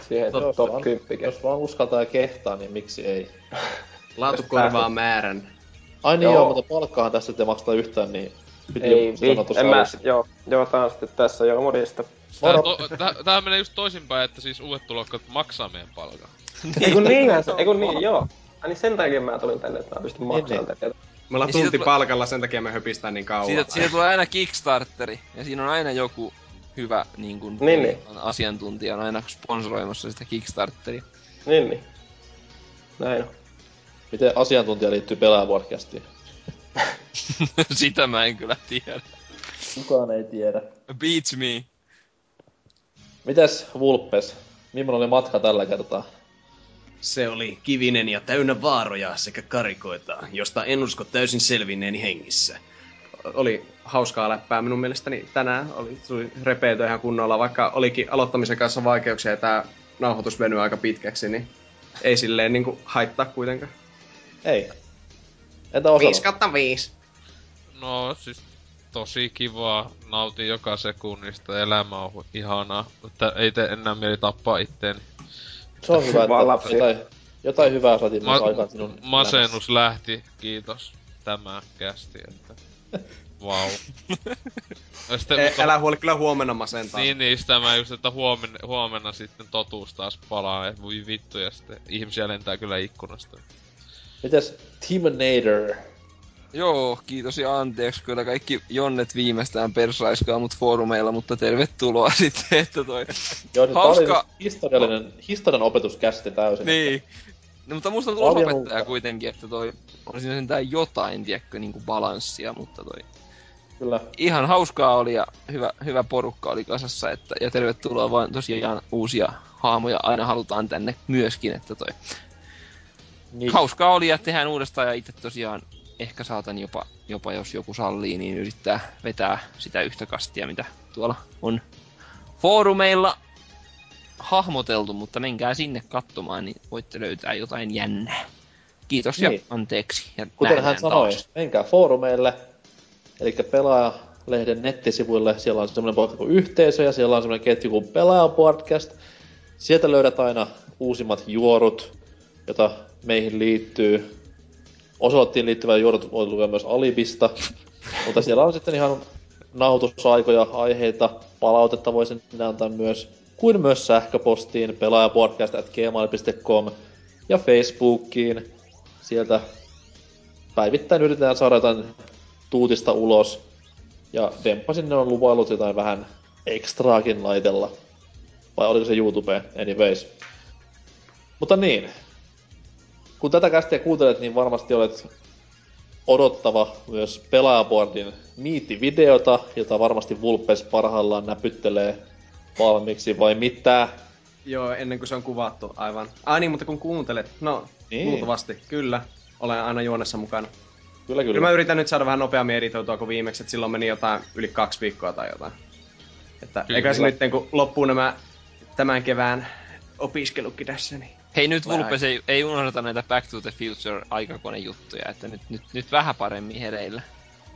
Siihen Jos top vaan- 10 Jos vaan uskaltaa ja kehtaa, niin miksi ei? (laughs) Laatu korvaa määrän. Ai niin Joo. joo, mutta palkkaahan tässä te maksata yhtään, niin piti Ei, jo sanoa vi, tuossa en mä, joo, joo, tää on sitten tässä joo, morjesta. Tää, to, tää, tää menee just toisinpäin, että siis uudet tulokkaat maksaa meidän palkan. (laughs) Ei kun niinhän se, ei kun niin, joo. Ai niin sen takia mä tulin tänne, että mä pystyn maksamaan niin. tätä. Me ollaan Niin tunti palkalla, sen takia me höpistään niin kauan. Siitä, siitä tulee aina Kickstarteri, ja siinä on aina joku hyvä niin kuin, Niin, niin. asiantuntija on aina sponsoroimassa sitä Kickstarteria. Niin, niin. Näin on. Miten asiantuntija liittyy pelaajavodcastiin? (laughs) sitä mä en kyllä tiedä. Kukaan ei tiedä. Beats me. Mites Vulpes? Millainen oli matka tällä kertaa? Se oli kivinen ja täynnä vaaroja sekä karikoita, josta en usko täysin selvinneeni hengissä. Oli hauskaa läppää minun mielestäni tänään. Oli, tuli repeytyä ihan kunnolla, vaikka olikin aloittamisen kanssa vaikeuksia ja tämä nauhoitus venyi aika pitkäksi, niin ei silleen niinku haittaa kuitenkaan. Ei. Entä osalla? 5 kautta 5. No siis tosi kivaa, nautin joka sekunnista, elämä on ihanaa, mutta ei tee enää mieli tappaa itteeni. Se on hyvä, että jotain, jotain hyvää saatiin Ma- aikaan sinun masennus lähti, kiitos tämä kästi, että (laughs) vau. Ja sitten, E, mutta- älä huoli, kyllä huomenna masentaa. Niin, niin, sitä mä just, että huomenna, huomenna sitten totuus taas palaa, että voi vittu, ja sitten ihmisiä lentää kyllä ikkunasta. Mites Teamanator? Joo, kiitos ja anteeksi. Kyllä kaikki jonnet viimeistään persaiskaa mut foorumeilla, mutta tervetuloa (laughs) sitten, että toi... Joo, niin Hauska- historiallinen, historian opetuskästi täysin. niin. No, mutta musta on Paljon tulosopettaja uutta. kuitenkin, että toi on siinä sentään jotain, tiedätkö, niinku balanssia, mutta toi Kyllä. ihan hauskaa oli ja hyvä, hyvä porukka oli kasassa, että, ja tervetuloa vaan tosiaan uusia haamoja aina halutaan tänne myöskin, että toi Niin, hauskaa oli ja tehdään uudestaan ja itse tosiaan ehkä saatan jopa, jopa jos joku sallii, niin yrittää vetää sitä yhtä kastia, mitä tuolla on foorumeilla hahmoteltu, mutta menkää sinne katsomaan, niin voitte löytää jotain jännää. Kiitos ja Niin. anteeksi. Ja Kuten hän sanoi, taas. menkää foorumeille, eli pelaajalehden nettisivuille. Siellä on semmoinen paikka kuin yhteisö ja siellä on semmoinen ketju kuin Pelaajapodcast. Sieltä löydät aina uusimmat juorut, jota meihin liittyy. Osoittiin liittyvää juorut voi lukea myös Alibista. Mutta siellä on sitten ihan nauhoitusaikoja, aiheita, palautetta voi sinne antaa myös, kuin myös sähköpostiin pelaajapodcast.gmail.com ja Facebookiin. Sieltä päivittäin yritetään saada jotain tuutista ulos. Ja Demppa sinne on luvaillut jotain vähän ekstraakin laitella. Vai oliko se YouTube? Anyways. Mutta niin. Kun tätä kästiä kuuntelet, niin varmasti olet odottava myös pelaajaboardin miittivideota, jota varmasti Vulpes parhaillaan näpyttelee valmiiksi, vai mitä? Joo, ennen kuin se on kuvattu, aivan. Ai niin, mutta kun kuuntelet, no, Niin. niin. luultavasti, kyllä. Olen aina juonessa mukana. Kyllä, Kyllä kyllä. mä yritän nyt saada vähän nopeammin editoitua kuin viimeksi, että silloin meni jotain yli kaksi viikkoa tai jotain. Että Kyllä. eikä se nyt, kun loppuu nämä tämän kevään opiskelukin tässä, niin... Hei nyt. Vulpes ei, ei unohdeta näitä Back to the Future aikakonejuttuja, että nyt, nyt, nyt vähän paremmin hereillä.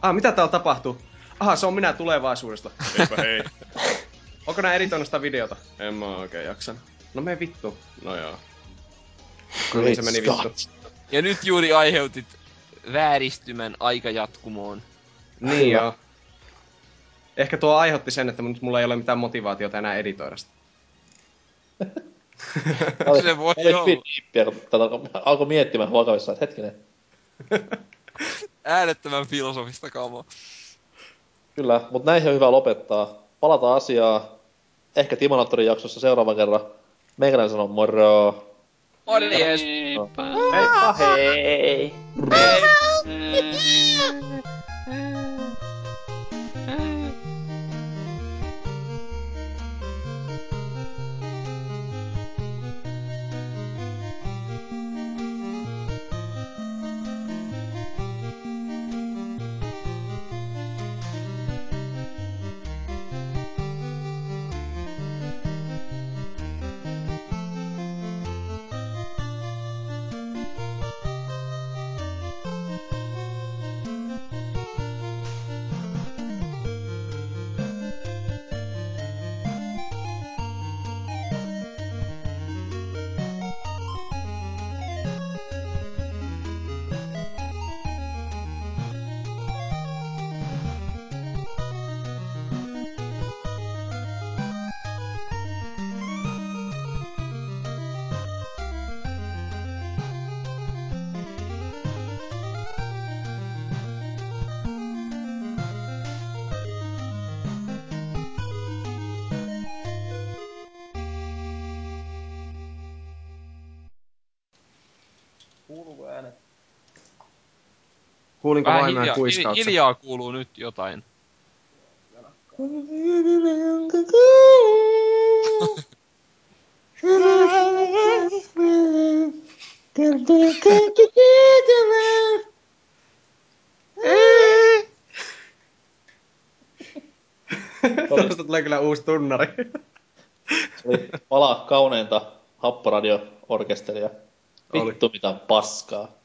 Ah, mitä täällä tapahtuu? Aha, se on minä tulevaisuudesta. Eipä hei. (laughs) Onko nää editoinut sitä videota? En mä oikein jaksanut. No me vittu. No joo. No niin se meni vittu. Ja nyt juuri aiheutit vääristymän aikajatkumoon. Niin joo. Ehkä tuo aiheutti sen, että nyt mulla ei ole mitään motivaatiota enää editoida sitä. (laughs) (laughs) Se voi Oli olla. diippiä, kun tätä alkoi- miettimään vakavissaan, että hetkinen. (laughs) Äärettömän filosofista kamaa. Kyllä, mutta näihin on hyvä lopettaa. Palataan asiaa ehkä Timonaattorin jaksossa seuraavan kerran. Meikäläinen sanoo moro. Morjes! Heippa hei! Kuulinko Vähän hiljaa, kuiskauksen? hiljaa kuuluu nyt jotain. Tuosta tulee kyllä uusi tunnari. Se oli pala kauneinta happoradio-orkesteria. Vittu mitä paskaa.